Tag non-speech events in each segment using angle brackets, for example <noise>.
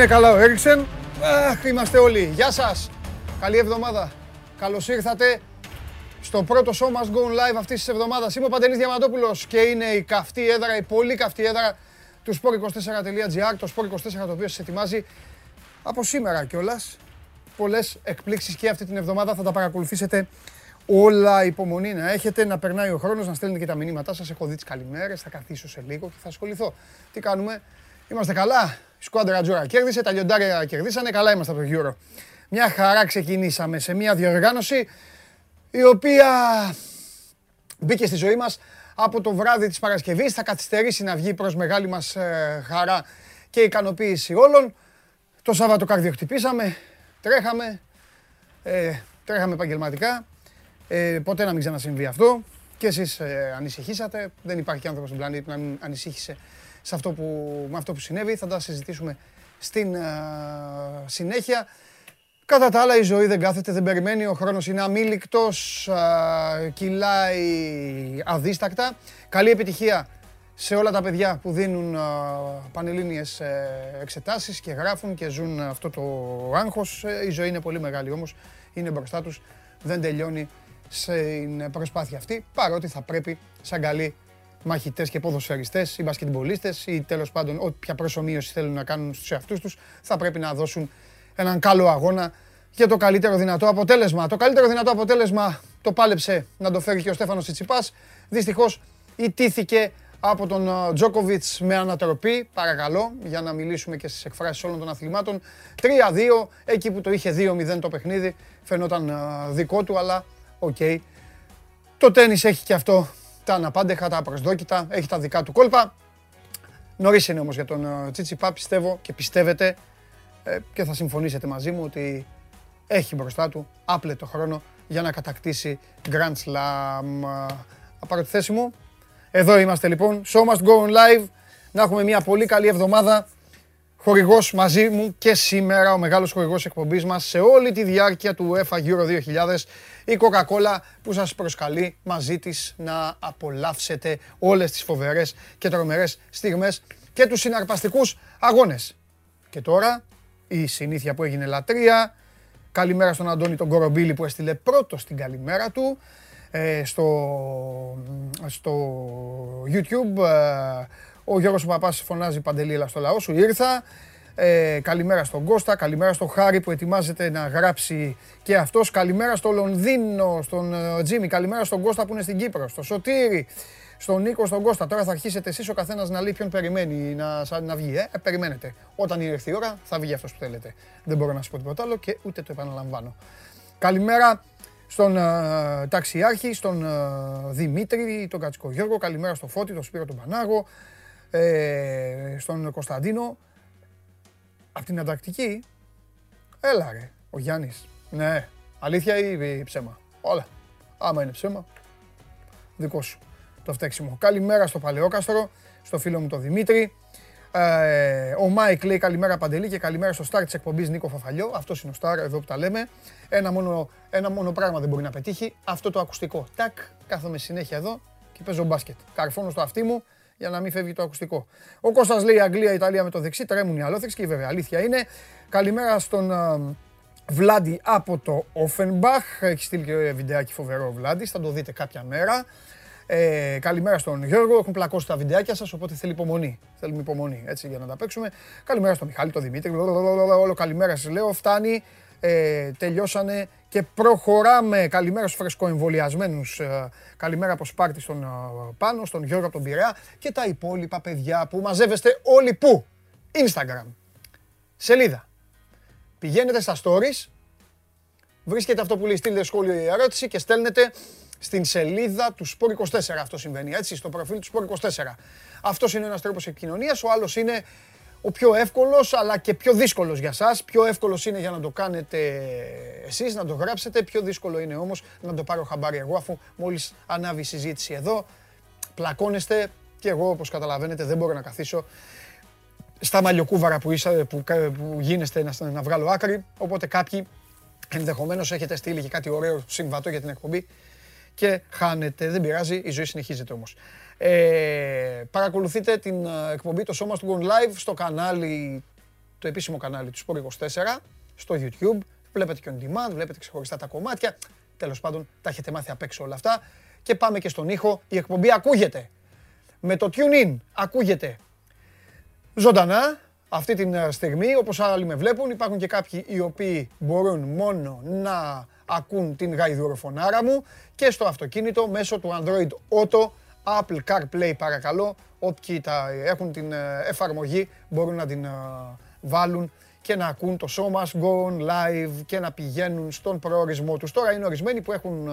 Αφού είναι καλά ο Έριξεν, αχ, είμαστε όλοι. Γεια σας. Καλή εβδομάδα. Καλώς ήρθατε στο πρώτο show must go live αυτής της εβδομάδας. Είμαι ο Παντελής Διαμαντόπουλος και είναι η καυτή έδρα, η πολύ καυτή έδρα του sport24.gr, το sport24 το οποίο σας ετοιμάζει από σήμερα κιόλας. Πολλές εκπλήξεις και αυτή την εβδομάδα θα τα παρακολουθήσετε όλα υπομονή να έχετε, να περνάει ο χρόνος, να στέλνετε και τα μηνύματά σας. Έχω δει τις καλημέρες, θα καθίσω σε λίγο και θα ασχοληθώ. Τι κάνουμε, είμαστε καλά; Η σκουάντρα Τζόρα κέρδισε, τα λιοντάρια κερδίσανε, καλά είμαστε από το Euro. Μια χαρά ξεκινήσαμε σε μια διοργάνωση η οποία μπήκε στη ζωή μας από το βράδυ της Παρασκευής. Θα καθυστερήσει να βγει προς μεγάλη μας ε, χαρά και ικανοποίηση όλων. Το Σάββατο καρδιοχτυπήσαμε, τρέχαμε, ε, τρέχαμε επαγγελματικά. Ε, ποτέ να μην ξανασυμβεί αυτό. Και εσείς ε, ανησυχήσατε. Δεν υπάρχει άνθρωπος στον πλανήτη που να μην ανησύχησε σε αυτό που, με αυτό που συνέβη. Θα τα συζητήσουμε στην ε, συνέχεια. Κατά τα άλλα η ζωή δεν κάθεται, δεν περιμένει, ο χρόνος είναι αμήλικτος, ε, κυλάει αδίστακτα. Καλή επιτυχία σε όλα τα παιδιά που δίνουν α, πανελλήνιες ε, εξετάσεις και γράφουν και ζουν αυτό το άγχος. Ε, η ζωή είναι πολύ μεγάλη όμως, είναι μπροστά τους, δεν τελειώνει στην προσπάθεια αυτή, παρότι θα πρέπει σαν καλοί μαχητές και ποδοσφαιριστές ή μπασκετμπολίστες ή τέλος πάντων όποια προσωμείωση θέλουν να κάνουν στους εαυτούς τους, θα πρέπει να δώσουν έναν καλό αγώνα για το καλύτερο δυνατό αποτέλεσμα. Το καλύτερο δυνατό αποτέλεσμα το πάλεψε να το φέρει και ο Στέφανος Τσιτσιπάς. Δυστυχώς ιτήθηκε από τον Τζόκοβιτς με ανατροπή, παρακαλώ, για να μιλήσουμε και στις εκφράσεις όλων των αθλημάτων. 3-2, εκεί που το είχε 2-0 το παιχνίδι, φαινόταν δικό του, αλλά οκ. Το τέννις έχει και αυτό τα αναπάντεχα, τα απροσδόκητα, έχει τα δικά του κόλπα. Νωρίς είναι όμως για τον Τσίτσιπα, πιστεύω και πιστεύετε ε, και θα συμφωνήσετε μαζί μου ότι έχει μπροστά του άπλετο χρόνο για να κατακτήσει Grand Slam. Από τη θέση μου, εδώ είμαστε λοιπόν. Show must go on live. Να έχουμε μια πολύ καλή εβδομάδα. Χορηγός μαζί μου και σήμερα ο μεγάλος χορηγός εκπομπής μας σε όλη τη διάρκεια του UEFA Euro 2000 η Coca-Cola που σας προσκαλεί μαζί της να απολαύσετε όλες τις φοβερές και τρομερές στιγμές και τους συναρπαστικούς αγώνες. Και τώρα η συνήθεια που έγινε λατρεία. Καλημέρα στον Αντώνη τον Κορομπίλη που έστειλε πρώτο στην καλημέρα του ε, στο, στο YouTube. Ε, ο Γιώργος Παπάς φωνάζει Παντελή στο λαό σου, ήρθα. Ε, καλημέρα στον Κώστα, καλημέρα στον Χάρη που ετοιμάζεται να γράψει και αυτός. Καλημέρα στο Λονδίνο, στον ε, Τζίμι, καλημέρα στον Κώστα που είναι στην Κύπρο, στο Σωτήρι, στον Νίκο, στον Κώστα. Τώρα θα αρχίσετε εσείς ο καθένας να λέει ποιον περιμένει να, να βγει. Ε. ε περιμένετε. Όταν ήρθε η ώρα θα βγει αυτός που θέλετε. Δεν μπορώ να σας πω τίποτα άλλο και ούτε το επαναλαμβάνω. Καλημέρα στον uh, Ταξιάρχη, στον uh, Δημήτρη, τον Κατσικό Γιώργο, καλημέρα στο Φώτη, τον Σπύρο τον Πανάγο, ε, στον Κωνσταντίνο. Απ' την Ανταρκτική, έλα ρε, ο Γιάννης. Ναι, αλήθεια ή ψέμα. Όλα. Άμα είναι ψέμα, δικό σου το φταίξιμο. Καλημέρα στο Παλαιόκαστρο, στο φίλο μου τον Δημήτρη. Ε, ο Μάικ λέει καλημέρα Παντελή και καλημέρα στο start της εκπομπής Νίκο Φαφαλιό. Αυτός είναι ο star εδώ που τα λέμε. Ένα μόνο, ένα μόνο πράγμα δεν μπορεί να πετύχει. Αυτό το ακουστικό. Τάκ, κάθομαι συνέχεια εδώ και παίζω μπάσκετ. Καρφώνω στο αυτί μου για να μην φεύγει το ακουστικό. Ο Κώστας λέει Αγγλία, Ιταλία με το δεξί. Τρέμουν οι αλόθεξοι και βέβαια αλήθεια είναι. Καλημέρα στον uh, Βλάντι από το Offenbach. Έχει στείλει και βιντεάκι φοβερό ο Βλάντι. Θα το δείτε κάποια μέρα. Ε, καλημέρα στον Γιώργο. Έχουν πλακώσει τα βιντεάκια σας, οπότε θέλει υπομονή. Θέλουμε υπομονή έτσι για να τα παίξουμε. Καλημέρα στον Μιχάλη, τον Δημήτρη. Όλο καλημέρα σας λέω. Φτάνει. Ε, τελειώσανε και προχωράμε. Καλημέρα στους φρεσκοεμβολιασμένους. Ε, καλημέρα από Σπάρτη στον ε, Πάνο, στον Γιώργο από τον Πειραιά και τα υπόλοιπα παιδιά που μαζεύεστε όλοι πού; Instagram. Σελίδα. Πηγαίνετε στα stories. Βρίσκετε αυτό που λέει στείλτε σχόλιο ή ερώτηση και στέλνετε στην σελίδα του Σπορ 24 αυτό συμβαίνει, έτσι, στο προφίλ του Σπορ 24. Αυτός είναι ένας τρόπος επικοινωνίας, ο άλλος είναι ο πιο εύκολος αλλά και πιο δύσκολος για σας. Πιο εύκολος είναι για να το κάνετε εσείς, να το γράψετε. Πιο δύσκολο είναι όμως να το πάρω χαμπάρι εγώ αφού μόλις ανάβει η συζήτηση εδώ. Πλακώνεστε και εγώ όπως καταλαβαίνετε δεν μπορώ να καθίσω στα μαλλιοκούβαρα που, είσα, που, που γίνεστε να, να βγάλω άκρη. Οπότε κάποιοι ενδεχομένως έχετε στείλει και κάτι ωραίο συμβατό για την εκπομπή και χάνετε. Δεν πειράζει, η ζωή συνεχίζεται όμως. Ε, παρακολουθείτε την ε, εκπομπή το Σώμα του Gone Live στο κανάλι το επίσημο κανάλι του Sport 24 στο YouTube. Βλέπετε και on demand, βλέπετε ξεχωριστά τα κομμάτια. Τέλος πάντων, τα έχετε μάθει απ' έξω όλα αυτά. Και πάμε και στον ήχο. Η εκπομπή ακούγεται. Με το tune in ακούγεται ζωντανά αυτή τη ε, στιγμή, όπως άλλοι με βλέπουν. Υπάρχουν και κάποιοι οι οποίοι μπορούν μόνο να ακούν την γαϊδουροφωνάρα μου και στο αυτοκίνητο μέσω του Android Auto, Apple CarPlay παρακαλώ. Όποιοι τα έχουν την ε, εφαρμογή μπορούν να την ε, βάλουν και να ακούν το show must go on live και να πηγαίνουν στον προορισμό τους. Τώρα είναι ορισμένοι που έχουν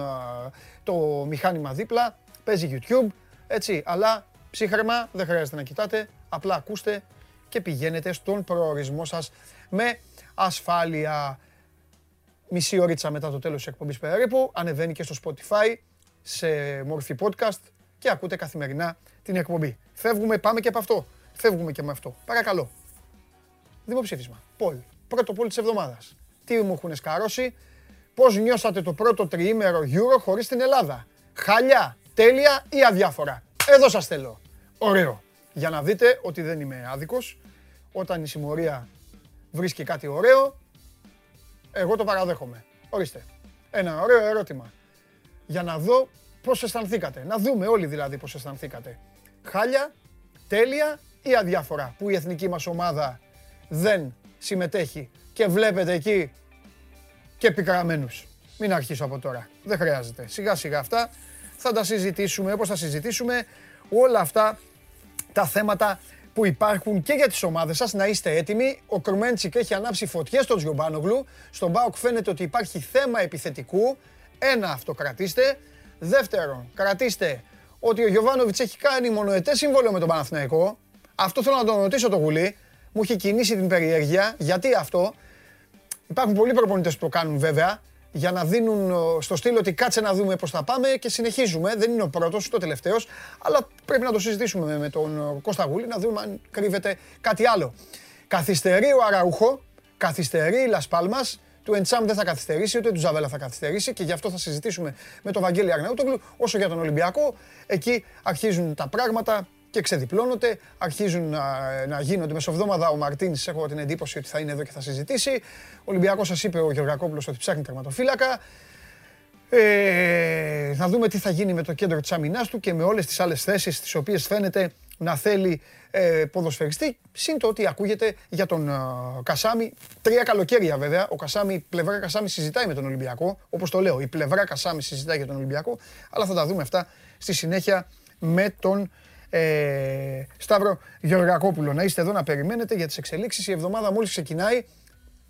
το μηχάνημα δίπλα, παίζει YouTube, έτσι, αλλά ψύχρεμα δεν χρειάζεται να κοιτάτε, απλά ακούστε και πηγαίνετε στον προορισμό σας με ασφάλεια. Μισή ώριτσα μετά το τέλος της εκπομπής περίπου, ανεβαίνει και στο Spotify σε μορφή podcast και ακούτε καθημερινά την εκπομπή. Φεύγουμε, πάμε και από αυτό. Φεύγουμε και με αυτό. Παρακαλώ. Δημοψήφισμα. Πολ. Πρώτο πόλ της εβδομάδας. Τι μου έχουν σκαρώσει; Πώς νιώσατε το πρώτο τριήμερο Euro χωρίς την Ελλάδα; Χαλιά, τέλεια ή αδιάφορα; Εδώ σας θέλω. Ωραίο για να δείτε ότι δεν είμαι άδικος. Όταν η συμμορία βρίσκει κάτι ωραίο, εγώ το παραδέχομαι. Ορίστε. Ένα ωραίο ερώτημα. Για να δω πώς αισθανθήκατε. Να δούμε όλοι δηλαδή πώς αισθανθήκατε. Χάλια, τέλεια ή αδιάφορα που η εθνική μας ομάδα δεν συμμετέχει και βλέπετε εκεί και πικραμένους. Μην αρχίσω από τώρα. Δεν χρειάζεται. Σιγά σιγά αυτά θα τα συζητήσουμε όπως θα συζητήσουμε όλα αυτά τα θέματα που υπάρχουν και για τις ομάδες σας. Να είστε έτοιμοι. Ο Κρουμέντσικ έχει ανάψει φωτιές στον Τζιομπάνογλου. Στον Μπάουκ φαίνεται ότι υπάρχει θέμα επιθετικού. Ένα αυτό κρατήστε. Δεύτερον, κρατήστε ότι ο Γιωβάνοβιτς έχει κάνει μονοετές σύμβολο με τον Παναθηναϊκό. Αυτό θέλω να τον ρωτήσω το γουλί. Μου έχει κινήσει την περιέργεια. Γιατί αυτό; Υπάρχουν πολλοί προπονητές που το κάνουν βέβαια για να δίνουν ε, στο στήλο ότι κάτσε να δούμε πώς θα πάμε και συνεχίζουμε. Δεν είναι ο πρώτος, ούτε ο τελευταίος, αλλά πρέπει να το συζητήσουμε με τον ε, Κώστα Γούλη, να δούμε αν κρύβεται κάτι άλλο. Καθυστερεί ο Αραούχο, καθυστερεί η Λασπάλμας, του Εντσάμ δεν θα καθυστερήσει, ούτε του Ζαβέλα θα καθυστερήσει και γι' αυτό θα συζητήσουμε με τον Βαγγέλη Αρναούτογλου. Όσο για τον Ολυμπιακό, εκεί αρχίζουν τα πράγματα και ξεδιπλώνονται, αρχίζουν να, να γίνονται μεσοβδόμαδα. Ο Μαρτίνης, έχω την εντύπωση ότι θα είναι εδώ και θα συζητήσει. Ο Ολυμπιακός σας είπε ο Γεωργακόπουλος ότι ψάχνει τερματοφύλακα. Ε, θα δούμε τι θα γίνει με το κέντρο της άμυνάς του και με όλες τις άλλες θέσεις τις οποίες φαίνεται να θέλει ε, ποδοσφαιριστή. Συν το ότι ακούγεται για τον ε, Κασάμι. Τρία καλοκαίρια βέβαια. Ο Κασάμι, η πλευρά Κασάμι συζητάει με τον Ολυμπιακό. Όπως το λέω, η πλευρά Κασάμι συζητάει για τον Ολυμπιακό. Αλλά θα τα δούμε αυτά στη συνέχεια με τον ε, Σταύρο Γεωργακόπουλο. Να είστε εδώ να περιμένετε για τις εξελίξεις. Η εβδομάδα μόλις ξεκινάει.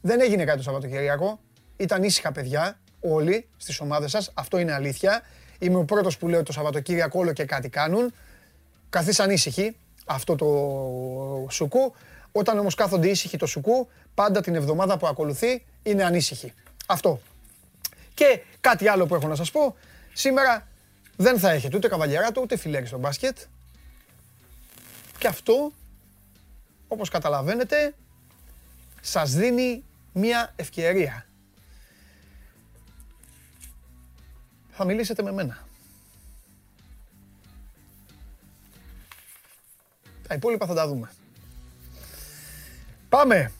Δεν έγινε κάτι το Σαββατοκυριακό. Ήταν ήσυχα παιδιά όλοι στις ομάδες σας. Αυτό είναι αλήθεια. Είμαι ο πρώτος που λέω το Σαββατοκύριακο όλο και κάτι κάνουν. Καθίσαν ήσυχοι αυτό το σουκού. Όταν όμως κάθονται ήσυχοι το σουκού, πάντα την εβδομάδα που ακολουθεί είναι ανήσυχοι. Αυτό. Και κάτι άλλο που έχω να σας πω. Σήμερα δεν θα έχετε ούτε καβαλιαράτο ούτε φιλέρι στο μπάσκετ. Και αυτό, όπως καταλαβαίνετε, σας δίνει μία ευκαιρία. Θα μιλήσετε με μένα. Τα υπόλοιπα θα τα δούμε. Πάμε.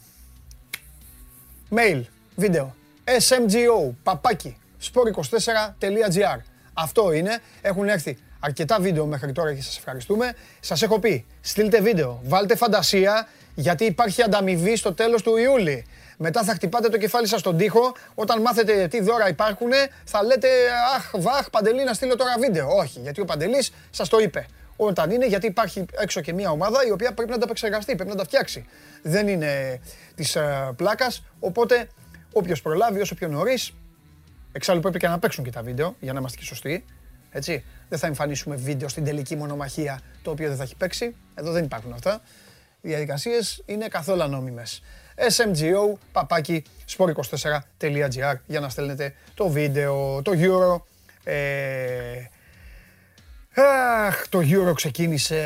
Mail, βίντεο. smgo, παπάκι, sport24.gr. Αυτό είναι. Έχουν έρθει αρκετά βίντεο μέχρι τώρα και σας ευχαριστούμε. Σας έχω πει, στείλτε βίντεο, βάλτε φαντασία, γιατί υπάρχει ανταμοιβή στο τέλος του Ιούλη. Μετά θα χτυπάτε το κεφάλι σας στον τοίχο. Όταν μάθετε τι δώρα υπάρχουν, θα λέτε Αχ, βαχ, Παντελή, να στείλω τώρα βίντεο. Όχι, γιατί ο Παντελής σας το είπε. Όταν είναι, γιατί υπάρχει έξω και μια ομάδα η οποία πρέπει να τα επεξεργαστεί, πρέπει να τα φτιάξει. Δεν είναι της uh, ε, πλάκας. Οπότε, όποιος προλάβει, όσο πιο νωρίς. Εξάλλου πρέπει και να παίξουν και τα βίντεο για να είμαστε και σωστοί. Έτσι. Δεν θα εμφανίσουμε βίντεο στην τελική μονομαχία το οποίο δεν θα έχει παίξει. Εδώ δεν υπάρχουν αυτά. Οι διαδικασίες είναι καθόλου ανώμημε. SMGO παπάκι sport24.gr για να στέλνετε το βίντεο, το Euro. Ε, αχ, το Euro ξεκίνησε.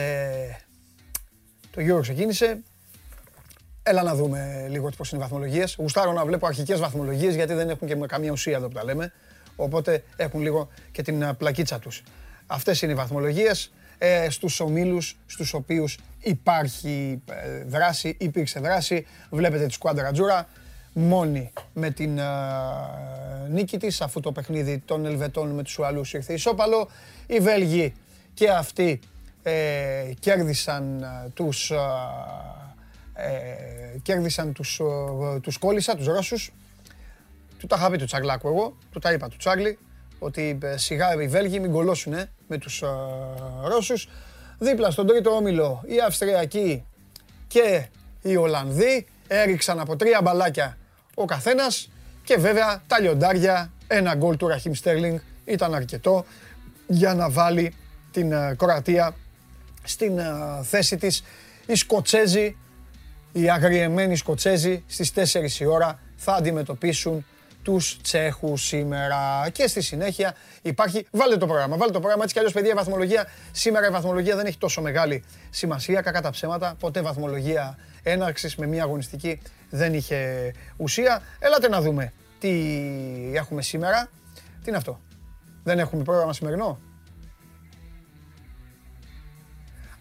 Το Euro ξεκίνησε. Έλα να δούμε λίγο πώς είναι οι βαθμολογίες. Γουστάρω να βλέπω αρχικές βαθμολογίες γιατί δεν έχουν και καμία ουσία εδώ που τα λέμε. Οπότε έχουν λίγο και την πλακίτσα τους. Αυτές είναι οι βαθμολογίες. ε, στους ομίλους στους οποίους υπάρχει ε, δράση, υπήρξε δράση. Βλέπετε τη σκουάντρα Τζούρα μόνη με την ε, νίκη της αφού το παιχνίδι των Ελβετών με τους Ουαλούς ήρθε ισόπαλο. Οι Βέλγοι και αυτοί ε, κέρδισαν ε, τους ε, κέρδισαν τους, τους κόλλησα, τους Ρώσους. Του τα είχα πει του Τσαγλάκου εγώ, του τα είπα του Τσάγλι, ότι σιγά οι Βέλγοι μην κολώσουν με τους Ρώσους. Δίπλα στον τρίτο όμιλο οι Αυστριακοί και οι Ολλανδοί έριξαν από τρία μπαλάκια ο καθένας και βέβαια τα λιοντάρια, ένα γκολ του Ραχίμ Στέρλινγκ ήταν αρκετό για να βάλει την Κροατία στην θέση της. Οι Σκοτσέζοι, οι αγριεμένοι Σκοτσέζοι στις 4 η ώρα θα αντιμετωπίσουν τους Τσέχους σήμερα. Και στη συνέχεια υπάρχει, βάλτε το πρόγραμμα, βάλτε το πρόγραμμα, έτσι κι αλλιώς παιδιά η βαθμολογία, σήμερα η βαθμολογία δεν έχει τόσο μεγάλη σημασία, κακά τα ψέματα, ποτέ βαθμολογία έναρξης με μια αγωνιστική δεν είχε ουσία. Έλατε να δούμε τι έχουμε σήμερα. Τι είναι αυτό; Δεν έχουμε πρόγραμμα σημερινό;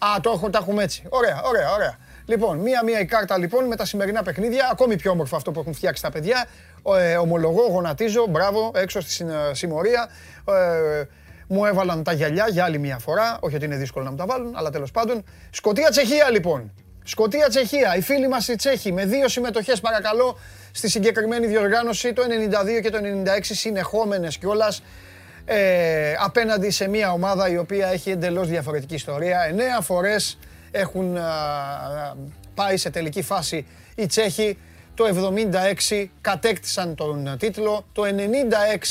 Α, το, το έχουμε έτσι. Ωραία, ωραία, ωραία. Λοιπόν, μία-μία η κάρτα λοιπόν με τα σημερινά παιχνίδια. Ακόμη πιο όμορφο αυτό που έχουν φτιάξει τα παιδιά. Ε, ομολογώ, γονατίζω, μπράβο, έξω στη συμμορία. Ε, μου έβαλαν τα γυαλιά για άλλη μια φορά. Όχι ότι είναι δύσκολο να μου τα βάλουν, αλλά τέλος πάντων. Σκοτία Τσεχία λοιπόν. Σκοτία Τσεχία. Οι φίλοι μας οι Τσέχοι με δύο συμμετοχές παρακαλώ στη συγκεκριμένη διοργάνωση το 92 και το 96 συνεχόμενες κιόλας. Ε, απέναντι σε μια ομάδα η οποία έχει εντελώς διαφορετική ιστορία. Εννέα φορές έχουν πάει σε τελική φάση οι Τσέχοι. Το 76 κατέκτησαν τον τίτλο. Το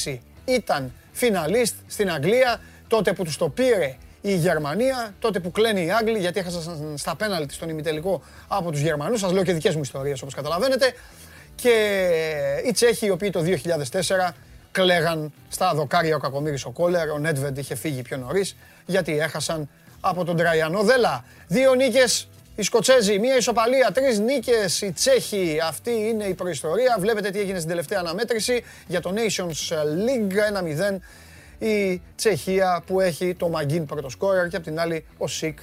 96 ήταν φιναλίστ στην Αγγλία. Τότε που τους το πήρε η Γερμανία, τότε που κλαίνει οι Άγγλοι γιατί έχασαν στα πέναλτι στον ημιτελικό από τους Γερμανούς. Σας λέω και δικές μου ιστορίες όπως καταλαβαίνετε. Και οι Τσέχοι οι οποίοι το 2004 κλαίγαν στα δοκάρια ο Κακομύρης ο Κόλερ, ο Νέτβεντ είχε φύγει πιο νωρίς γιατί έχασαν από τον Τραγιανό Δέλα. Δύο νίκες οι Σκοτσέζοι, μία ισοπαλία, τρεις νίκες οι Τσέχοι. Αυτή είναι η προϊστορία. Βλέπετε τι έγινε στην τελευταία αναμέτρηση για το Nations League 1-0. Η Τσεχία που έχει το Μαγκίν πρώτο σκόρερ και απ' την άλλη ο Σικ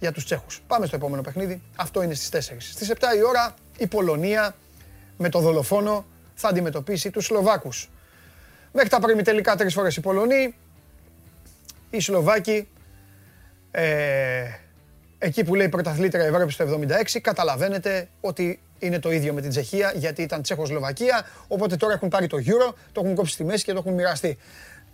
για τους Τσέχους. Πάμε στο επόμενο παιχνίδι. Αυτό είναι στις 4. Στις 7 η ώρα η Πολωνία με το δολοφόνο θα αντιμετωπίσει τους Σλοβάκους. Μέχρι τα τελικά τρεις φορές οι Πολωνοί. Οι Σλοβάκοι ε, εκεί που λέει πρωταθλήτρια Ευρώπη το 76, καταλαβαίνετε ότι είναι το ίδιο με την Τσεχία, γιατί ήταν Τσεχοσλοβακία, οπότε τώρα έχουν πάρει το Euro, το έχουν κόψει στη μέση και το έχουν μοιραστεί.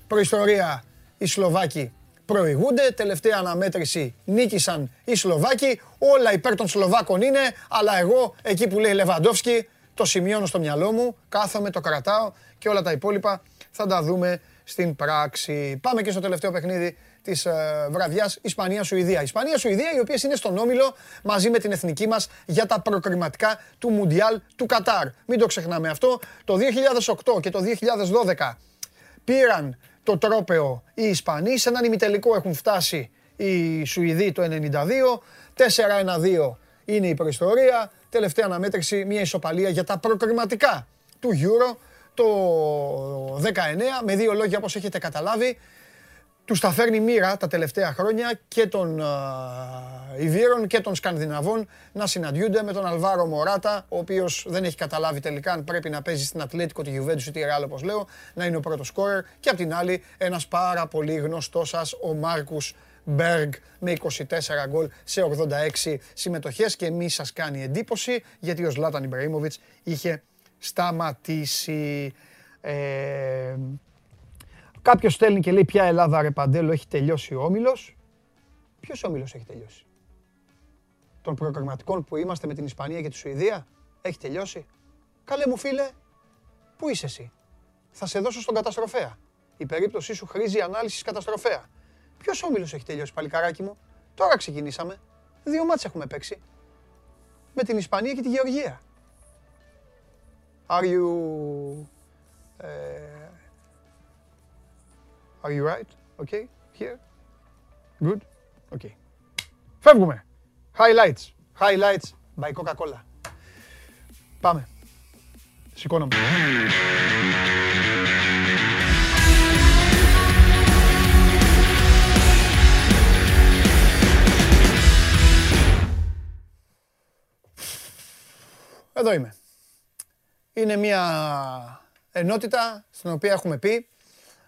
Προϊστορία, οι Σλοβάκοι προηγούνται, τελευταία αναμέτρηση νίκησαν οι Σλοβάκοι, όλα υπέρ των Σλοβάκων είναι, αλλά εγώ εκεί που λέει Λεβαντόφσκι, το σημειώνω στο μυαλό μου, κάθομαι, το κρατάω και όλα τα υπόλοιπα θα τα δούμε στην πράξη. Πάμε και στο τελευταίο παιχνίδι της ε, βραδιάς Ισπανία-Σουηδία. Ισπανία-Σουηδία, οι οποίες είναι στον όμιλο μαζί με την εθνική μας για τα προκριματικά του Μουντιάλ του Κατάρ. Μην το ξεχνάμε αυτό. Το 2008 και το 2012 πήραν το τρόπεο οι Ισπανοί. Σε έναν ημιτελικό έχουν φτάσει οι Σουηδοί το 92. 4-1-2 είναι η προϊστορία. Τελευταία αναμέτρηση, μια ισοπαλία για τα προκριματικά του Euro το 19. Με δύο λόγια όπως έχετε καταλάβει, τους τα φέρνει μοίρα τα τελευταία χρόνια και των Ιβύρων και των Σκανδιναβών να συναντιούνται με τον Αλβάρο Μωράτα, ο οποίος δεν έχει καταλάβει τελικά αν πρέπει να παίζει στην Ατλέτικο, τη Γιουβέντους ή τη Ρεάλ όπως λέω, να είναι ο πρώτος σκόρερ και απ' την άλλη ένας πάρα πολύ γνωστός σας, ο Μάρκους Μπέργκ με 24 γκολ σε 86 συμμετοχές και μη σας κάνει εντύπωση γιατί ο Ζλάταν Ιμπραήμοβιτς είχε σταματήσει. Ε, Κάποιος στέλνει και λέει: Ποια Ελλάδα ρε Παντέλο έχει τελειώσει ο όμιλος. Ποιος όμιλος έχει τελειώσει; Των προκριματικών που είμαστε με την Ισπανία και τη Σουηδία. Έχει τελειώσει; Καλέ μου φίλε, πού είσαι εσύ; Θα σε δώσω στον καταστροφέα. Η περίπτωσή σου χρήζει ανάλυσης καταστροφέα. Ποιος όμιλος έχει τελειώσει, παλικαράκι μου; Τώρα ξεκινήσαμε. Δύο μάτσε έχουμε παίξει. Με την Ισπανία και τη Γεωργία. Are you... Uh, are you right? Okay, here? Good? Okay. Φεύγουμε. Highlights. Highlights by Coca-Cola. Πάμε. Σηκώνομαι. Εδώ είμαι. Είναι μια ενότητα στην οποία έχουμε πει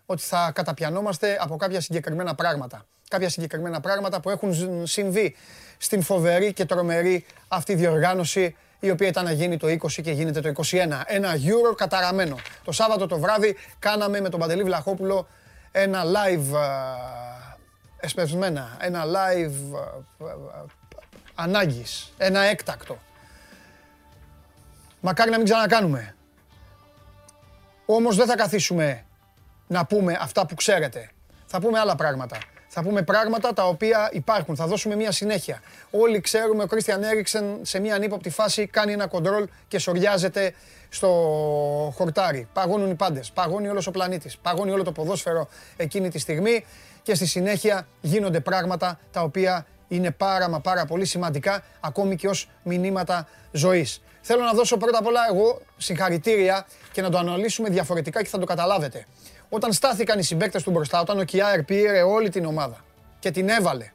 ότι θα καταπιανόμαστε από κάποια συγκεκριμένα πράγματα. Κάποια συγκεκριμένα πράγματα που έχουν συμβεί στην φοβερή και τρομερή αυτή διοργάνωση η οποία ήταν να γίνει το 20 και γίνεται το 21. Ένα Euro καταραμένο. Το Σάββατο το βράδυ κάναμε με τον Παντελή Βλαχόπουλο ένα live εσπευσμένα, ένα live ανάγκης, ένα έκτακτο. Μακάρι να μην ξανακάνουμε. Όμως δεν θα καθίσουμε να πούμε αυτά που ξέρετε. Θα πούμε άλλα πράγματα. Θα πούμε πράγματα τα οποία υπάρχουν. Θα δώσουμε μια συνέχεια. Όλοι ξέρουμε, ο Κρίστιαν Έριξεν σε μια ανύποπτη φάση κάνει ένα κοντρόλ και σοριάζεται στο χορτάρι. Παγώνουν οι πάντες. Παγώνει όλος ο πλανήτης. Παγώνει όλο το ποδόσφαιρο εκείνη τη στιγμή και στη συνέχεια γίνονται πράγματα τα οποία είναι πάρα μα πάρα πολύ σημαντικά ακόμη και ως μηνύματα ζωής. Θέλω να δώσω πρώτα απ' όλα εγώ συγχαρητήρια και να το αναλύσουμε διαφορετικά και θα το καταλάβετε. Όταν στάθηκαν οι συμπαίκτες του μπροστά, όταν ο Κιάερ πήρε όλη την ομάδα και την έβαλε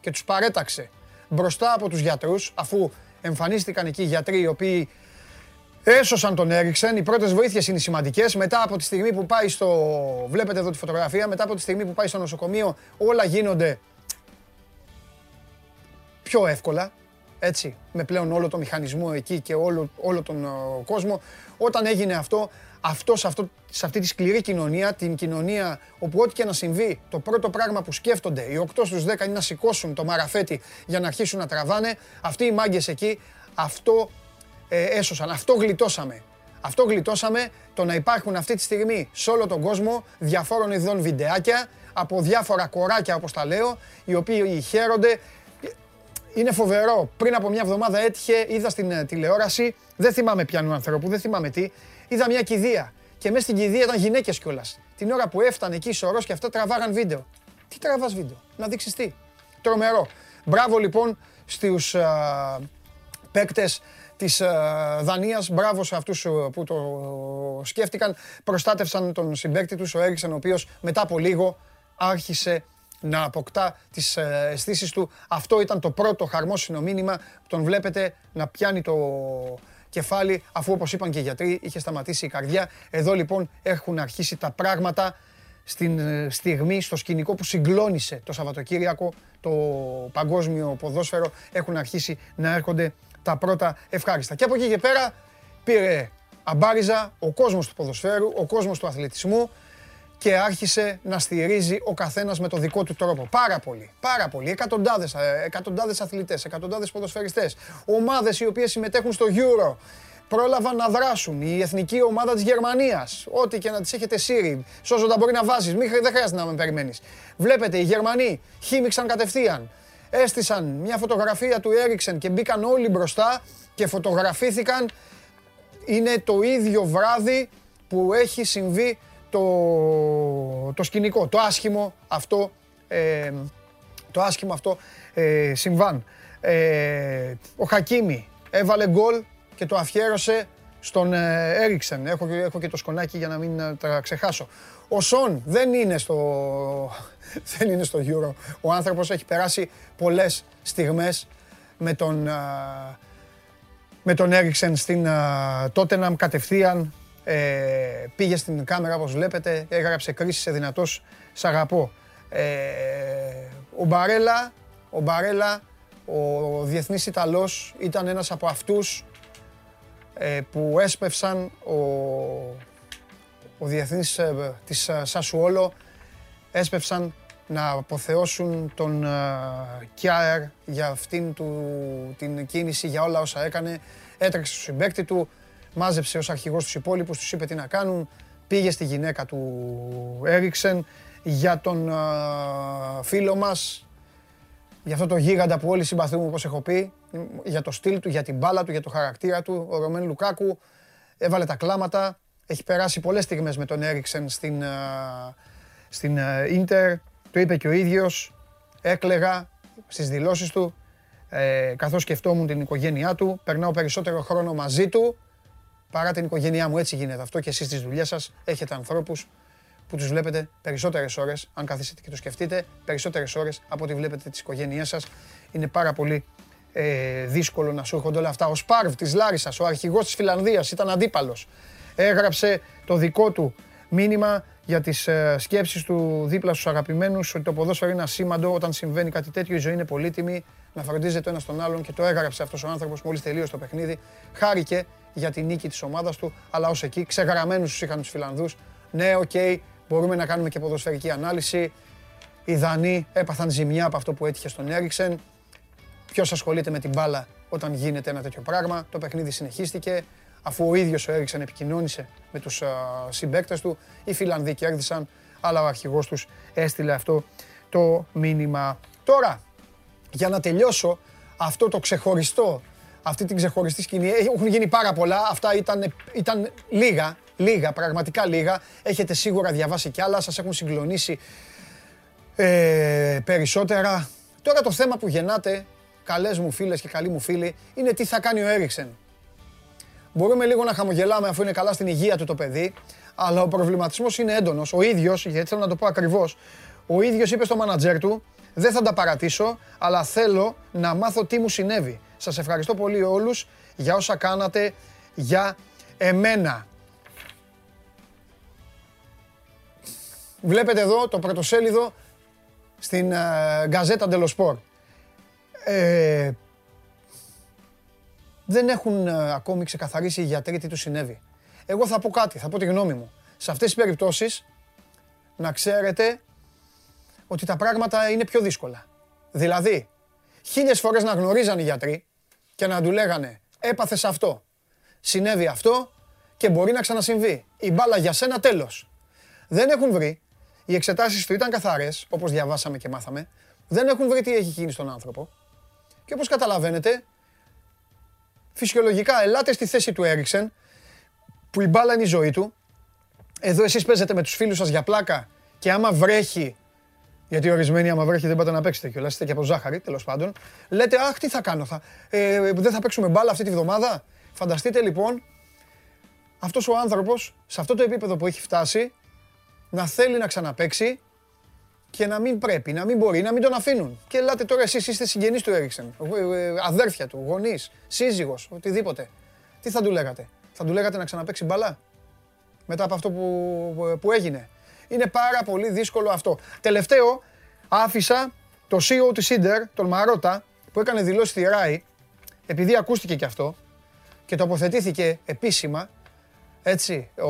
και τους παρέταξε μπροστά από τους γιατρούς, αφού εμφανίστηκαν εκεί οι γιατροί οι οποίοι έσωσαν τον Έριξεν. Οι πρώτες βοήθειες είναι σημαντικές. Μετά από τη στιγμή που πάει στο... Βλέπετε εδώ τη φωτογραφία. Μετά από τη στιγμή που πάει στο νοσοκομείο όλα γίνονται πιο εύκολα έτσι, με πλέον όλο το μηχανισμό εκεί και όλο, όλο τον κόσμο. Όταν έγινε αυτό, αυτός, σε, αυτό σε αυτή τη σκληρή κοινωνία, την κοινωνία όπου ό,τι και να συμβεί, το πρώτο πράγμα που σκέφτονται οι 8 στους 10 είναι να σηκώσουν το μαραφέτη για να αρχίσουν να τραβάνε. Αυτοί οι μάγκες εκεί, αυτό ε, έσωσαν, αυτό γλιτώσαμε. Αυτό γλιτώσαμε το να υπάρχουν αυτή τη στιγμή σε όλο τον κόσμο διαφόρων ειδών βιντεάκια από διάφορα κοράκια όπως τα λέω, οι οποίοι χαίρονται είναι φοβερό. Πριν από μια εβδομάδα έτυχε, είδα στην ε, τηλεόραση, δεν θυμάμαι πιανού ανθρώπου, δεν θυμάμαι τι, είδα μια κηδεία. Και μέσα στην κηδεία ήταν γυναίκες κιόλας. Την ώρα που έφτανε εκεί σωρός και αυτά τραβάγαν βίντεο. Τι τραβάς βίντεο, να δείξεις τι. Τρομερό. Μπράβο λοιπόν στους παίκτες της Δανίας. Μπράβο σε αυτούς που το σκέφτηκαν. Προστάτευσαν τον συμπέκτη τους, ο Έριξαν, ο οποίος μετά από λίγο άρχισε να αποκτά τις ε, αισθήσεις του. Αυτό ήταν το πρώτο χαρμόσυνο μήνυμα που τον βλέπετε να πιάνει το κεφάλι αφού όπως είπαν και οι γιατροί είχε σταματήσει η καρδιά. Εδώ λοιπόν έχουν αρχίσει τα πράγματα στην ε, στιγμή, στο σκηνικό που συγκλώνησε το Σαββατοκύριακο το παγκόσμιο ποδόσφαιρο έχουν αρχίσει να έρχονται τα πρώτα ευχάριστα. Και από εκεί και πέρα πήρε αμπάριζα ο κόσμος του ποδοσφαίρου, ο κόσμος του αθλητισμού, και άρχισε να στηρίζει ο καθένας με το δικό του τρόπο. Πάρα πολύ, πάρα πολύ. Εκατοντάδες, ε, εκατοντάδες αθλητές, εκατοντάδες ποδοσφαιριστές, ομάδες οι οποίες συμμετέχουν στο Euro, πρόλαβαν να δράσουν. Η εθνική ομάδα της Γερμανίας, ό,τι και να τις έχετε σύρει, σώζοντα μπορεί να βάζεις, Μην, δεν χρειάζεται να με περιμένεις. Βλέπετε, οι Γερμανοί χύμιξαν κατευθείαν. Έστησαν μια φωτογραφία του Έριξεν και μπήκαν όλοι μπροστά και φωτογραφήθηκαν. Είναι το ίδιο βράδυ που έχει συμβεί το, το σκηνικό, το άσχημο αυτό, ε, το άσχημο αυτό ε, συμβάν. Ε, ο Χακίμι έβαλε γκολ και το αφιέρωσε στον ε, Έριξεν. Έχω, έχω και το σκονάκι για να μην ε, τα ξεχάσω. Ο Σον δεν είναι στο, <laughs> δεν είναι στο Euro. Ο άνθρωπος έχει περάσει πολλές στιγμές με τον, με τον Έριξεν στην Τότεναμ κατευθείαν ε, πήγε στην κάμερα όπως βλέπετε, έγραψε κρίση σε δυνατός «Σ' αγαπώ». Ε, ο Μπαρέλα, ο Μπαρέλα, ο διεθνής Ιταλός, ήταν ένας από αυτούς ε, που έσπευσαν ο, ο διεθνής ε, της Σασουόλο, έσπευσαν να αποθεώσουν τον Κιάερ για αυτήν του, την κίνηση, για όλα όσα έκανε. Έτρεξε στο συμπέκτη του, μάζεψε ως αρχηγός τους υπόλοιπους, τους είπε τι να κάνουν, πήγε στη γυναίκα του Έριξεν για τον φίλο μας, για αυτό το γίγαντα που όλοι συμπαθούμε όπως έχω πει, για το στυλ του, για την μπάλα του, για το χαρακτήρα του, ο Ρωμέν Λουκάκου έβαλε τα κλάματα, έχει περάσει πολλές στιγμές με τον Έριξεν στην, στην Ίντερ, το είπε και ο ίδιος, έκλεγα στις δηλώσεις του, ε, καθώς σκεφτόμουν την οικογένειά του, περνάω περισσότερο χρόνο μαζί του παρά την οικογένειά μου. Έτσι γίνεται αυτό και εσείς στις δουλειές σας έχετε ανθρώπους που τους βλέπετε περισσότερες ώρες, αν καθίσετε και το σκεφτείτε, περισσότερες ώρες από ό,τι βλέπετε τις οικογένειές σας. Είναι πάρα πολύ ε, δύσκολο να σου έρχονται όλα αυτά. Ο Σπάρβ της Λάρισας, ο αρχηγός της Φιλανδίας, ήταν αντίπαλος. Έγραψε το δικό του μήνυμα για τις ε, σκέψεις του δίπλα στους αγαπημένους ότι το ποδόσφαιρο είναι ασήμαντο όταν συμβαίνει κάτι τέτοιο, η ζωή είναι πολύτιμη, να φροντίζεται ο ένας τον άλλον και το έγραψε αυτός ο άνθρωπος μόλις τελείωσε το παιχνίδι. Χάρηκε για τη νίκη της ομάδας του, αλλά ως εκεί ξεγραμμένους τους είχαν τους Φιλανδούς. Ναι, OK, okay, μπορούμε να κάνουμε και ποδοσφαιρική ανάλυση. Οι Δανοί έπαθαν ζημιά από αυτό που έτυχε στον Έριξεν. Ποιος ασχολείται με την μπάλα όταν γίνεται ένα τέτοιο πράγμα; Το παιχνίδι συνεχίστηκε. Αφού ο ίδιος ο Έριξεν επικοινώνησε με τους συμπαίκτες του, οι Φιλανδοί κέρδισαν, αλλά ο αρχηγός τους έστειλε αυτό το μήνυμα. Τώρα, για να τελειώσω αυτό το ξεχωριστό, αυτή την ξεχωριστή σκηνή, έχουν γίνει πάρα πολλά. Αυτά ήταν, ήταν λίγα, λίγα, πραγματικά λίγα. Έχετε σίγουρα διαβάσει κι άλλα, σας έχουν συγκλονίσει ε, περισσότερα. Τώρα το θέμα που γεννάτε, καλές μου φίλες και καλοί μου φίλοι, είναι τι θα κάνει ο Έριξεν. Μπορούμε λίγο να χαμογελάμε αφού είναι καλά στην υγεία του το παιδί, αλλά ο προβληματισμός είναι έντονος. Ο ίδιος, γιατί θέλω να το πω ακριβώς, ο ίδιος είπε στο μάνατζέρ του, δεν θα τα παρατήσω, αλλά θέλω να μάθω τι μου συνέβη. Σας ευχαριστώ πολύ όλους για όσα κάνατε για εμένα. Βλέπετε εδώ το πρωτοσέλιδο στην Γκαζέτα Ντελοσπορ. Ε, δεν έχουν ε, ακόμη ξεκαθαρίσει οι γιατροί τι τους συνέβη. Εγώ θα πω κάτι, θα πω τη γνώμη μου. Σε αυτές τις περιπτώσεις, να ξέρετε ότι τα πράγματα είναι πιο δύσκολα. Δηλαδή, χίλιες φορές να γνωρίζαν οι γιατροί και να του λέγανε έπαθες αυτό, συνέβη αυτό και μπορεί να ξανασυμβεί. Η μπάλα για σένα τέλος. Δεν έχουν βρει οι εξετάσεις του ήταν καθαρές, όπως διαβάσαμε και μάθαμε. Δεν έχουν βρει τι έχει γίνει στον άνθρωπο. Και όπως καταλαβαίνετε, φυσιολογικά ελάτε στη θέση του Έριξεν, που η μπάλα είναι η ζωή του. Εδώ εσείς παίζετε με τους φίλους σας για πλάκα και άμα βρέχει, γιατί ορισμένοι άμα βρέχει δεν πάτε να παίξετε κιόλας, είστε και από ζάχαρη τέλος πάντων. Λέτε, Αχ, τι θα κάνω, θα, ε, δεν θα παίξουμε μπάλα αυτή τη βδομάδα. Φανταστείτε λοιπόν αυτός ο άνθρωπος σε αυτό το επίπεδο που έχει φτάσει να θέλει να ξαναπέξει και να μην πρέπει, να μην μπορεί, να μην τον αφήνουν. Και ελάτε τώρα εσείς είστε συγγενείς του Έριξεν, ε, ε, αδέρφια του, γονείς, σύζυγος, οτιδήποτε. Τι θα του λέγατε, θα του λέγατε να ξαναπέξει μπαλά μετά από αυτό που, που έγινε. Είναι πάρα πολύ δύσκολο αυτό. Τελευταίο, άφησα το CEO της Ίντερ, τον Μαρότα, που έκανε δηλώσεις στη ΡΑΗ, επειδή ακούστηκε και αυτό και τοποθετήθηκε επίσημα έτσι, ο,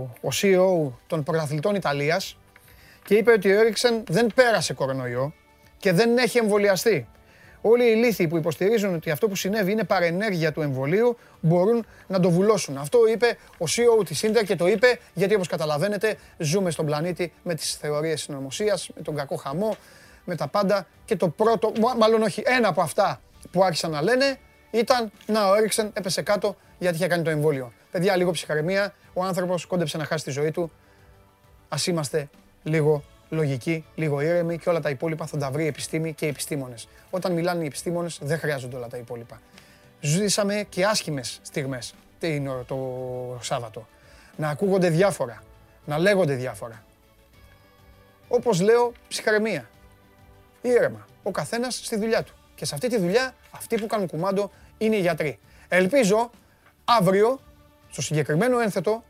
ο CEO των πρωταθλητών Ιταλίας και είπε ότι ο Έριξεν δεν πέρασε κορονοϊό και δεν έχει εμβολιαστεί. Όλοι οι λύθοι που υποστηρίζουν ότι αυτό που συνέβη είναι παρενέργεια του εμβολίου μπορούν να το βουλώσουν. Αυτό είπε ο CEO της Ίντερ και το είπε γιατί όπως καταλαβαίνετε ζούμε στον πλανήτη με τις θεωρίες συνωμοσίας, με τον κακό χαμό, με τα πάντα και το πρώτο, μάλλον όχι ένα από αυτά που άρχισαν να λένε ήταν να ο Έριξεν έπεσε κάτω γιατί είχε κάνει το εμβόλιο. Παιδιά, λίγο ψυχαρεμία. Ο άνθρωπος κόντεψε να χάσει τη ζωή του. Α είμαστε λίγο λογικοί, λίγο ήρεμοι και όλα τα υπόλοιπα θα τα βρει η επιστήμη και οι επιστήμονες. Όταν μιλάνε οι επιστήμονες, δεν χρειάζονται όλα τα υπόλοιπα. Ζήσαμε και άσχημες στιγμές το Σάββατο. Να ακούγονται διάφορα, να λέγονται διάφορα. Όπως λέω, ψυχαρεμία. Ήρεμα. Ο καθένας στη δουλειά του. Και σε αυτή τη δουλειά, αυτοί που κάνουν κουμάντο είναι οι γιατροί. Ελπίζω αύριο, στο συγκεκριμένο ένθετο,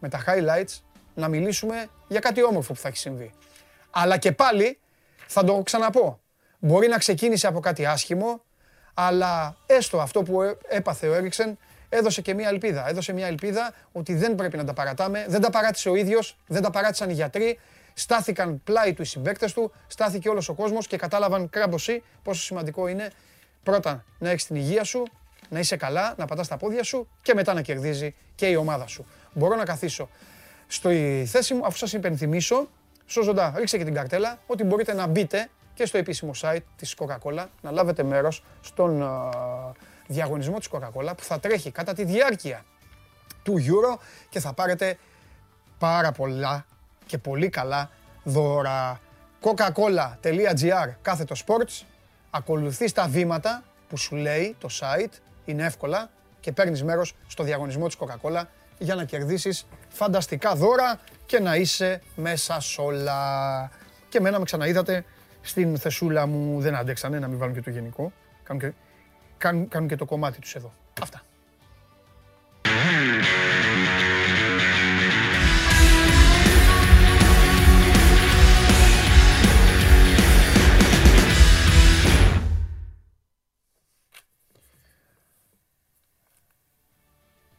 με τα highlights, να μιλήσουμε για κάτι όμορφο που θα έχει συμβεί. Αλλά και πάλι, θα το ξαναπώ, μπορεί να ξεκίνησε από κάτι άσχημο, αλλά έστω αυτό που έπαθε ο Έριξεν έδωσε και μια ελπίδα. Έδωσε μια ελπίδα ότι δεν πρέπει να τα παρατάμε. Δεν τα παράτησε ο ίδιος, δεν τα παράτησαν οι γιατροί. Στάθηκαν πλάι του οι συμπαίκτες του, στάθηκε όλος ο κόσμος και κατάλαβαν κράμποσι πόσο σημαντικό είναι πρώτα να έχεις την υγεία σου, να είσαι καλά, να πατάς τα πόδια σου και μετά να κερδίζει και η ομάδα σου. Μπορώ να καθίσω στο θέση μου, αφού σας υπενθυμίσω, σώζοντα, ρίξτε και την καρτέλα, ότι μπορείτε να μπείτε και στο επίσημο site της Coca-Cola, να λάβετε μέρος στον διαγωνισμό της Coca-Cola που θα τρέχει κατά τη διάρκεια του Euro και θα πάρετε πάρα πολλά και πολύ καλά δώρα. coca-cola.gr κάθετο sports, ακολουθείς τα βήματα που σου λέει το site, είναι εύκολα και παίρνεις μέρος στο διαγωνισμό της Coca-Cola για να κερδίσεις φανταστικά δώρα και να είσαι μέσα σ' όλα. Και εμένα με ξαναείδατε στην θεσούλα μου δεν αντέξανε να μην βάλουν και το γενικό. Κάνουν και, κάνουν, κάνουν και το κομμάτι τους εδώ. Αυτά.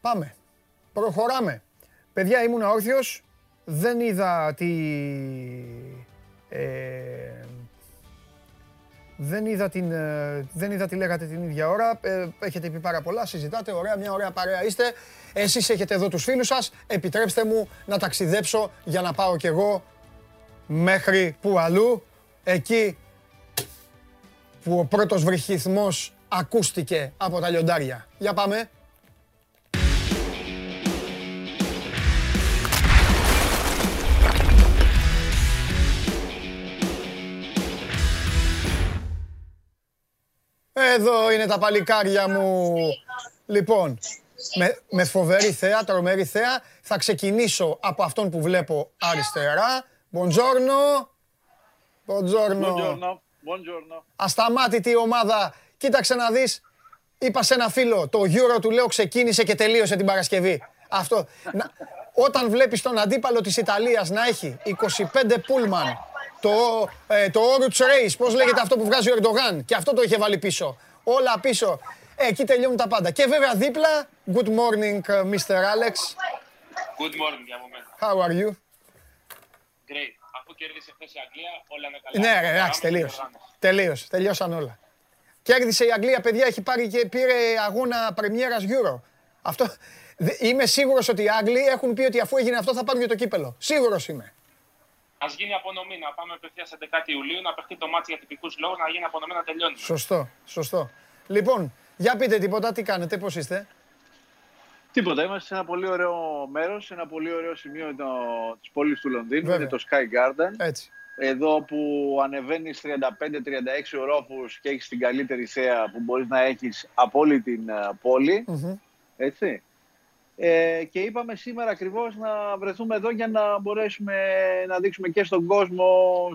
Πάμε. Προχωράμε. Παιδιά, ήμουν όρθιος. Δεν είδα τι... Ε, δεν είδα, την, ε, δεν είδα τι λέγατε την ίδια ώρα. Ε, έχετε πει πάρα πολλά, συζητάτε, ωραία, μια ωραία παρέα είστε. Εσείς έχετε εδώ τους φίλους σας. Επιτρέψτε μου να ταξιδέψω για να πάω κι εγώ μέχρι που αλλού. Εκεί που ο πρώτος βρυχυθμός ακούστηκε από τα λιοντάρια. Για πάμε. Εδώ είναι τα παλικάρια μου. Λοιπόν, με, με φοβερή θέα, τρομερή θέα, θα ξεκινήσω από αυτόν που βλέπω αριστερά. Μποντζόρνο. Μποντζόρνο. Buongiorno. Ασταμάτητη ομάδα. Κοίταξε να δεις. Είπα σε ένα φίλο, το Euro του λέω ξεκίνησε και τελείωσε την Παρασκευή. Αυτό. Να, όταν βλέπεις τον αντίπαλο της Ιταλίας να έχει 25 πούλμαν το, ε, το Oruch Race, πώς λέγεται αυτό που βγάζει ο Ερντογάν; Και αυτό το είχε βάλει πίσω. Όλα πίσω. Ε, εκεί τελειώνουν τα πάντα. Και βέβαια δίπλα, good morning uh, Mr. Alex. Good morning για μένα. How are you? Great. Αφού κέρδισε χθες η Αγγλία, όλα είναι καλά. Ναι, ρε, εντάξει, τελείωσε. Τελείωσε, τελειώσαν όλα. Κέρδισε η Αγγλία, παιδιά, έχει πάρει και πήρε αγώνα πρεμιέρας Euro. Αυτό, είμαι σίγουρος ότι οι Άγγλοι έχουν πει ότι αφού έγινε αυτό θα πάρουν και το κύπελο. Σίγουρος είμαι. Α γίνει απονομή, να πάμε απευθείας 11 Ιουλίου, να παιχτεί το μάτι για τυπικούς λόγους, να γίνει απονομή να τελειώνει. Σωστό, σωστό. Λοιπόν, για πείτε τίποτα, τι κάνετε, πώς είστε; Τίποτα, είμαστε σε ένα πολύ ωραίο μέρος, σε ένα πολύ ωραίο σημείο της πόλης του Λονδίνου, είναι το Sky Garden. Έτσι. Εδώ που ανεβαίνεις 35-36 ορόφους και έχεις την καλύτερη θέα που μπορείς να έχεις από όλη την ε, πόλη. Έτσι. Ε, και είπαμε σήμερα ακριβώς να βρεθούμε εδώ για να μπορέσουμε να δείξουμε και στον κόσμο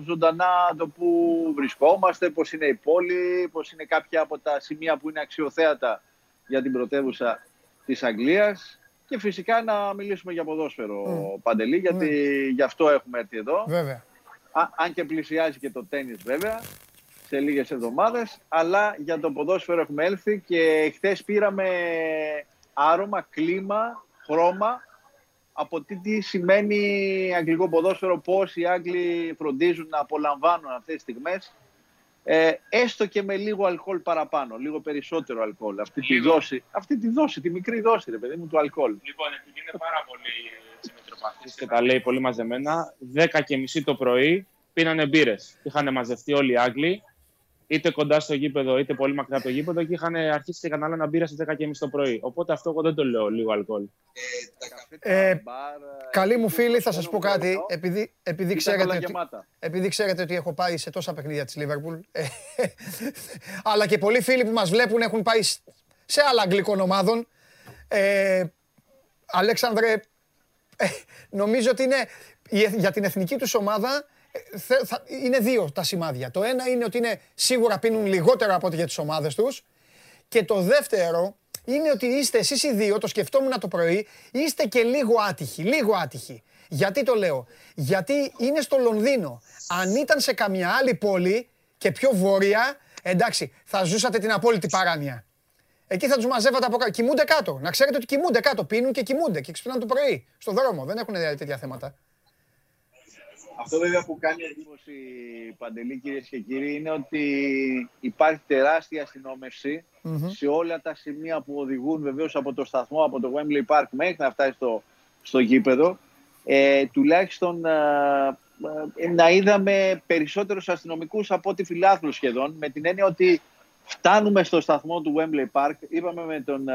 ζωντανά το που βρισκόμαστε, πώς είναι η πόλη, πώς είναι κάποια από τα σημεία που είναι αξιοθέατα για την πρωτεύουσα της Αγγλίας και φυσικά να μιλήσουμε για ποδόσφαιρο, mm. Παντελή, γιατί mm. γι' αυτό έχουμε έρθει εδώ. Βέβαια. Α, αν και πλησιάζει και το τέννις βέβαια, σε λίγες εβδομάδες, αλλά για το ποδόσφαιρο έχουμε έλθει και χθες πήραμε άρωμα, κλίμα, χρώμα από τι, τι σημαίνει αγγλικό ποδόσφαιρο, πώς οι Άγγλοι φροντίζουν να απολαμβάνουν αυτές τις στιγμές ε, έστω και με λίγο αλκοόλ παραπάνω, λίγο περισσότερο αλκοόλ. Αυτή τη δόση, αυτή τη δόση, τη μικρή δόση, ρε παιδί μου, του αλκοόλ. Λοιπόν, επειδή είναι πάρα πολύ μετροπαθής και τα λέει πολύ μαζεμένα, 10 και μισή το πρωί πίνανε μπύρες. Είχαν μαζευτεί όλοι οι Άγγλοι είτε κοντά στο γήπεδο, είτε πολύ μακριά από το γήπεδο και είχαν αρχίσει και κανένα μπύρα στις 10.30 το πρωί. Οπότε αυτό εγώ δεν το λέω λίγο αλκοόλ. Ε, καλή μου φίλη, θα σας πω κάτι. Επειδή, επειδή, ξέρετε ότι, επειδή ξέρετε ότι έχω πάει σε τόσα παιχνίδια της Λίβερπουλ, ε, αλλά και πολλοί φίλοι που μας βλέπουν έχουν πάει σε άλλα αγγλικών ομάδων. Ε, Αλέξανδρε, ε, νομίζω ότι είναι για την εθνική τους ομάδα είναι δύο τα σημάδια. Το ένα είναι ότι είναι σίγουρα πίνουν λιγότερο από ό,τι για τις ομάδες τους και το δεύτερο είναι ότι είστε εσείς οι δύο, το σκεφτόμουν το πρωί, είστε και λίγο άτυχοι, λίγο άτυχοι. Γιατί το λέω, γιατί είναι στο Λονδίνο. Αν ήταν σε καμιά άλλη πόλη και πιο βόρεια, εντάξει, θα ζούσατε την απόλυτη παράνοια. Εκεί θα τους μαζεύατε από κάτω. Κοιμούνται κάτω. Να ξέρετε ότι κοιμούνται κάτω. Πίνουν και κοιμούνται και ξυπνάνε το πρωί. Στο δρόμο. Δεν έχουν τέτοια θέματα. Αυτό βέβαια που κάνει εντύπωση παντελή κυρίες και κύριοι είναι ότι υπάρχει τεράστια σε όλα τα σημεία που οδηγούν βεβαίως από το σταθμό, από το Wembley Park μέχρι να φτάσει στο, στο γήπεδο. Ε, τουλάχιστον ε, ε, να είδαμε περισσότερους αστυνομικούς από ό,τι φιλάθλους σχεδόν με την έννοια ότι φτάνουμε στο σταθμό του Wembley Park. Είπαμε με τον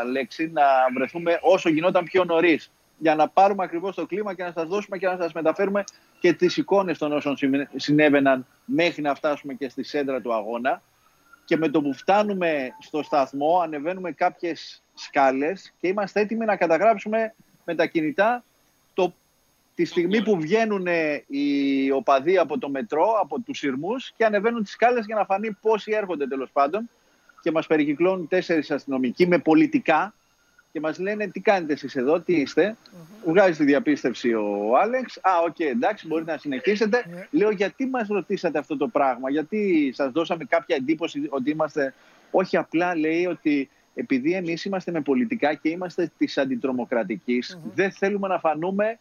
Αλέξη να βρεθούμε όσο γινόταν πιο νωρίς για να πάρουμε ακριβώς το κλίμα και να σας δώσουμε και να σας μεταφέρουμε και τις εικόνες των όσων συνέβαιναν μέχρι να φτάσουμε και στη σέντρα του αγώνα. Και με το που φτάνουμε στο σταθμό ανεβαίνουμε κάποιες σκάλες και είμαστε έτοιμοι να καταγράψουμε με τα κινητά το τη στιγμή που βγαίνουν οι οπαδοί από το μετρό, από τους συρμούς και ανεβαίνουν τις σκάλες για να φανεί πόσοι έρχονται τέλος πάντων και μας περικυκλώνουν τέσσερις αστυνομικοί με πολιτικά και μας λένε τι κάνετε εσείς εδώ, τι είστε; Mm-hmm. Βγάζει τη διαπίστευση ο Άλεξ. Α, OK, okay, εντάξει, μπορείτε να συνεχίσετε. Ναι. Λέω, γιατί μας ρωτήσατε αυτό το πράγμα, γιατί σας δώσαμε κάποια εντύπωση ότι είμαστε... Όχι απλά λέει ότι επειδή εμείς είμαστε με πολιτικά και είμαστε της αντιτρομοκρατικής, δεν θέλουμε να φανούμε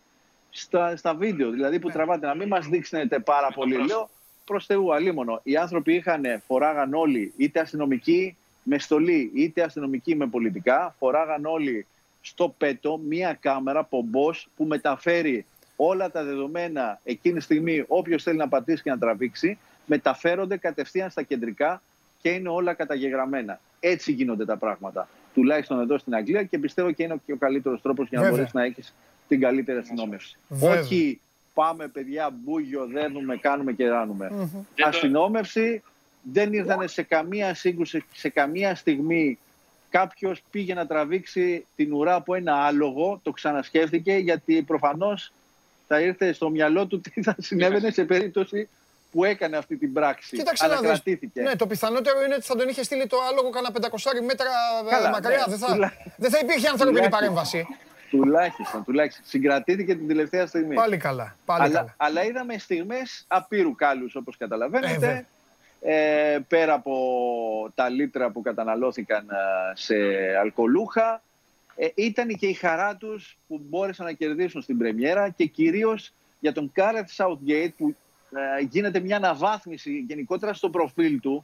στα, στα βίντεο, δηλαδή που ναι. τραβάτε, να μην μας δείξετε πάρα πολύ. Λέω, προς Θεού, αλίμονο. Οι άνθρωποι είχαν, φοράγαν όλοι, είτε αστυνομικοί με στολή, είτε αστυνομικοί με πολιτικά, φοράγαν όλοι στο πέτο μία κάμερα πομπός που μεταφέρει όλα τα δεδομένα εκείνη τη στιγμή όποιος θέλει να πατήσει και να τραβήξει μεταφέρονται κατευθείαν στα κεντρικά και είναι όλα καταγεγραμμένα. Έτσι γίνονται τα πράγματα. Τουλάχιστον εδώ στην Αγγλία και πιστεύω και είναι και ο καλύτερος τρόπος για να μπορέσει να έχεις την καλύτερη αστυνόμευση. Όχι πάμε παιδιά μπούγιο, δένουμε, κάνουμε και ράνουμε. Αστυνόμευση δεν ήρθαν σε καμία σύγκρουση, σε καμία στιγμή κάποιος πήγε να τραβήξει την ουρά από ένα άλογο, το ξανασκέφτηκε γιατί προφανώς θα ήρθε στο μυαλό του τι θα συνέβαινε σε περίπτωση που έκανε αυτή την πράξη. Κοίταξε Ανακρατήθηκε. Ναι, το πιθανότερο είναι ότι θα τον είχε στείλει το άλογο κανένα 500 μέτρα ε, Καλά, μακριά. Ναι, δεν, θα, δεν θα υπήρχε ανθρώπινη παρέμβαση. Τουλάχιστον, τουλάχιστον. Συγκρατήθηκε την τελευταία στιγμή. Πάλι καλά. Πάλι αλλά, καλά. αλλά είδαμε στιγμές απείρου κάλους, όπως καταλαβαίνετε. Ε, ε, πέρα από τα λίτρα που καταναλώθηκαν ε, σε αλκοολούχα, ε, ήταν και η χαρά τους που μπόρεσαν να κερδίσουν στην πρεμιέρα και κυρίως για τον Κάρεθ Southgate που ε, γίνεται μια αναβάθμιση γενικότερα στο προφίλ του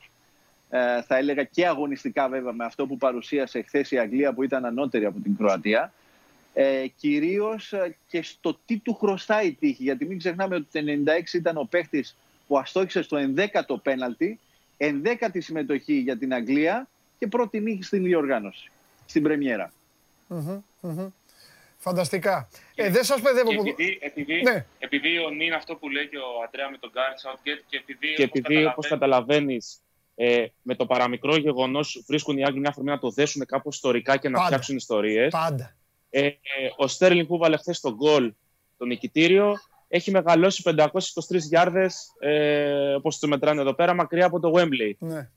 ε, θα έλεγα και αγωνιστικά βέβαια με αυτό που παρουσίασε χθες η Αγγλία που ήταν ανώτερη από την Κροατία ε, κυρίως ε, και στο τι του χρωστάει η τύχη. Γιατί μην ξεχνάμε ότι το 96 ήταν ο παίχτης που αστόχησε στο 11ο πέναλτι, 11η συμμετοχή για την Αγγλία και πρώτη νίκη στην διοργάνωση, στην πρεμιέρα. Φανταστικά. Ε, δεν σας παιδεύω που... Επειδή, επειδή, ναι. επειδή ο Νίν αυτό που λέει και ο Αντρέα με τον Γκάρι Σάουτγκέτ και επειδή, και επειδή όπως καταλαβαίνεις, ε, με το παραμικρό γεγονός βρίσκουν οι Άγγλοι μια φορμή να το δέσουν κάπως ιστορικά και να Πάντα. φτιάξουν ιστορίες. Πάντα. Ε, ο Στέρλινγκ που βάλε χθες τον γκολ το νικητήριο έχει μεγαλώσει 523 γιάρδες, ε, όπως το μετράνε εδώ πέρα, μακριά από το Wembley. Ναι.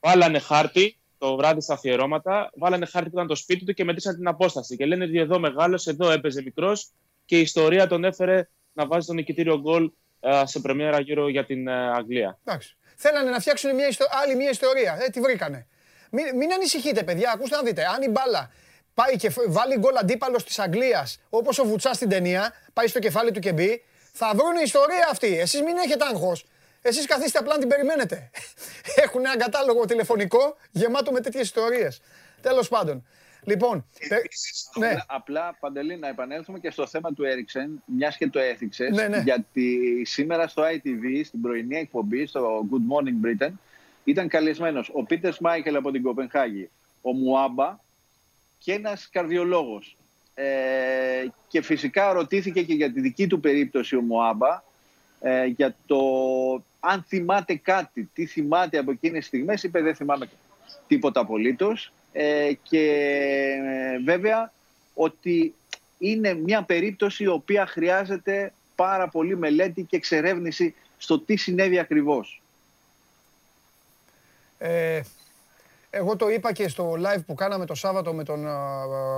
Βάλανε χάρτη το βράδυ στα αφιερώματα, βάλανε χάρτη που ήταν το σπίτι του και μετρήσαν την απόσταση. Και λένε ότι εδώ μεγάλο, εδώ έπαιζε μικρός και η ιστορία τον έφερε να βάζει τον νικητήριο γκολ ε, σε πρεμιέρα γύρω για την ε, Αγγλία. Εντάξει. Θέλανε να φτιάξουν μια ιστο... άλλη μια ιστορία. Ε, τη βρήκανε. Μην, μην ανησυχείτε, παιδιά. Ακούστε να δείτε. Αν η μπάλα πάει και βάλει γκολ αντίπαλος της Αγγλίας, όπως ο Βουτσάς στην ταινία, πάει στο κεφάλι του και μπει, θα βρουν ιστορία αυτή. Εσείς μην έχετε άγχος. Εσείς καθίστε απλά να την περιμένετε. <laughs> Έχουν ένα κατάλογο τηλεφωνικό γεμάτο με τέτοιες ιστορίες. Τέλος πάντων. Λοιπόν, ναι. απλά, Παντελή, να επανέλθουμε και στο θέμα του Έριξεν, μιας και το έθιξες. Ναι, ναι. Γιατί σήμερα στο ITV, στην πρωινή εκπομπή, στο Good Morning Britain, ήταν καλεσμένος ο Πίτερ Μάικελ από την Κοπενχάγη, ο Μουάμπα, και ένας καρδιολόγος. Ε, και φυσικά ρωτήθηκε και για τη δική του περίπτωση ο Μωάμπα ε, για το αν θυμάται κάτι, τι θυμάται από εκείνες τις στιγμές, είπε δεν θυμάμαι τίποτα απολύτως ε, και ε, βέβαια ότι είναι μια περίπτωση η οποία χρειάζεται πάρα πολύ μελέτη και εξερεύνηση στο τι συνέβη ακριβώς. Ε, εγώ το είπα και στο live που κάναμε το Σάββατο με τον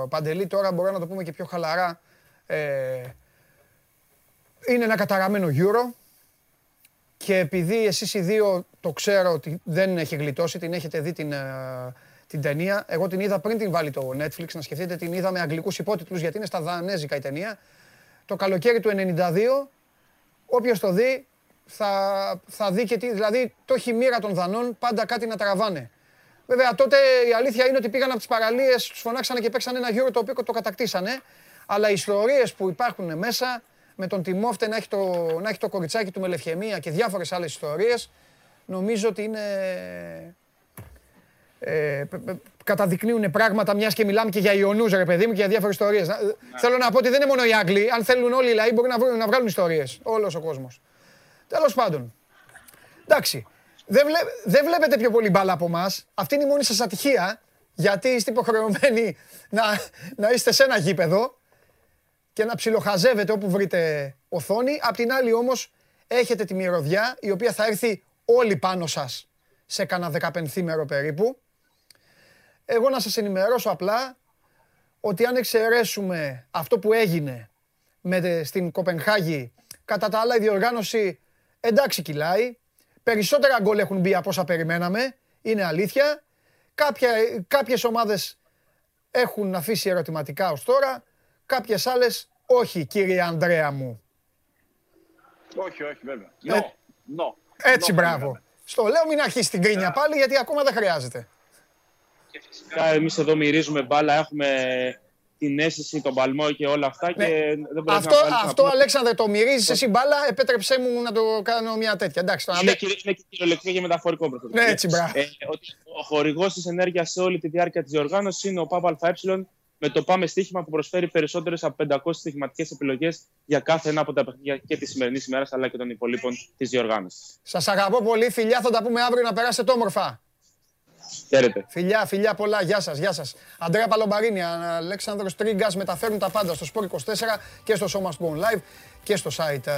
Παντελή, τώρα μπορώ να το πούμε και πιο χαλαρά. Ε, είναι ένα καταραμένο Euro και επειδή εσείς οι δύο το ξέρω ότι δεν έχει γλιτώσει, την έχετε δει την, την ταινία. Εγώ την είδα πριν την βάλει το Netflix, να σκεφτείτε την είδα με αγγλικούς υπότιτλους γιατί είναι στα δανέζικα η ταινία. Το καλοκαίρι του 92, όποιος το δει θα, θα δει και τι, δηλαδή το χειμήρα των Δανών πάντα κάτι να τραβάνε. Βέβαια τότε η αλήθεια είναι ότι πήγαν από τις παραλίες, τους φωνάξανε και παίξαν ένα γύρο το οποίο το κατακτήσανε. Αλλά οι ιστορίες που υπάρχουν μέσα, με τον Τιμόφτε να έχει το, να έχει το κοριτσάκι του με λευχαιμία και διάφορες άλλες ιστορίες, νομίζω ότι είναι. Ε, καταδεικνύουν πράγματα μιας και μιλάμε και για Ιωνούς, ρε παιδί μου, και για διάφορες ιστορίες. Ναι. Θέλω να πω ότι δεν είναι μόνο οι Άγγλοι. Αν θέλουν όλοι οι λαοί, μπορεί να, βγάλουν, να βγάλουν ιστορίες. Όλος ο κόσμος. Τέλος πάντων. Εντάξει. Δεν, βλέ, δεν βλέπετε πιο πολύ μπάλα από εμά. Αυτή είναι η μόνη σας ατυχία. Γιατί είστε υποχρεωμένοι να, να είστε σε ένα γήπεδο. και να ψιλοχαζεύετε όπου βρείτε οθόνη. Απ' την άλλη όμως έχετε τη μυρωδιά η οποία θα έρθει όλοι πάνω σας σε κάνα δεκαπενθήμερο περίπου. Εγώ να σας ενημερώσω απλά ότι αν εξαιρέσουμε αυτό που έγινε με, στην Κοπενχάγη, κατά τα άλλα η διοργάνωση εντάξει κυλάει. Περισσότερα γκολ έχουν μπει από όσα περιμέναμε, είναι αλήθεια. Κάποια, κάποιες ομάδες έχουν αφήσει ερωτηματικά ως τώρα, κάποιες άλλες όχι κύριε Ανδρέα μου. Όχι, όχι βέβαια. No. No. Έτσι μπράβο. Στο λέω μην αρχίσει την κρίνια πάλι γιατί ακόμα δεν χρειάζεται. Και φυσικά εμείς εδώ μυρίζουμε μπάλα, έχουμε την αίσθηση, τον παλμό και όλα αυτά. Και ναι. δεν αυτό, να αυτό Αλέξανδρε, το μυρίζεις εσύ μπάλα, επέτρεψέ μου να το κάνω μια τέτοια. Εντάξει, είναι, και, είναι και κυριολεκτικό και μεταφορικό προσωπικό. Ναι, έτσι, μπράβο. Ε, ότι ο χορηγός της ενέργειας σε όλη τη διάρκεια της διοργάνωσης είναι ο ΠΑΠ ΑΕ με το Πάμε Στοίχημα που προσφέρει περισσότερες από 500 στοιχηματικές επιλογές για κάθε ένα από τα παιχνίδια και της σημερινής ημέρας αλλά και των υπολείπων της διοργάνωσης. Σας αγαπώ πολύ, φιλιά. Θα τα πούμε αύριο να περάσετε όμορφα. Χαίρετε. Φιλιά, φιλιά πολλά. Γεια σας, γεια σας. Αντρέα Παλομπαρίνη, Αλέξανδρος Τρίγκας μεταφέρουν τα πάντα στο Sport 24 και στο Show Must Go Live και στο site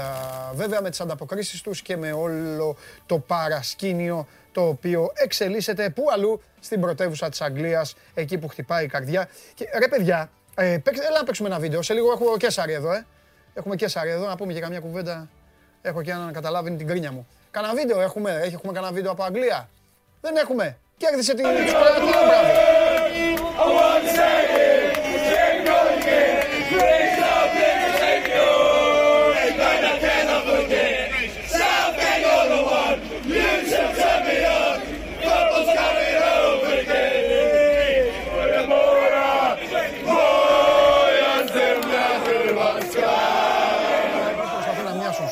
βέβαια με τις ανταποκρίσεις τους και με όλο το παρασκήνιο το οποίο εξελίσσεται που αλλού στην πρωτεύουσα της Αγγλίας, εκεί που χτυπάει η καρδιά. Και, ρε παιδιά, ε, έλα να παίξουμε ένα βίντεο. Σε λίγο έχω και Σάρι εδώ, ε. Έχουμε και Σάρι εδώ, να πούμε και καμιά κουβέντα. Έχω και έναν να καταλάβει την κρίνια μου. Κάνα βίντεο έχουμε, έχουμε κανένα βίντεο από Αγγλία. Δεν έχουμε. Κέρδισε την Σκοτία, μπράβο.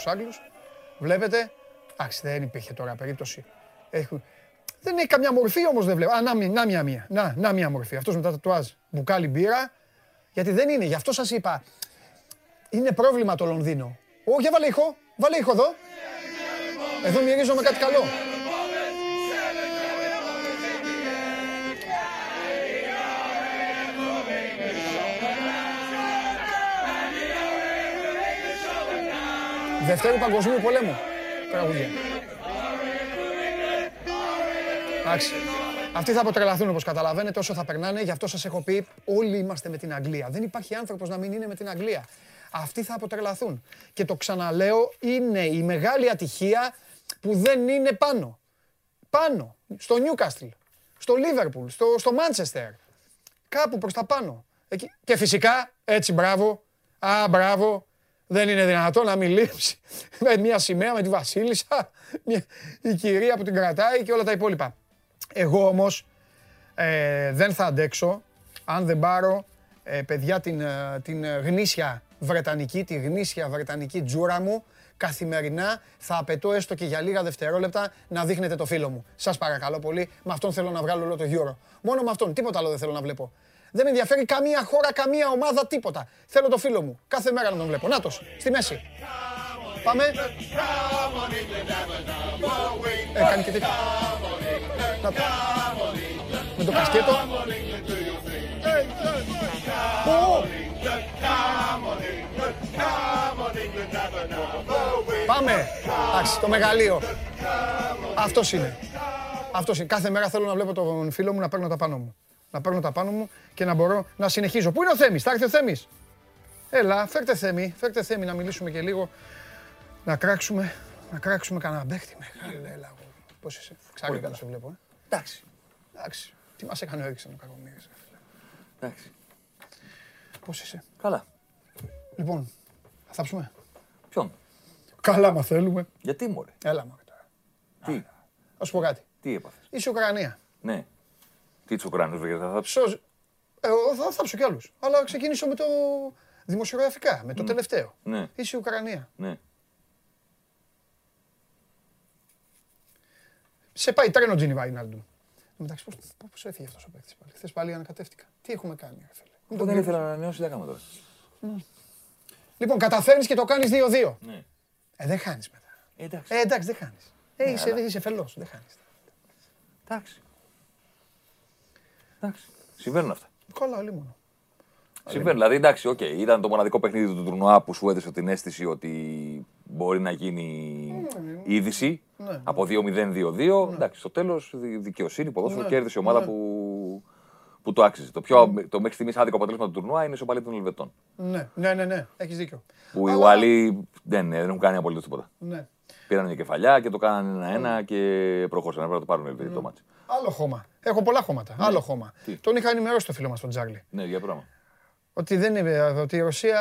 Άγγλους. Βλέπετε, εντάξει δεν υπήρχε τώρα περίπτωση. Έχουν, δεν έχει καμιά μορφή όμως δεν βλέπω. Α, να, να μια μία. Να, να μια μορφή. Αυτός με τα τατουάζ. Μπουκάλι μπύρα. Γιατί δεν είναι. Γι' αυτό σας είπα. Είναι πρόβλημα το Λονδίνο. Ω, για βάλε ήχο. Βάλε ήχο εδώ. Εδώ μυρίζομαι κάτι καλό. Δευτέρου Παγκοσμίου Πολέμου. Τραγούδια. Εντάξει. Αυτοί θα αποτρελαθούν όπως καταλαβαίνετε όσο θα περνάνε. Γι' αυτό σας έχω πει: Όλοι είμαστε με την Αγγλία. Δεν υπάρχει άνθρωπος να μην είναι με την Αγγλία. Αυτοί θα αποτρελαθούν. Και το ξαναλέω, είναι η μεγάλη ατυχία που δεν είναι πάνω. Πάνω. Στο Νιούκαστλ, στο Λίβερπουλ, στο, στο Μάντσεστερ. Κάπου προς τα πάνω. Εκεί. Και φυσικά, έτσι μπράβο. Α, μπράβο. Δεν είναι δυνατόν να μιλήσει <laughs> με μια σημαία με τη Βασίλισσα, η κυρία που την κρατάει και όλα τα υπόλοιπα. Εγώ όμως ε, δεν θα αντέξω αν δεν πάρω ε, παιδιά την, ε, την γνήσια βρετανική, τη γνήσια βρετανική τζούρα μου καθημερινά θα απαιτώ έστω και για λίγα δευτερόλεπτα να δείχνετε το φίλο μου. Σας παρακαλώ πολύ, με αυτόν θέλω να βγάλω όλο το Euro. Μόνο με αυτόν, τίποτα άλλο δεν θέλω να βλέπω. Δεν με ενδιαφέρει καμία χώρα, καμία ομάδα, τίποτα. Θέλω το φίλο μου. Κάθε μέρα να τον βλέπω. Νάτος, στη μέση. Πάμε. Ε, κάνει και τέτοια. Με το κασκέτο. Πάμε. Εντάξει, το μεγαλείο. Αυτός είναι. Αυτός είναι. Κάθε μέρα θέλω να βλέπω τον φίλο μου να παίρνω τα πάνω μου να παίρνω τα πάνω μου και να μπορώ να συνεχίζω. Πού είναι ο Θέμης, θα έρθει ο Θέμης. Έλα, φέρτε Θέμη, φέρτε Θέμη να μιλήσουμε και λίγο, να κράξουμε, να κράξουμε κανένα παίχτη. Μεγάλη, έλα, πώς είσαι, ξάγει να σε βλέπω. Ε. Εντάξει, εντάξει, τι μας έκανε ο Έριξεν ο Κακομύρης. Εντάξει. Πώς είσαι; Καλά. Λοιπόν, θα θάψουμε. Ποιον; Καλά, μα θέλουμε. Γιατί μωρέ; Έλα μωρέ τώρα. Τι; Α σου πω κάτι. Τι έπαθες; Είσαι Ουκρανία. Ναι. Τι τσουκράνους βρήκε, θα θάψω. Σώζ... Εγώ θα θάψω κι άλλους. Αλλά ξεκινήσω με το δημοσιογραφικά, με το τελευταίο. Ναι. Είσαι η Ουκρανία. Ναι. Σε πάει τρένο Τζίνι Βάιναλντου. Εντάξει, πώς, πώς έφυγε αυτός ο παίκτης πάλι. Χθες πάλι ανακατεύτηκα. Τι έχουμε κάνει, ρε φίλε; Δεν ήθελα να ανανεώσει, δεν έκανα τώρα. Λοιπόν, καταφέρνεις και το κάνεις 2-2. Ναι. Ε, δεν χάνεις μετά. Ε, εντάξει. Ε, εντάξει, δεν χάνεις. Ε, Ναι, είσαι, αλλά- είσαι φελός, δεν χάνεις. Εντάξει. Εντάξει. Συμβαίνουν αυτά. Καλά, λίγο μόνο. Συμβαίνει. Δηλαδή, εντάξει, οκ, ήταν το μοναδικό παιχνίδι του τουρνουά που σου έδωσε την αίσθηση ότι μπορεί να γίνει είδηση Ναι. από 2-0 2-2. Εντάξει, στο τέλος δικαιοσύνη, ποδόσφαιρο, Ναι. κέρδισε η ομάδα Ναι. που, που το άξιζε. Το, πιο, το μέχρι στιγμής άδικο αποτέλεσμα του τουρνουά είναι η σοπαλία των Ελβετών. Ναι, ναι, ναι, ναι. έχεις δίκιο. Που οι Αλλά- Ουαλοί δεν, δεν έχουν κάνει απολύτως τίποτα. Ναι. Πήραν μια κεφαλιά και το κάνανε ένα-ένα και προχώρησαν. Πρέπει να το πάρουν οι Ελβετοί το μάτι. Άλλο χώμα. Έχω πολλά χώματα. Άλλο χώμα. Ναι. Τι; Τον είχα ενημερώσει το φίλο μας τον Τζάρλι. Ναι, για πράγμα. Ότι, δεν είναι, ότι η Ρωσία.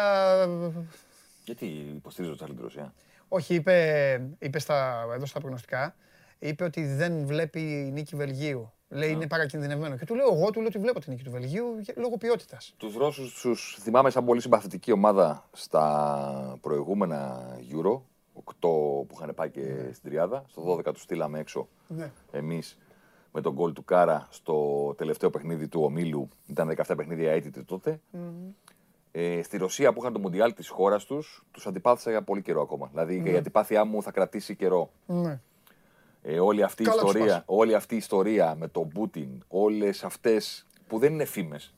Γιατί υποστηρίζω το Τσάρλι τη Ρωσία; Όχι, είπε, είπε στα, εδώ στα προγνωστικά, είπε ότι δεν βλέπει η νίκη Βελγίου. Λέει είναι παρακινδυνευμένο. Και του λέω εγώ, του λέω ότι βλέπω τη νίκη του Βελγίου για- λόγω ποιότητας. Τους Ρώσους τους θυμάμαι σαν πολύ συμπαθητική ομάδα στα προηγούμενα Euro. 8 που είχαν πάει και στην Τριάδα. Στο 12 τους στείλαμε έξω Ναι. εμείς με τον γκολ του Κάρα στο τελευταίο παιχνίδι του ομίλου. Ήταν 17 παιχνίδια αίτητη τότε. Ε, στη Ρωσία που είχαν το Μουντιάλ της χώρας τους, τους αντιπάθησα για πολύ καιρό ακόμα. Δηλαδή η αντιπάθειά μου θα κρατήσει καιρό. Ναι. Ε, όλη, αυτή η Καλά τους ιστορία, πας. όλη αυτή η ιστορία με τον Πούτιν, όλες αυτές που δεν είναι φήμες,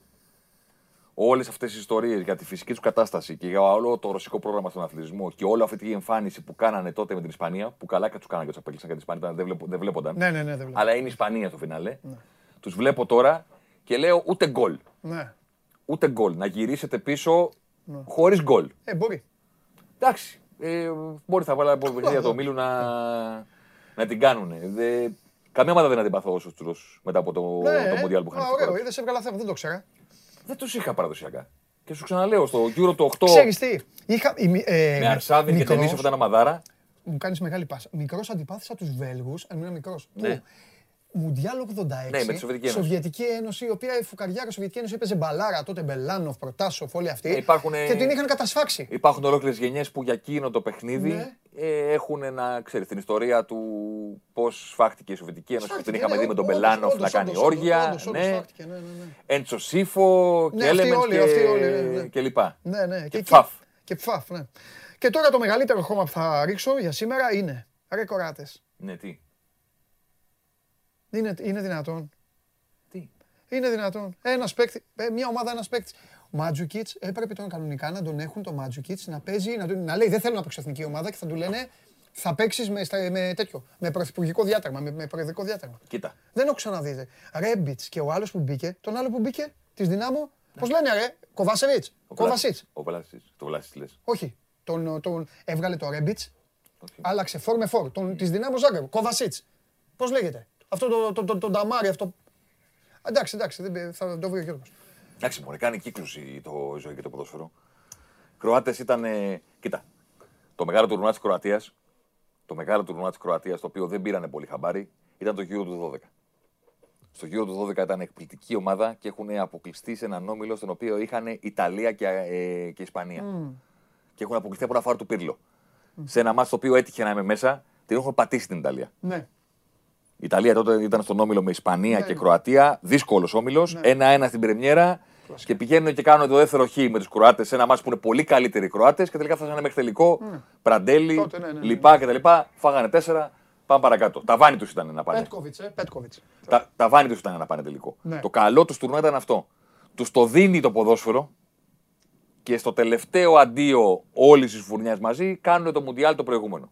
όλες αυτές οι ιστορίες για τη φυσική τους κατάσταση και για όλο το ρωσικό πρόγραμμα στον αθλητισμό και όλη αυτή η εμφάνιση που κάνανε τότε με την Ισπανία, που καλά και τους κάνανε και τους απέκλεισαν και την Ισπανία, ήταν- δεν, βλέπω- δεν βλέπονταν, Ναι, ναι, ναι, δεν βλέπω. αλλά είναι η Ισπανία στο φινάλε. Τους βλέπω τώρα και λέω ούτε γκολ. Ναι. Ούτε γκολ. Να γυρίσετε πίσω χωρίς γκολ. Ε, μπορεί. Εντάξει. Ε, μπορεί θα βάλει από <laughs> παιχνίδια του ομίλου να, να την κάνουν. Δε, καμία ομάδα δεν αντιπαθώ όσο τους Ρώσου μετά από το, Ναι, το Μοντιάλ που είχαν Α, στη χώρα ωραίο, τους. είδες, έβγαλα θέμα, δεν το ξέρα. Δεν τους είχα παραδοσιακά. Και σου ξαναλέω, στο Euro το 8 Ξέρεις τι, είχα, η μη- ε, με Αρσάβιν και μικρός, Τενίσο που ήταν αμαδάρα. Μου κάνεις μεγάλη πάσα. Μικρός αντιπάθησα τους Βέλγους, αν ήμουν μικρός. Ναι. Που Μουντιάλ 86. Ναι, με τη Σοβιετική Ένωση. Σοβιετική Ένωση, η οποία η φουκαριάρα Σοβιετική Ένωση έπαιζε μπαλάρα τότε, Μπελάνοφ, Προτάσοφ, όλοι αυτοί. Ε, υπάρχουνε- Και την είχαν κατασφάξει. Υπάρχουν ολόκληρες γενιές που για εκείνο το παιχνίδι Ναι. ε, έχουν να ξέρεις την ιστορία του πώς σφάχτηκε η Σοβιετική Ένωση. που Την Σφάχτηκε, είχαμε ναι, δει με τον όντως, Μπελάνοφ όντως, να κάνει όντως, όργια. όντως, όντως, ναι. σφάχτηκε, ναι, ναι, ναι. Έντσο Σίφο Ναι, και αυτοί Elements όλοι, και, αυτοί όλοι, ναι, ναι. και λοιπά. Ναι, ναι. Και εκεί- Πφαφ. Και πφαφ, ναι. Και τώρα το μεγαλύτερο χώμα που θα ρίξω για σήμερα είναι ρε κοράτες. Ναι, τι; Είναι, είναι δυνατόν. τι; Είναι δυνατόν. Ένας παίκτη, ε, μια ομάδα, ένας παίκτης. Ο Μάτζουκιτ έπρεπε τον κανονικά να τον έχουν το Μάτζουκιτ να παίζει, να, τον- να λέει: Δεν θέλω να παίξω εθνική ομάδα και θα του λένε: Θα παίξεις με, στα- με τέτοιο. Με πρωθυπουργικό διάταγμα, με, με προεδρικό διάταγμα. Κοίτα. Δεν έχω ξαναδεί. Ρέμπιτς και ο άλλος που μπήκε, τον άλλο που μπήκε, της δυνάμω. Πώς λένε, ρε, Κοβάσεβιτ. Κοβασίτς. Ο Βλάσιτ. Το Βλάσιτ λες. Όχι. Τον, τον έβγαλε το Ρέμπιτς, άλλαξε φόρ με φόρ. Τον, της δυνάμω Ζάγκρεπ. Κοβασίτς. Πώς λέγεται; Αυτό το, το, το, το, νταμάρι, αυτό. Εντάξει, εντάξει, δεν, θα το βρει ο Γιώργος. Εντάξει, μωρέ, κάνει κύκλους η, το, η ζωή και το ποδόσφαιρο. Οι Κροάτες ήταν. ε, κοίτα, το μεγάλο τουρνουά της Κροατίας, το μεγάλο τουρνουά της Κροατίας, το οποίο δεν πήρανε πολύ χαμπάρι, ήταν το Euro του 12. Στο Euro του 12 ήταν εκπληκτική ομάδα και έχουν αποκλειστεί σε έναν όμιλο στον οποίο είχαν Ιταλία και, ε, και Ισπανία. Και έχουν αποκλειστεί από ένα φάρο του Πύρλο. Σε ένα μάτι το οποίο έτυχε να είμαι μέσα, την έχουν πατήσει την Ιταλία. Ναι. Η Ιταλία τότε ήταν στον όμιλο με Ισπανία Ναι, και ναι. Κροατία. Δύσκολος όμιλος. Ένα-ένα στην Πρεμιέρα. Και πηγαίνουν και κάνουν το δεύτερο χ με τους Κροάτες σε ένα μάτι που είναι πολύ καλύτεροι οι Κροάτες και τελικά φτάσανε μέχρι τελικό. Πραντέλη, Τότε, ναι, ναι, ναι. λοιπά κτλ. Φάγανε τέσσερα. Πάμε παρακάτω. Τα βάνη τους ήταν να πάνε. Πέτκοβιτς, ε, Πέτκοβιτς. Τα, τα βάνη τους ήταν να πάνε τελικό. Ναι. Το καλό τους τουρνουά ήταν αυτό. Τους το δίνει το ποδόσφαιρο και στο τελευταίο αντίο όλης της φουρνιάς μαζί κάνουν το Μουντιάλ το προηγούμενο.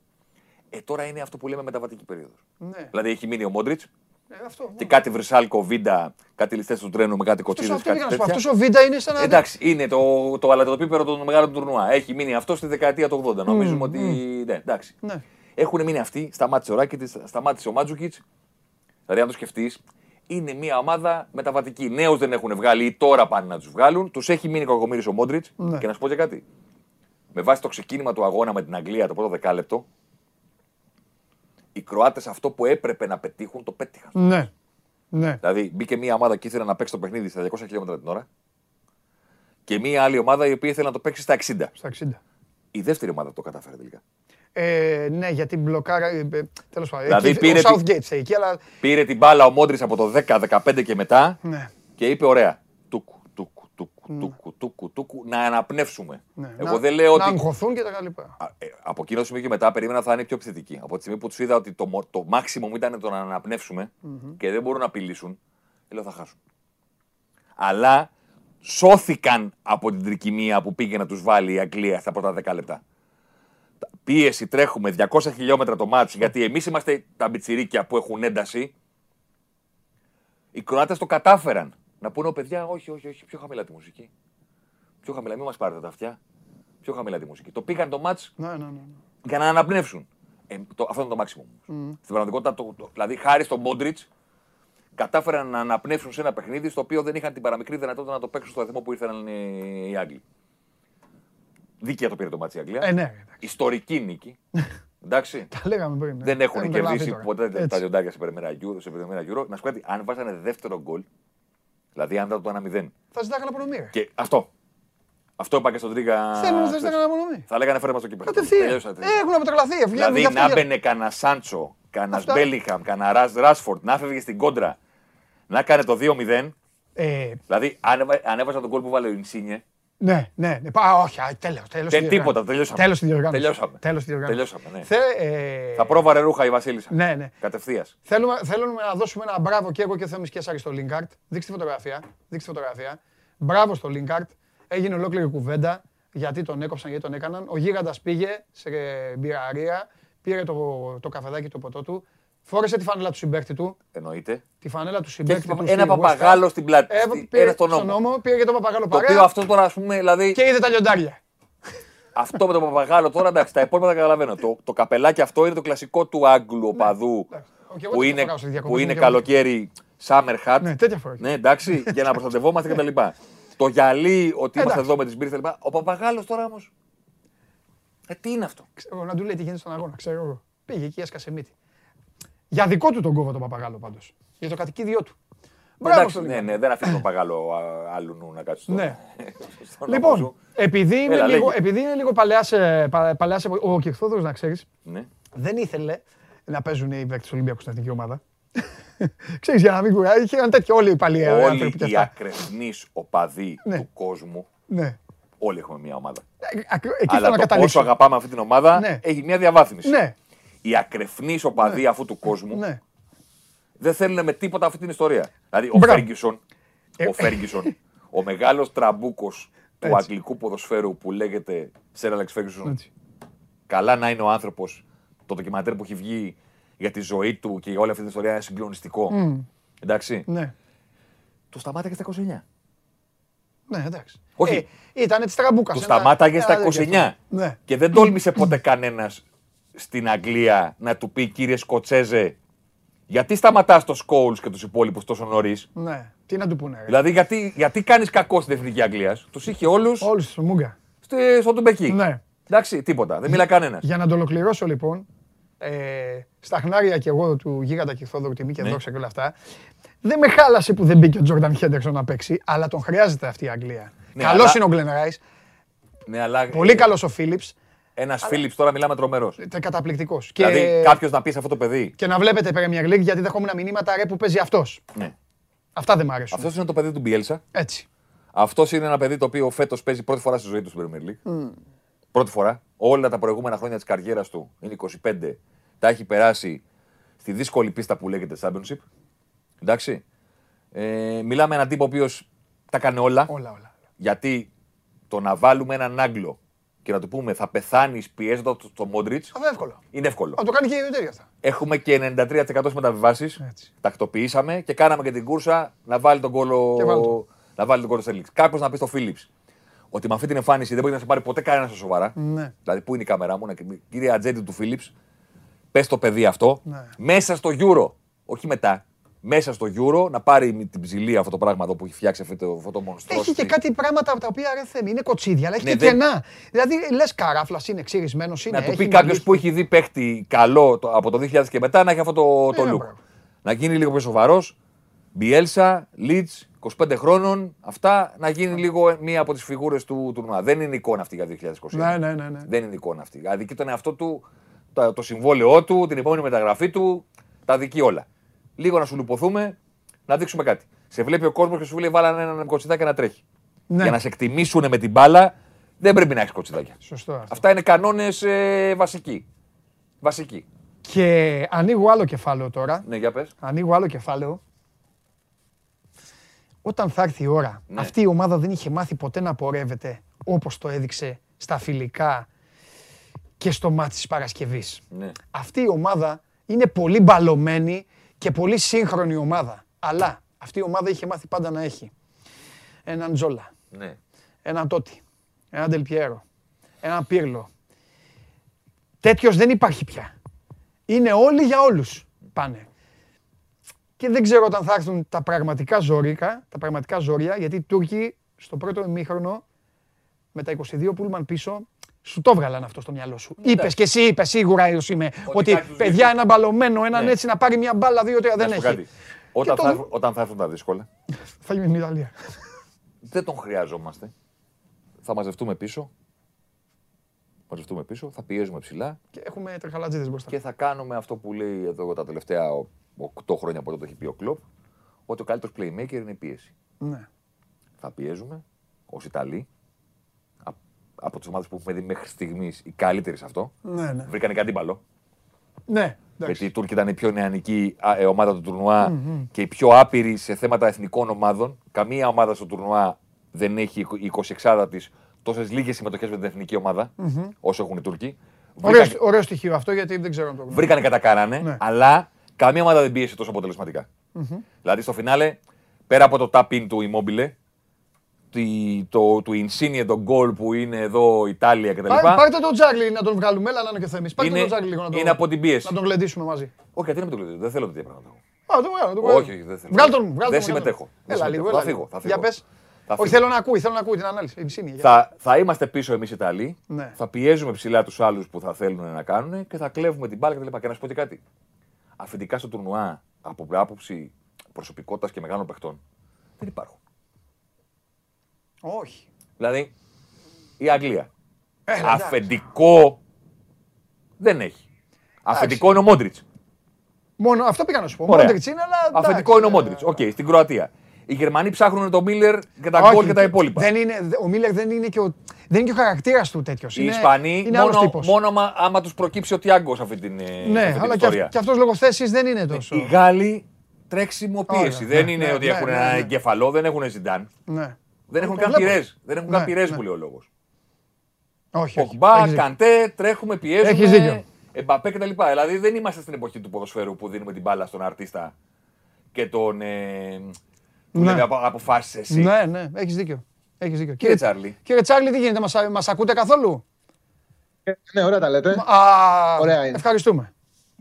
Ε, τώρα είναι αυτό που λέμε μεταβατική περίοδος. Ναι. Δηλαδή έχει μείνει ο Μόντριτς Ε, αυτό. και κάτι Βρυσάλκο, Βίντα, κάτι ληστές του τρένου με κάτι Αυτός, κοτσίδες. αυτό Κάτι πήγα να σου πω. τέτοια. Αυτός ο Βίντα είναι σαν να... Εντάξει, είναι το, το αλατοπίπερο των μεγάλων τουρνουά. Έχει μείνει αυτό στη δεκαετία του 80. Νομίζουμε ότι. Ναι, εντάξει. Ναι. Έχουν μείνει αυτοί, σταμάτησε ο Ράκητης, σταμάτησε ο Μάτζουκιτ. Δηλαδή, αν το σκεφτείς, είναι μια ομάδα μεταβατική. Νέους δεν έχουν βγάλει ή τώρα πάνε να τους βγάλουν. Τους έχει μείνει κακομοίρης ο Μόντριτς. Ναι. Και να σου πω και κάτι. Με βάση το ξεκίνημα του αγώνα με την Αγγλία το πρώτο δεκάλεπτο, οι Κροάτες αυτό που έπρεπε να πετύχουν το πέτυχαν. Ναι. Ναι. Δηλαδή, μπήκε μια ομάδα και ήθελε να παίξει το παιχνίδι στα 200 χιλιόμετρα την ώρα. Και μια άλλη ομάδα η οποία ήθελε να το παίξει στα 60. Στα 60. Η δεύτερη ομάδα το κατάφερε τελικά. Ε, ναι, γιατί μπλοκάρα. Ε, ε, Τέλος πάντων. Δηλαδή εκεί, πήρε ο τη- Southgate φταίει εκεί, αλλά. Πήρε την μπάλα ο Μόντρης από το 10-15 και μετά Ναι. και είπε: Ωραία. Τούκου, τούκου, τούκου, τούκου, τούκου, τούκου, να αναπνεύσουμε. ναι. Εγώ να, δεν λέω Να ότι. αγχωθούν και τα λοιπά. Α, ε, από εκείνο το σημείο και μετά περίμενα θα είναι πιο επιθετική. Από τη στιγμή που τους είδα ότι το, μο- το maximum ήταν το να αναπνευσουμε και δεν μπορούν να απειλήσουν, λέω θα χάσουν. Αλλά σώθηκαν από την τρικυμία που πήγε να τους βάλει η Αγγλία στα πρώτα 10 λεπτά. Πίεση, τρέχουμε 200 χιλιόμετρα το μάτς, γιατί εμείς είμαστε τα μπιτσιρίκια που έχουν ένταση. Οι Κροάτες το κατάφεραν. Να πούνε, παιδιά, όχι, όχι, όχι, πιο χαμηλά τη μουσική. Πιο χαμηλά, μην μας πάρετε τα αυτιά. Πιο χαμηλά τη μουσική. Το πήγαν το ματς Ναι, ναι, ναι. για να αναπνεύσουν. Ε, το, αυτό είναι το maximum. Στην πραγματικότητα, το, το, δηλαδή χάρη στον Μόντριτς, κατάφεραν να αναπνεύσουν σε ένα παιχνίδι στο οποίο δεν είχαν την παραμικρή δυνατότητα να το παίξουν στο ρυθμό που ήρθαν ε, οι Άγγλοι. Δίκαια το πήρε το ματς η Αγγλία. Ε, ναι, εντάξει. Ιστορική νίκη. <laughs> Εντάξει. Τα λέγαμε πριν. ναι. δεν έχουν Έχουν τρελαθεί κερδίσει τώρα. ποτέ τα Έτσι. λιοντάρια σε πρεμιέρα Euro. Σε πρεμιέρα Euro. Να σου πω κάτι, αν βάζανε δεύτερο γκολ, δηλαδή αν ήταν το 1-0. Θα ζητάγανε απονομή. ρε. Και αυτό. Αυτό είπα και στον Τρίγκα. Θέλουν να χθες. ζητάγανε απονομή. Θα λέγανε φέρε μας το κύπελο. Κατευθείαν. Τελειώσατε. Ε, Έχουν αποτρελαθεί. βγαίνουν Δηλαδή γι' αυτό να για- μπαινε κανένα Σάντσο, κανένα Αυτά. Μπέλιχαμ, κανένα Ράσφορντ, να φεύγε στην κόντρα, να έκανε το 2-0. Ε, Δηλαδή αν, έβα- αν έβαζα τον κόλ που βάλε ο Ινσίνιε, Ναι, ναι. ναι. Πα, όχι, α, τέλος, τέλος δεν στη τίποτα, διοργάνωση. τελειώσαμε. Τέλος στη διοργάνωση. Τελειώσαμε. Τέλος στη διοργάνωση. Τελειώσαμε, ναι. Θε, ε, θα πρόβαρε ρούχα η Βασίλισσα. Ναι, ναι. Κατευθεία. Θέλουμε, θέλουμε να δώσουμε ένα μπράβο και εγώ και ο Θέμης Κέσσαρη στο Λίνκαρτ. Δείξτε τη φωτογραφία. Δείξτε τη φωτογραφία. Μπράβο στο Λίνκαρτ. Έγινε ολόκληρη κουβέντα γιατί τον έκοψαν, γιατί τον έκαναν. Ο Γίγαντας πήγε σε μπειραρία, πήρε το, το καφεδάκι το ποτό του, φόρεσε τη φανέλα του συμπέκτη του, Εννοείται. τη φανέλα του Και συμπέκτη έχει του. ένα στη West Ham. παπαγάλο στην πλάτη. Ε, στη- πήρε Ένα στον στον νόμο. νόμο, πήρε και το παπαγάλο Το παρέα οποίο αυτό τώρα, ας πούμε, δηλαδή. και είδε τα λιοντάρια. Αυτό με το παπαγάλο τώρα, εντάξει, τα υπόλοιπα τα καταλαβαίνω. Το, το καπελάκι αυτό είναι το κλασικό του Άγγλου οπαδού εντάξει. Ο, και εγώ που τέτοια είναι, φοράω σε διακοπές που μου είναι και εγώ. καλοκαίρι summer hat. Ναι, τέτοια φορά. Ναι, εντάξει, για να προστατευόμαστε κτλ. Το γυαλί, ότι είμαστε Εντάξει. εδώ με τις μπύρες κτλ. Ο παπαγάλος τώρα όμω. Ε, τι είναι αυτό; Ξέρω, να του λέει τι γίνεται στον αγώνα, ξέρω εγώ. Πήγε εκεί, έσκασε μύτη. Για δικό του τον κόβω τον παπαγάλο πάντως. Για το κατοικίδιό του. Μπράβο Εντάξει, στον ναι, Λίνκαρτ. ναι, δεν αφήνει τον παπαγάλο α, άλλου νου να κάτσει στο, Ναι. <laughs> στον νόμο Λοιπόν, σου. επειδή είναι, Έλα, λίγο, λέγε. επειδή είναι λίγο παλαιάς, ε, πα- παλαιάς εποχής, ο Κυρθόδωρος να ξέρεις, Ναι. δεν ήθελε να παίζουν οι παίκτες του Ολυμπιακού στην εθνική ομάδα. <laughs> Ξέρεις, για να μην κουράζει, είχαν τέτοιο όλοι οι παλιοί Όλοι άνθρωποι και οι αυτά. ακραιφνείς οπαδοί Ναι. του κόσμου, Ναι. όλοι έχουμε μια ομάδα. Ε, ακ- Εκεί θέλω Αλλά να το πόσο καταλήξω. αγαπάμε αυτή την ομάδα Ναι. έχει μια διαβάθμιση. Ναι, Οι ακραιφνείς οπαδοί αυτού του κόσμου ναι. δεν θέλουν με τίποτα αυτή την ιστορία. Δηλαδή ο Μπράβο. Φέργκισον, Ε, ο Φέργκισον, ο μεγάλος τραμπούκος του Έτσι. αγγλικού ποδοσφαίρου που λέγεται Σερ Αλεξ Φέργκισον, Έτσι. καλά να είναι ο άνθρωπος, το ντοκιμαντέρ που έχει βγει για τη ζωή του και για όλη αυτή την ιστορία είναι συγκλονιστικό. Εντάξει. Ναι, Το σταμάταγε στα 29. ναι, εντάξει. Όχι. Ε, ήταν της τραμπούκας. Το σταμάταγε στα 29. Ναι. Και δεν τόλμησε ποτέ κανένας στην Αγγλία να του πει κύριε Σκοτσέζε, γιατί σταματάς το Σκόουλς και τους υπόλοιπους τόσο νωρίς; Ναι, τι να του πούνε. ρε. Δηλαδή, γιατί, γιατί κάνεις κακό στην εθνική Αγγλίας; Τους είχε όλους Όλους στο Μούγκα. στο Τουμπεκί. Ναι. Εντάξει, τίποτα. Δεν μιλά κανένας. Για να το ολοκληρώσω λοιπόν, ε, στα χνάρια και εγώ του Γίγαντα και Θόδωρου Τιμή και Ναι. δόξα και όλα αυτά, δεν με χάλασε που δεν μπήκε ο Τζόρνταν Χέντερσον να παίξει, αλλά τον χρειάζεται αυτή η Αγγλία. Ναι, Καλός αλλά- είναι ο Γκλεν Ράις, Ναι, αλλά πολύ καλός ο Φίλιπς, Ένας Φίλιπς τώρα μιλάμε τρομερός. τε- καταπληκτικός. Και, Δηλαδή, κάποιος να πεις σε αυτό το παιδί. και να βλέπετε Premier League γιατί δεχόμουν μηνύματα ρε που παίζει αυτός. Ναι. Αυτά δεν μ' αρέσουν. Αυτός είναι το παιδί του Μπιέλσα. Έτσι. Αυτός είναι ένα παιδί το οποίο φέτος παίζει πρώτη φορά στη ζωή του στην Premier League. Πρώτη φορά. Όλα τα προηγούμενα χρόνια της καριέρας του είναι 25. Τα έχει περάσει στη δύσκολη πίστα που λέγεται Championship. Εντάξει. Ε, μιλάμε με έναν τύπο ο οποίος τα κάνει όλα. Όλα, όλα. Γιατί το να βάλουμε έναν Άγγλο και να του πούμε θα πεθάνεις πιέζοντας το, το Μόντριτς Αυτό εύκολο. είναι εύκολο. Θα το κάνει και η τέτοια αυτά. Έχουμε και 93% στις μεταβιβάσεις. Έτσι. Τακτοποιήσαμε και κάναμε και την κούρσα να βάλει τον κόλλο. Και βάλ' το. Να βάλει τον κόλλο Σέλιξ. Κάποιο να πει στο Φίλιπ ότι με αυτή την εμφάνιση δεν μπορεί να σε πάρει ποτέ κανένα στα σοβαρά. Ναι. Δηλαδή, πού είναι η κάμερά μου, να... κύριε ατζέντη του Φίλιπ, πες το παιδί αυτό Ναι. μέσα στο Euro. Όχι μετά. Μέσα στο Euro να πάρει με την ψηλή αυτό το πράγμα εδώ που έχει φτιάξει αυτό το, αυτό το μονστρό. Έχει και κάτι πράγματα από τα οποία ρε Θέμη, είναι κοτσίδια, αλλά έχει Ναι, και δεν- κενά. Δηλαδή λες καράφλας, είναι ξυρισμένος, είναι. Να του έχει πει κάποιος μαλλί. που έχει δει παίχτη καλό το- από το 2000 και μετά να έχει αυτό το, το Ε, look. μπράβο. Να γίνει λίγο πιο σοβαρός. Μπιέλσα, Λίτς, 25 χρόνων. Αυτά να γίνει λίγο μία από τις φιγούρες του τουρνουά. Δεν είναι εικόνα αυτή για 2021. Ναι, ναι, ναι. ναι. Δεν είναι εικόνα αυτή. Αδικεί τον εαυτό του, το, το συμβόλαιό του, την επόμενη μεταγραφή του. Τα αδικεί όλα. Λίγο να σου λουποθούμε, να δείξουμε κάτι. Σε βλέπει ο κόσμος και σου λέει: Βάλανε έναν κοτσιδάκι να τρέχει. Ναι. Για να σε εκτιμήσουν με την μπάλα, δεν πρέπει να έχεις κοτσιδάκια. Σωστό αυτό. Αυτά είναι κανόνες ε, βασικοί. Βασικοί. Και ανοίγω άλλο κεφάλαιο τώρα. Ναι, για πες. Ανοίγω άλλο κεφάλαιο. όταν θα έρθει η ώρα, ναι. αυτή η ομάδα δεν είχε μάθει ποτέ να πορεύεται όπως το έδειξε στα φιλικά και στο μάτι της Παρασκευής. Ναι. Αυτή η ομάδα είναι πολύ μπαλωμένη και πολύ σύγχρονη ομάδα. Αλλά αυτή η ομάδα είχε μάθει πάντα να έχει έναν Τζόλα, ναι. έναν Τότι, έναν Ντελπιέρο, έναν Πύρλο. Τέτοιος δεν υπάρχει πια. Είναι όλοι για όλους πάνε. Και δεν ξέρω όταν θα έρθουν τα πραγματικά ζώρικα, τα πραγματικά ζώρια, γιατί οι Τούρκοι στο πρώτο ημίχρονο με τα 22 πούλμαν πίσω σου το έβγαλαν αυτό στο μυαλό σου. Είπες και εσύ, είπες σίγουρα είμαι, ότι, παιδιά ένα μπαλωμένο, έναν ναι. έτσι να πάρει μια μπάλα, δύο-τρία δεν έχει. Όταν, θα, όταν θα έρθουν τα δύσκολα. θα γίνει η Ιταλία. Δεν τον χρειαζόμαστε. Θα μαζευτούμε πίσω. Μαζευτούμε πίσω, θα πιέζουμε ψηλά. Και έχουμε τρεχαλατζίδες μπροστά. Και θα κάνουμε αυτό που λέει εδώ τα τελευταία 8 χρόνια από το έχει πει ο Κλοπ, ότι ο καλύτερος playmaker είναι η πίεση. Ναι. Θα πιέζουμε ως Ιταλοί, από τις ομάδες που έχουμε δει μέχρι στιγμής οι καλύτεροι σε αυτό. Ναι, ναι. Βρήκανε κάτι μπαλό. Ναι. Γιατί η Τούρκη ήταν η πιο νεανική ε, ομάδα του τουρνουα και η πιο άπειρη σε θέματα εθνικών ομάδων. Καμία ομάδα στο τουρνουά δεν έχει η 26 της τόσες λίγες συμμετοχές με την εθνική όσο έχουν οι Τούρκοι. Ωραίο, στοιχείο αυτό γιατί δεν ξέρω αν το γνωρίζω. Βρήκανε κατά κάνανε, ναι. αλλά καμία ομάδα δεν πίεσε τόσο αποτελεσματικά. Δηλαδή στο φινάλε, πέρα από το tap-in του Immobile, το, του Insigne, τον γκολ που είναι εδώ Ιταλία κτλ. Πάρτε τον Τζάγλι να τον βγάλουμε, έλα να είναι και θέμη. Πάρτε τον Τζάγλι λίγο να τον, είναι από την πίεση. να τον γλεντήσουμε μαζί. Όχι, γιατί να μην τον γλεντήσουμε, δεν θέλω τέτοια πράγματα. Α, το βγάλω, το βγάλω. Όχι, όχι, δεν θέλω. Βγάλ τον, βγάλ δεν συμμετέχω. Έλα λίγο, θα φύγω. Θα φύγω. Για πες. Όχι, θέλω να ακούει, θέλω να ακούει την ανάλυση. Θα, θα είμαστε πίσω εμείς οι Ιταλοί. Ναι. Θα πιέζουμε ψηλά τους άλλους που θα θέλουν να κάνουν και θα κλέβουμε την μπάλα κτλ. Και να σου πω και κάτι. Αφεντικά στο τουρνουά από άποψη προσωπικότητας και μεγάλων παιχτών δεν υπάρχουν. Όχι. Δηλαδή η Αγγλία. Αφεντικό δεν έχει. Αφεντικό είναι ο Μόντριτς. Μόνο αυτό πήγα να σου πω. Μόντριτς είναι, αλλά. Αφεντικό είναι ο Μόντριτς. Οκ, στην Κροατία. Οι Γερμανοί ψάχνουν τον Μίλλερ και τα γκολ και τα υπόλοιπα. Δεν είναι, ο Μίλλερ δεν είναι και ο, δεν είναι και ο χαρακτήρας του τέτοιος. Οι Ισπανοί μόνο, μόνο άμα, άμα τους προκύψει ο Τιάγκο σ' αυτή την, ναι, αυτή αλλά ιστορία. Και, αυτός λόγω θέσης δεν είναι τόσο. Οι Γάλλοι τρέξιμο πίεση. δεν ναι, είναι ναι, ότι ναι, έχουν ένα εγκεφαλό, δεν έχουν ζιντάν. Δεν έχουν καν πυρές. Δεν έχουν καν πυρές που λέει ο λόγος. Όχι. Ποχμπά, καντέ, τρέχουμε, πιέζουμε. Έχεις δίκιο. Εμπαπέ κτλ. Δηλαδή δεν είμαστε στην εποχή του ποδοσφαίρου που δίνουμε την μπάλα στον αρτίστα και τον. Ε, που ναι. λέμε αποφάσει εσύ. Ναι, ναι, έχεις δίκιο. Έχεις δίκιο. Κύριε Τσάρλι. Κύριε Τσάρλι, τι γίνεται, μας ακούτε καθόλου; Ε, ναι, ωραία τα λέτε. Α, ωραία είναι. Ευχαριστούμε.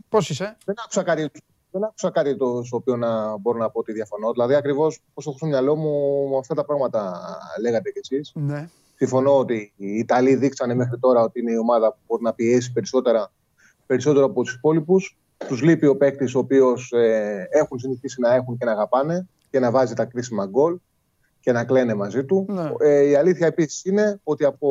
Πώς είσαι; Δεν άκουσα κάτι, δεν άκουσα κάτι το στο οποίο να μπορώ να πω ότι διαφωνώ. Δηλαδή, ακριβώς πώς έχω στο μυαλό μου αυτά τα πράγματα λέγατε κι εσείς. Ναι. Συμφωνώ ότι οι Ιταλοί δείξανε μέχρι τώρα ότι είναι η ομάδα που μπορεί να πιέσει περισσότερα, περισσότερο από τους υπόλοιπους. Τους λείπει ο παίκτης ο οποίος ε, έχουν συνηθίσει να έχουν και να αγαπάνε και να βάζει τα κρίσιμα γκολ και να κλαίνε μαζί του. Ναι. Ε, η αλήθεια επίσης είναι ότι, από,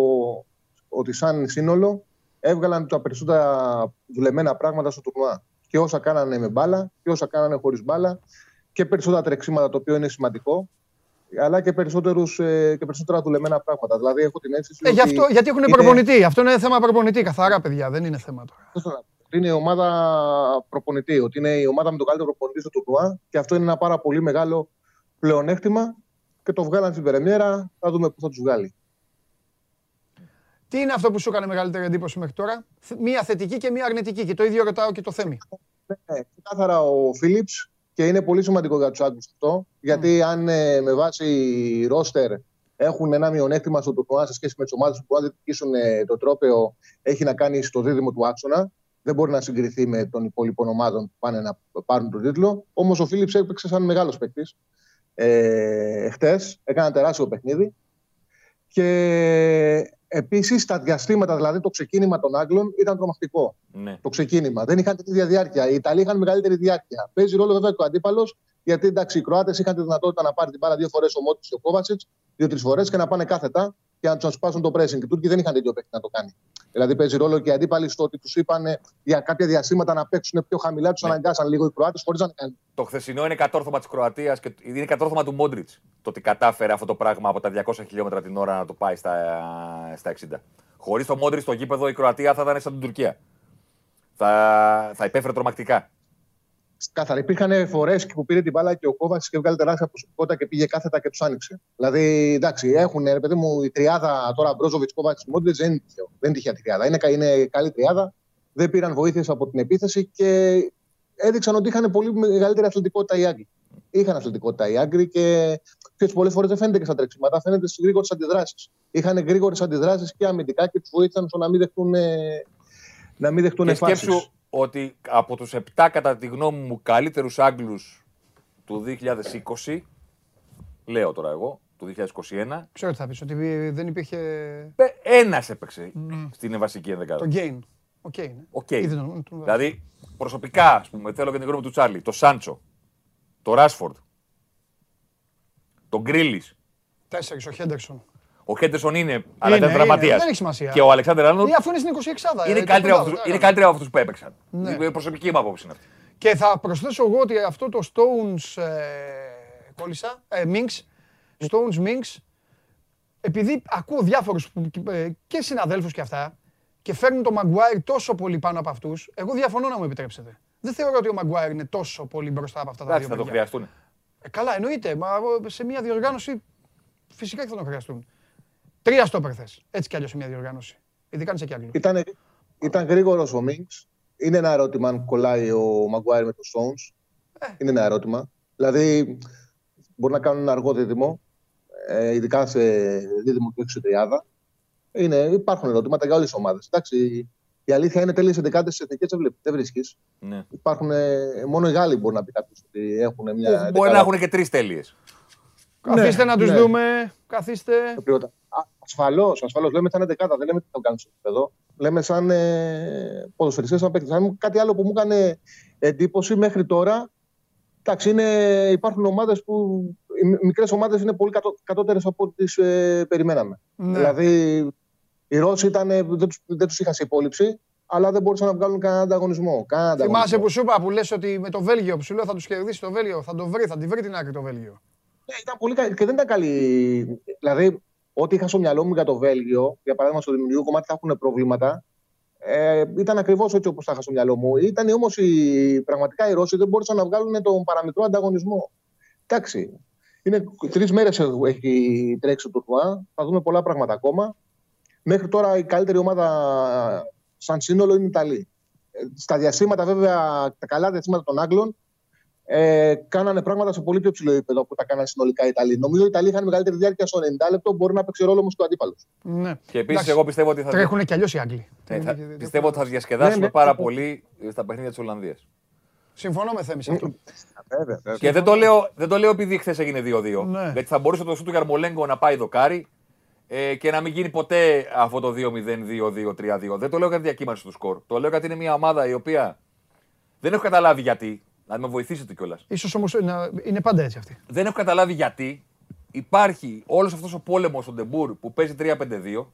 ότι σαν σύνολο έβγαλαν τα περισσότερα δουλεμένα πράγματα στο τουρνουά. Και όσα κάνανε με μπάλα και όσα κάνανε χωρίς μπάλα και περισσότερα τρεξίματα το οποίο είναι σημαντικό αλλά και, περισσότερους, ε, και περισσότερα δουλεμένα πράγματα. Δηλαδή έχω την αίσθηση. Ε, ότι αυτό, γιατί έχουν είναι... προπονητή. Αυτό είναι θέμα προπονητή, καθαρά παιδιά. Δεν είναι θέμα τώρα. Είναι η ομάδα προπονητή. Ότι είναι η ομάδα με τον καλύτερο προπονητή στο τουρνουά και αυτό είναι ένα πάρα πολύ μεγάλο πλεονέκτημα και το βγάλαν στην Περεμιέρα. Θα δούμε πού θα τους βγάλει. Τι είναι αυτό που σου έκανε μεγαλύτερη εντύπωση μέχρι τώρα, Μία θετική και μία αρνητική. Και το ίδιο ρωτάω και το Θέμη. Ναι, ξεκάθαρα ο Φίλιπς και είναι πολύ σημαντικό για τους Άγγλους αυτό. Γιατί αν ε, με βάση ρόστερ έχουν ένα μειονέκτημα στο τουρνουά σε σχέση με τις ομάδες που μπορούν να διεκδικήσουν ε, το τρόπαιο, έχει να κάνει στο δίδυμο του άξονα. Δεν μπορεί να συγκριθεί με των υπόλοιπων ομάδων που πάνε να πάρουν τον τίτλο. Όμως ο Φίλιπς έπαιξε σαν μεγάλος παίκτης ε, χτες, έκανε ένα τεράστιο παιχνίδι και επίσης τα διαστήματα, δηλαδή το ξεκίνημα των Άγγλων ήταν τρομακτικό. Ναι. Το ξεκίνημα. Δεν είχαν την ίδια διάρκεια. Οι Ιταλοί είχαν μεγαλύτερη διάρκεια. Παίζει ρόλο βέβαια και ο αντίπαλος, γιατί εντάξει, οι Κροάτες είχαν τη δυνατότητα να πάρει την μπάλα δύο φορές ο Μότι και ο Κόβατσιτ, δύο-τρεις φορές και να πάνε κάθετα και να του ασπάσουν το pressing. Οι Τούρκοι δεν είχαν τέτοιο παίκτη να το κάνει. Δηλαδή παίζει ρόλο και οι αντίπαλοι στο ότι τους είπαν για κάποια διαστήματα να παίξουν πιο χαμηλά, τους ναι. αναγκάσαν λίγο οι Κροάτες χωρίς να κάνουν. Το χθεσινό είναι κατόρθωμα της Κροατίας και είναι κατόρθωμα του Μόντριτς. Το ότι κατάφερε αυτό το πράγμα από τα 200 χιλιόμετρα την ώρα να το πάει στα, στα 60. Χωρίς το Μόντριτς στο γήπεδο η Κροατία θα ήταν σαν την Τουρκία. Θα, θα υπέφερε τρομακτικά. Κάθαρα. Υπήρχαν φορές που πήρε την μπάλα και ο Κόβατ και βγάλε τεράστια προσωπικότητα και πήγε κάθετα και τους άνοιξε. Δηλαδή, εντάξει, έχουν, ρε παιδί μου, η τριάδα τώρα Μπρόζοβιτς, Κόβατ, Μόντριτ δεν είναι τυχαίο. Δεν είναι τυχαία τριάδα. Είναι, είναι καλή τριάδα. Δεν πήραν βοήθειες από την επίθεση και έδειξαν ότι είχαν πολύ μεγαλύτερη αθλητικότητα οι Άγγλοι. Είχαν αθλητικότητα οι Άγγλοι και πολλές φορές δεν φαίνεται και στα τρεξίματα, φαίνεται στις γρήγορες αντιδράσεις. Είχαν γρήγορες αντιδράσεις και αμυντικά και τους βοήθησαν στο να μην δεχτούν, να μην δεχτούν και σκέψου ότι από τους 7 κατά τη γνώμη μου καλύτερους Άγγλους του 2020, λέω τώρα εγώ, του 2021. Ξέρω τι θα πεις, ότι δεν υπήρχε. Ένας έπαιξε mm. στην βασική ενδεκάδα. Ο Κέιν. OK. Okay, okay. Δηλαδή, προσωπικά, ας πούμε, θέλω και την γνώμη του Τσάρλι, το Σάντσο, το Ράσφορντ, το Γκρίλις. Τέσσερις, ο Χέντερσον. Ο Χέντερσον είναι, αλλά ήταν δραματία. Δεν έχει σημασία. Και ο Αλεξάνδρ Άρνοντ. Ή αφού είναι στην 26 Είναι, είναι καλύτερα από αυτούς που έπαιξαν. Ναι. Η προσωπική μου άποψη είναι αυτή. Και θα προσθέσω εγώ ότι αυτό το Stones. Ε, κόλλησα. Ε, Minx. Stones Minx. Επειδή ακούω διάφορους ε, και συναδέλφους και αυτά και φέρνουν τον Maguire τόσο πολύ πάνω από αυτούς, εγώ διαφωνώ να μου επιτρέψετε. Δεν θεωρώ ότι ο Maguire είναι τόσο πολύ μπροστά από αυτά τα δύο. θα το χρειαστούν. Ε, καλά, εννοείται. Μα σε μια διοργάνωση φυσικά και θα τον χρειαστούν. Τρία στόπερ θες. Έτσι κι αλλιώς σε μια διοργάνωση. Ειδικά αν είσαι κι Ήταν, ήταν γρήγορος ο Μίνξ. Είναι ένα ερώτημα αν κολλάει ο Μαγκουάιρ με το Stones. Ε. Είναι ένα ερώτημα. Δηλαδή, μπορεί να κάνουν ένα αργό δίδυμο, ε, ειδικά σε δίδυμο του 6 Είναι, υπάρχουν ερωτήματα για όλες τις ομάδες. Η αλήθεια είναι τέλειες 11 στις εθνικές δεν βρίσκεις. Ναι. Υπάρχουν, μόνο οι Γάλλοι μπορεί να πει κάποιος ότι έχουν μια. Μπορεί να έχουν και τρεις τέλειες. Καθίστε να τους ναι. δούμε. Καθίστε. Ασφαλώς, ασφαλώς. Λέμε σαν 11, δεν λέμε τι θα κάνουν στο επίπεδο. Λέμε σαν ε, ποδοσφαιριστές, σαν παίκτες. Κάτι άλλο που μου έκανε εντύπωση μέχρι τώρα. Εντάξει, είναι, υπάρχουν ομάδες που. Οι μικρές ομάδες είναι πολύ κατώ, κατώτερες από ό,τι τις ε, περιμέναμε. Ναι. Δηλαδή, οι Ρώσοι ήταν, δεν τους δεν τους είχα σε υπόλοιψη, αλλά δεν μπορούσαν να βγάλουν κανένα ανταγωνισμό. Κανένα Θυμάσαι που σου είπα που λες ότι με το Βέλγιο, που σου λέω θα τους κερδίσει το Βέλγιο, θα το βρει, θα τη βρει την άκρη το Βέλγιο. Ναι, ήταν πολύ καλή και δεν ήταν καλή. Δηλαδή, ό,τι είχα στο μυαλό μου για το Βέλγιο, για παράδειγμα στο δημιουργικό κομμάτι θα έχουν προβλήματα, ε, ήταν ακριβώς έτσι όπως τα είχα στο μυαλό μου. Ήταν όμως πραγματικά οι Ρώσοι δεν μπορούσαν να βγάλουν τον παραμικρό ανταγωνισμό. Εντάξει. Είναι τρεις μέρες έχει τρέξει το τουρνουά. Θα δούμε πολλά πράγματα ακόμα. Μέχρι τώρα η καλύτερη ομάδα σαν σύνολο είναι η Ιταλία. Ε, στα διασύματα, βέβαια, τα καλά διασύματα των Άγγλων ε, κάνανε πράγματα σε πολύ πιο ψηλό επίπεδο από τα κάνανε συνολικά οι Ιταλοί. Νομίζω ότι οι Ιταλοί είχαν μεγαλύτερη διάρκεια στο 90 λεπτό, μπορεί να παίξει ρόλο όμως του αντίπαλου. Ναι. Και επίσης, εγώ πιστεύω ότι θα. Τρέχουν κι αλλιώς οι Άγγλοι. Ναι, θα... Πιστεύω ότι θα διασκεδάσουμε ναι, ναι. πάρα πολύ στα παιχνίδια της Ολλανδίας. Συμφωνώ με Θέμη σ' αυτό. Και δεν το λέω, δεν το λέω επειδή χθες έγινε 2-2. Ναι. Γιατί θα μπορούσε το σουτ του Γιαρμολένκο να πάει δοκάρι ε, και να μην γίνει ποτέ αυτό το 2-0, 2-2, 3-2. Δεν το λέω για τη διακύμανση του σκορ. Το λέω γιατί είναι μια ομάδα η οποία δεν έχω καταλάβει γιατί. Να με βοηθήσετε κιόλας. σω όμως είναι πάντα έτσι αυτή. Δεν έχω καταλάβει γιατί υπάρχει όλος αυτός ο πόλεμος στον Ντε Μπουρ που παίζει 3-5-2.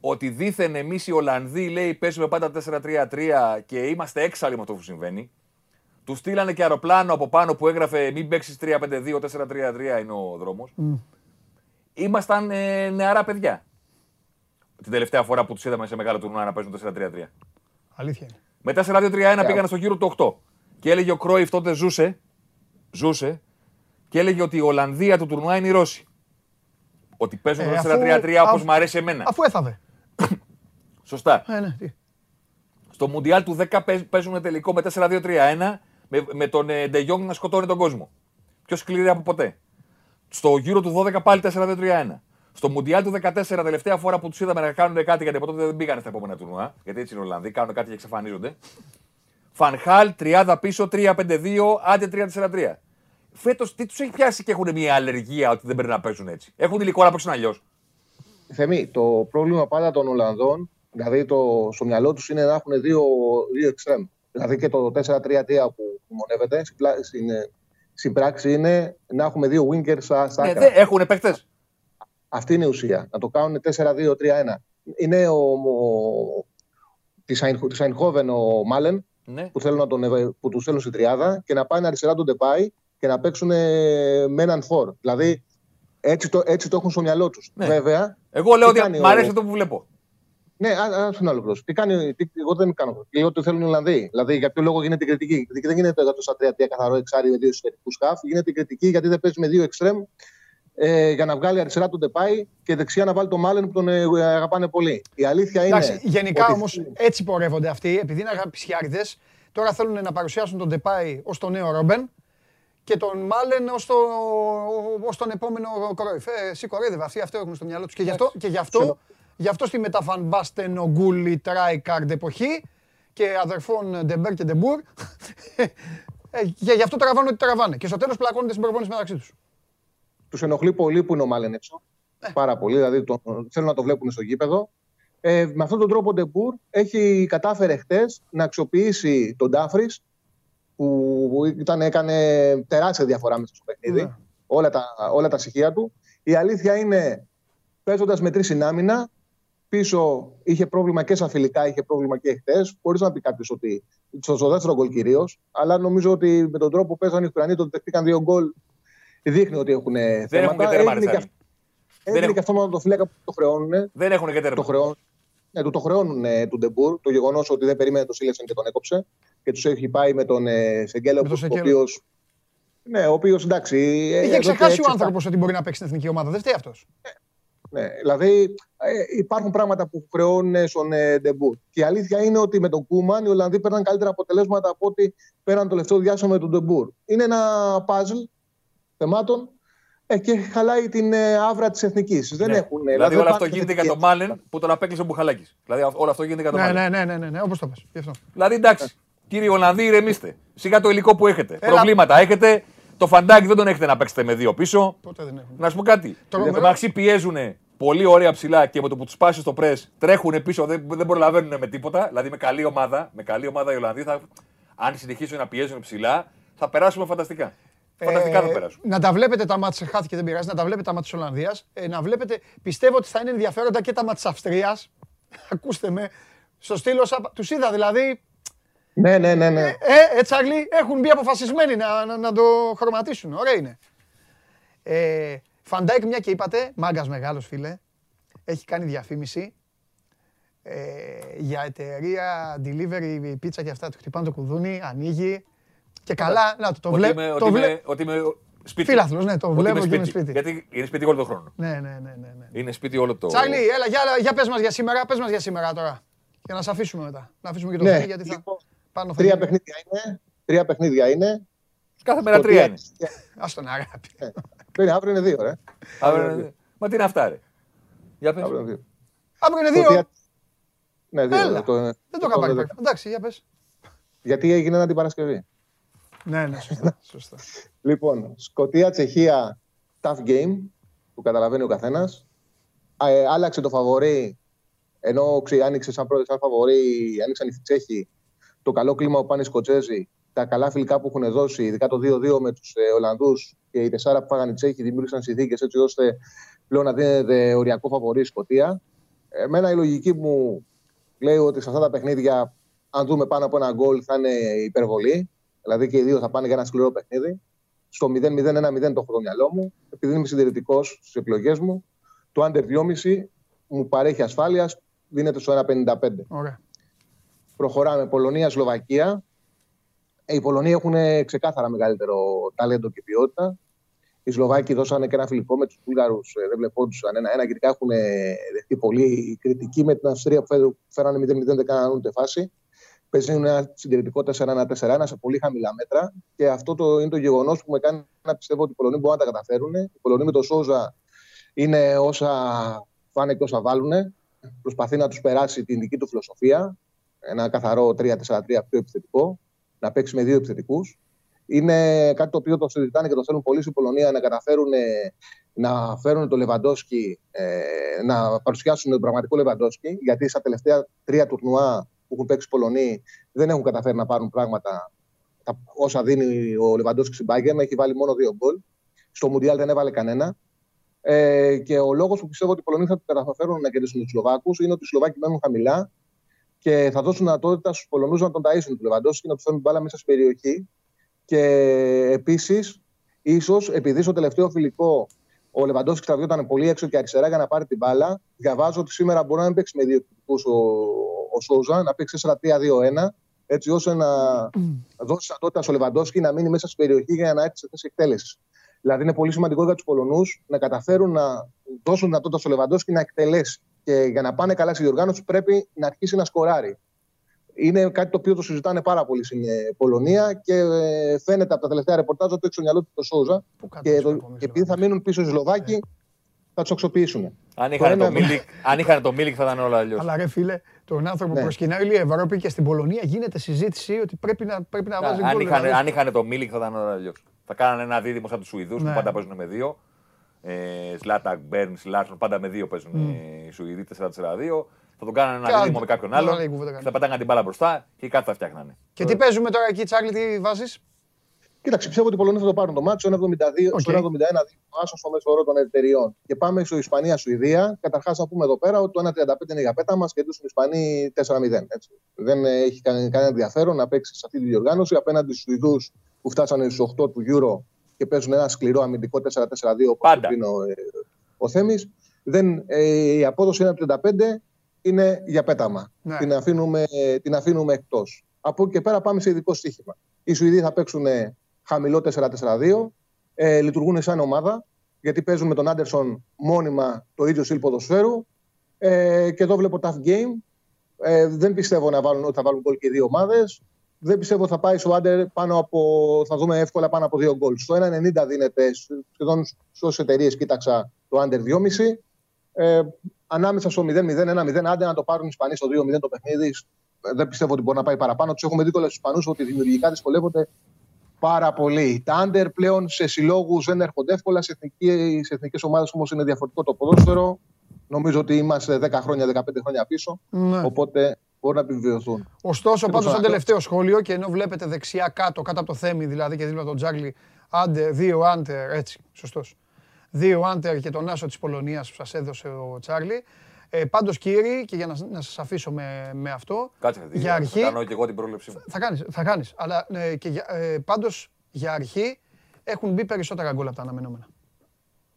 Ότι δήθεν εμείς οι Ολλανδοί λέει παίζουμε πάντα 4-3-3 και είμαστε έξαλλοι με αυτό που συμβαίνει. Τους στείλανε και αεροπλάνο από πάνω που έγραφε Μην παίξεις 3-5-2, 4-3-3 είναι ο δρόμος. Mm. Ήμασταν ε, νεαρά παιδιά. Την τελευταία φορά που τους είδαμε σε μεγάλο τουρνουά να παίζουν 4-3-3. Αλήθεια. Με 4-2-3-1 πήγανε στο γύρο του 8. Και έλεγε ο Κρόιφ τότε ζούσε, ζούσε και έλεγε ότι η Ολλανδία του τουρνουά είναι η Ρώση. Ότι παίζουν ε, 4-3-3 όπως μου αρέσει εμένα. Αφού έθαβε. <coughs> Σωστά. Ε, ναι, Στο Μουντιάλ του 10 παίζουν τελικό με 4-2-3-1 με, με τον Ντεγιόγκ να σκοτώνει τον κόσμο. Πιο σκληρή από ποτέ. Στο γύρο του 12 πάλι 4-2-3-1. Στο Μουντιάλ του 14, τελευταία φορά που τους είδαμε να κάνουν κάτι, γιατί από τότε δεν πήγαν στα επόμενα τουρνουά, γιατί έτσι είναι οι Ολλανδοί, κάνουν κάτι και εξαφανίζονται. Φανχάλ, 30 πίσω, 3-5-2, άντε 3-4-3. Φέτος τι τους έχει πιάσει και έχουν μια αλλεργία ότι δεν πρέπει να παίζουν έτσι; Έχουν υλικό να παίξουν αλλιώς. Θεμή, το πρόβλημα πάντα των Ολλανδών, δηλαδή το, στο μυαλό τους είναι να έχουν δύο, δύο εξτρέμ. Δηλαδή και το 4-3-3 που μονεύεται στην, στην πράξη είναι να έχουμε δύο winkers στα άκρα. Ναι, έχουν παίκτες. Αυτή είναι η ουσία. Να το κάνουν 4-2-3-1. Είναι ο, ο, της Σαϊνχόβεν ο Μάλεν, ναι. που, θέλουν να τον, που τους θέλουν στην τριάδα και να πάνε αριστερά τον Ντεπάι και να παίξουν με έναν φορ. Δηλαδή έτσι το, έτσι το έχουν στο μυαλό τους. Ναι. Βέβαια. Εγώ λέω ότι μου αρέσει αυτό που βλέπω. Ναι, α είναι άλλο Τι κάνει, τι, εγώ δεν κάνω. Λέω ότι θέλουν οι Ολλανδοί. Δηλαδή, για ποιο λόγο γίνεται η κριτική. Η κριτική δεν γίνεται εδώ στα 3 καθαρό εξάρι με δύο εσωτερικούς σκάφ. Γίνεται η κριτική γιατί δεν παίζει με δύο εξτρέμ ε, για να βγάλει αριστερά τον Τεπάη και δεξιά να βάλει τον Μάλεν που τον ε, αγαπάνε πολύ. Η αλήθεια είναι. Εντάξει, γενικά ότι... όμως έτσι πορεύονται αυτοί, επειδή είναι αγαπησιάριδε. Τώρα θέλουν να παρουσιάσουν τον Ντεπάι ως τον νέο Ρόμπεν και τον Μάλεν ως το, ως τον επόμενο Κρόιφ. Ε, εσύ κορόιδευε, αυτοί αυτό έχουν στο μυαλό τους. Και γι' αυτό, και γι' αυτό, γι' αυτό στη μετά Φαν Μπάστεν Γκούλιτ Ράικαρντ εποχή και αδερφών Ντεμπέρ και Ντε Μπουρ. <laughs> ε, και γι' αυτό τραβάνε ό,τι τραβάνε. Και στο τέλος πλακώνονται στην προπόνηση μεταξύ τους. Τους ενοχλεί πολύ που είναι ο Μάλεν έξω. Ε. Πάρα πολύ. Δηλαδή το, θέλουν να το βλέπουν στο γήπεδο. Ε, με αυτόν τον τρόπο ο Ντε Μπουρ έχει κατάφερε χτες να αξιοποιήσει τον Ντάμφρις που ήταν, έκανε τεράστια διαφορά μέσα στο παιχνίδι. Ναι. Όλα, τα, όλα τα στοιχεία του. Η αλήθεια είναι, παίζοντας με τρεις στην άμυνα, πίσω είχε πρόβλημα και στα φιλικά, είχε πρόβλημα και χτες. Μπορεί να πει κάποιος ότι στο, δεύτερο γκολ κυρίως, αλλά νομίζω ότι με τον τρόπο που παίζαν οι Ουκρανοί, το δεχτήκαν δύο γκολ, δείχνει ότι έχουν δεν θέματα. Έχουν και τέρμα, Έγινε και αυτό με το φύλακα που το χρεώνουν. Δεν έχουν και τέρμα. Το χρεώνουν. Ναι, του το χρεώνουν ε, του Ντε Μπουρ. Το γεγονός ότι δεν περίμενε το Σίλεσεν και τον έκοψε και τους έχει πάει με τον ε, Σεγγέλο, ο οποίο. Ναι, ο οποίος εντάξει. Ε, Είχε ξεχάσει ο άνθρωπος ότι μπορεί να παίξει στην εθνική ομάδα. Δεν φταίει αυτός. Ναι, ναι, δηλαδή ε, υπάρχουν πράγματα που χρεώνουν στον ε, Ντε Μπουρ. Και η αλήθεια είναι ότι με τον Κούμαν οι Ολλανδοί παίρνουν καλύτερα αποτελέσματα από ό,τι παίρναν το τελευταίο διάστημα με τον Ντε Μπουρ. Είναι ένα παζλ θεμάτων ε, και χαλάει την ε, άβρα της εθνικής. Δεν ναι. έχουν. Δηλαδή, δηλαδή όλο αυτό γίνεται για τον Μάλεν που τον απέκλεισε ο Μπουχαλάκης. Δηλαδή όλο αυτό γίνεται για τον ναι, Μάλεν. Ναι, ναι, ναι, ναι, ναι, όπως το πες. Δηλαδή εντάξει, Κύριοι Ολλανδοί, ηρεμήστε. Σιγά το υλικό που έχετε. Έλα. Προβλήματα έχετε. Το φαντάκι δεν τον έχετε να παίξετε με δύο πίσω. Ποτέ δεν έχουν. Να σου πω κάτι. Το Μαξί πιέζουν πολύ ωραία ψηλά και με το που τους πάσει στο πρε τρέχουν πίσω, δεν, δεν προλαβαίνουν με τίποτα. Δηλαδή με καλή ομάδα, με καλή ομάδα οι Ολλανδοί, θα, αν συνεχίσουν να πιέζουν ψηλά, θα περάσουμε φανταστικά. Ε, φανταστικά θα περάσουμε. Να τα βλέπετε τα ματς, χάθηκε δεν πειράζει, να τα βλέπετε τα ματς της Ολλανδίας. Ε, να βλέπετε, πιστεύω ότι θα είναι ενδιαφέροντα και τα ματς της Αυστρίας. <laughs> Ακούστε με. Στο στήλο, τους είδα δηλαδή ναι, ναι, ναι. ναι. Ε, ε, Τσάρλι, έχουν μπει αποφασισμένοι να, να, να το χρωματίσουν. Ωραία είναι. Ε, Φαν Ντάικ, μια και είπατε, μάγκας μεγάλος φίλε, έχει κάνει διαφήμιση ε, για εταιρεία delivery pizza και αυτά. Του χτυπάνε το κουδούνι, ανοίγει. Και καλά, να το, το βλέπω. Ότι, είμαι, ότι είμαι σπίτι. Φίλαθλος, ναι, το βλέπω και είμαι σπίτι. Γιατί είναι σπίτι όλο τον χρόνο. Ναι, ναι, ναι, ναι, ναι. Είναι σπίτι όλο το... Τσάρλι, έλα, για, για πες μας για σήμερα, πες μας για σήμερα τώρα. Για να σε αφήσουμε μετά. Να αφήσουμε και το ναι. γιατί θα... Λοιπόν, πάνω τρία παιχνίδια είναι. Τρία παιχνίδια είναι. Κάθε μέρα τρία είναι. Α <laughs> τον αγάπη. Ε, αύριο είναι δύο, ρε. Αύριο είναι δύο. Μα τι είναι αυτά, ρε. Για πες. Αύριο είναι δύο. Αύριο είναι δύο. Ναι, δύο. Έλα. Το, δεν το είχα πάρει. Εντάξει, για πες. Γιατί έγινε ένα την Παρασκευή. Ναι, ναι, σωστά. <laughs> σωστά. λοιπόν, Σκοτία-Τσεχία, tough game, που καταλαβαίνει ο καθένας. Ε, άλλαξε το φαβορή ενώ άνοιξε σαν πρώτη, σαν φαβορή, άνοιξαν οι Τσέχοι, το καλό κλίμα που πάνε οι Σκοτσέζοι, τα καλά φιλικά που έχουν δώσει, ειδικά το 2-2 με τους ε, Ολλανδούς και οι τεσσάρα που φάγανε οι Τσέχοι, δημιούργησαν συνθήκες έτσι ώστε πλέον να δίνεται οριακό φαβορή η Σκωτία. Εμένα η λογική μου λέει ότι σε αυτά τα παιχνίδια, αν δούμε πάνω από ένα γκολ, θα είναι υπερβολή. Δηλαδή και οι δύο θα πάνε για ένα σκληρό παιχνίδι. Στο 0-0-1-0 το έχω το μυαλό μου. Επειδή είμαι συντηρητικός στις επιλογές μου, το under 2,5 μου παρέχει ασφάλεια δίνεται στο 1,55. Ωραία. Προχωράμε. Πολωνία-Σλοβακία. Οι Πολωνοί έχουν ξεκάθαρα μεγαλύτερο ταλέντο και ποιότητα. Οι Σλοβάκοι δώσανε και ένα φιλικό με τους Βούλγαρους, ε, δεν βλεπόντουσαν ένα-ένα. Γενικά έχουν δεχτεί πολύ κριτική με την Αυστρία που φέρανε 0-0, δεν κάνανε ούτε φάση. Παίζει ένα συντηρητικό 4-1-4-1 σε πολύ χαμηλά μέτρα. Και αυτό το, είναι το γεγονός που με κάνει να πιστεύω ότι οι Πολωνοί μπορούν να τα καταφέρουν. Οι Πολωνοί με το Σόζα είναι όσα φάνε και όσα βάλουν προσπαθεί να τους περάσει την δική του φιλοσοφία. Ένα καθαρό 3-4-3 πιο επιθετικό, να παίξει με δύο επιθετικούς. Είναι κάτι το οποίο το συζητάνε και το θέλουν πολύ στην Πολωνία να καταφέρουν να φέρουν το Λεβαντόσκι, ε, να παρουσιάσουν τον πραγματικό Λεβαντόσκι, γιατί στα τελευταία τρία τουρνουά που έχουν παίξει οι Πολωνοί δεν έχουν καταφέρει να πάρουν πράγματα όσα δίνει ο Λεβαντόσκι στην Μπάγκερ. Έχει βάλει μόνο δύο γκολ. Στο Μουντιάλ δεν έβαλε κανένα. Ε, και ο λόγος που πιστεύω ότι οι Πολωνοί θα καταφέρουν να κερδίσουν τους Σλοβάκους είναι ότι οι Σλοβάκοι μένουν χαμηλά και θα δώσουν δυνατότητα στους Πολωνούς να τον ταΐσουν του Λεβαντόφσκι και να τους φέρουν μπάλα μέσα στην περιοχή. Και επίσης, ίσως επειδή στο τελευταίο φιλικό ο Λεβαντόφσκι τραβιόταν πολύ έξω και αριστερά για να πάρει την μπάλα. Διαβάζω ότι σήμερα μπορεί να μην παίξει με δύο επιθετικού ο, ο Σόουζα, να παίξει 4-3-2-1, έτσι ώστε να δώσει δυνατότητα στο Λεβαντόφσκι να μείνει μέσα στην περιοχή για να έρθει σε θέση εκτέλεσης. Δηλαδή είναι πολύ σημαντικό για τους Πολωνούς να καταφέρουν να δώσουν δυνατότητα στο Λεβαντόφσκι να εκτελέσει. Και για να πάνε καλά στη διοργάνωση πρέπει να αρχίσει να σκοράρει. Είναι κάτι το οποίο το συζητάνε πάρα πολύ στην ε, Πολωνία και ε, φαίνεται από τα τελευταία ρεπορτάζ ότι έχει στο μυαλό του το Σόουζα. Και, το, και επειδή θα μείνουν πίσω οι Σλοβάκοι, θα τους αξιοποιήσουν. Αν είχαν, το Μίλικ, αν είχαν το Μίλικ θα ήταν όλα αλλιώς. Αλλά ρε φίλε, τον άνθρωπο ναι. προσκυνάει όλη η Ευρώπη και στην Πολωνία γίνεται συζήτηση ότι πρέπει να, πρέπει να βάζει γκολ. Αν, αν είχαν το Μίλικ θα ήταν όλα αλλιώς. Θα κάνανε ένα δίδυμο από τους Σουηδούς ναι. που πάντα παίζουν με δύο. Ε, Ζλάταν, Μπρολίν, Λάρσον, πάντα με δύο παίζουν mm. οι Σουηδοί 4-4-2 θα τον κάνανε ένα δίδυμο με κάποιον άλλον. Θα πετάγανε την μπάλα μπροστά και κάτι θα φτιάχνανε. Και τι παίζουμε τώρα εκεί, Τσάρλι, τι βάζεις; Κοίταξε, πιστεύω ότι οι Πολωνοί θα το πάρουν το ματς. 1,72 okay. στο 1,71 άσο στο μέσο όρο των εταιριών. Και πάμε στο Ισπανία-Σουηδία. Καταρχάς, να πούμε εδώ πέρα ότι το 1,35 είναι για πέτα μας και του Ισπανοί 4-0. Δεν έχει κανένα ενδιαφέρον να παίξει σε αυτή τη διοργάνωση απέναντι στους Σουηδούς που φτάσανε στους 8 του Euro και παίζουν ένα σκληρό αμυντικό 4-4-2 όπως είναι ο, ο Θέμης. Ε, η απόδοση 1,35 είναι για πέταμα. Ναι. Την αφήνουμε, την αφήνουμε εκτός. Από εκεί και πέρα πάμε σε ειδικό στοίχημα. Οι Σουηδοί θα παίξουν χαμηλό 4-4-2. Ε, λειτουργούν σαν ομάδα γιατί παίζουν με τον Άντερσον μόνιμα το ίδιο στυλ ποδοσφαίρου. Ε, και εδώ βλέπω tough game. Ε, δεν πιστεύω να βάλουν, ότι θα βάλουν γκολ και οι δύο ομάδες. Δεν πιστεύω θα πάει στο Άντερ πάνω από. Θα δούμε εύκολα πάνω από δύο γκολ. Στο 1,90 δίνεται σχεδόν σε όσες εταιρείες κοίταξα το Άντερ 2,5. Ε, ανάμεσα στο 0-0-1-0, άντε να το πάρουν οι Ισπανοί στο 2-0 το παιχνίδι. Δεν πιστεύω ότι μπορεί να πάει παραπάνω. Τους έχουμε δει κιόλα του Ισπανούς ότι δημιουργικά δυσκολεύονται πάρα πολύ. Τα άντερ πλέον σε συλλόγους δεν έρχονται εύκολα. Σε, σε εθνικές ομάδες όμως είναι διαφορετικό το ποδόσφαιρο. Νομίζω ότι είμαστε 10 χρόνια, 15 χρόνια πίσω. Ναι. Οπότε μπορούν να επιβεβαιωθούν. Ωστόσο, πάντως, σαν τελευταίο σχόλιο και ενώ βλέπετε δεξιά κάτω, κάτω από το θέμη δηλαδή και δίπλα τον Τζάγλι, άντερ, δύο άντερ, έτσι, σωστός δύο άντερ και τον άσο της Πολωνίας που σας έδωσε ο Τσάρλι. Ε, πάντως κύριοι, και για να, να σας αφήσω με, με αυτό, Κάτσε, για αρχή, θα κάνω και εγώ την πρόληψή μου. Θα κάνεις, θα κάνεις. Αλλά ε, και για, ε, πάντως για αρχή έχουν μπει περισσότερα γκολ από τα αναμενόμενα.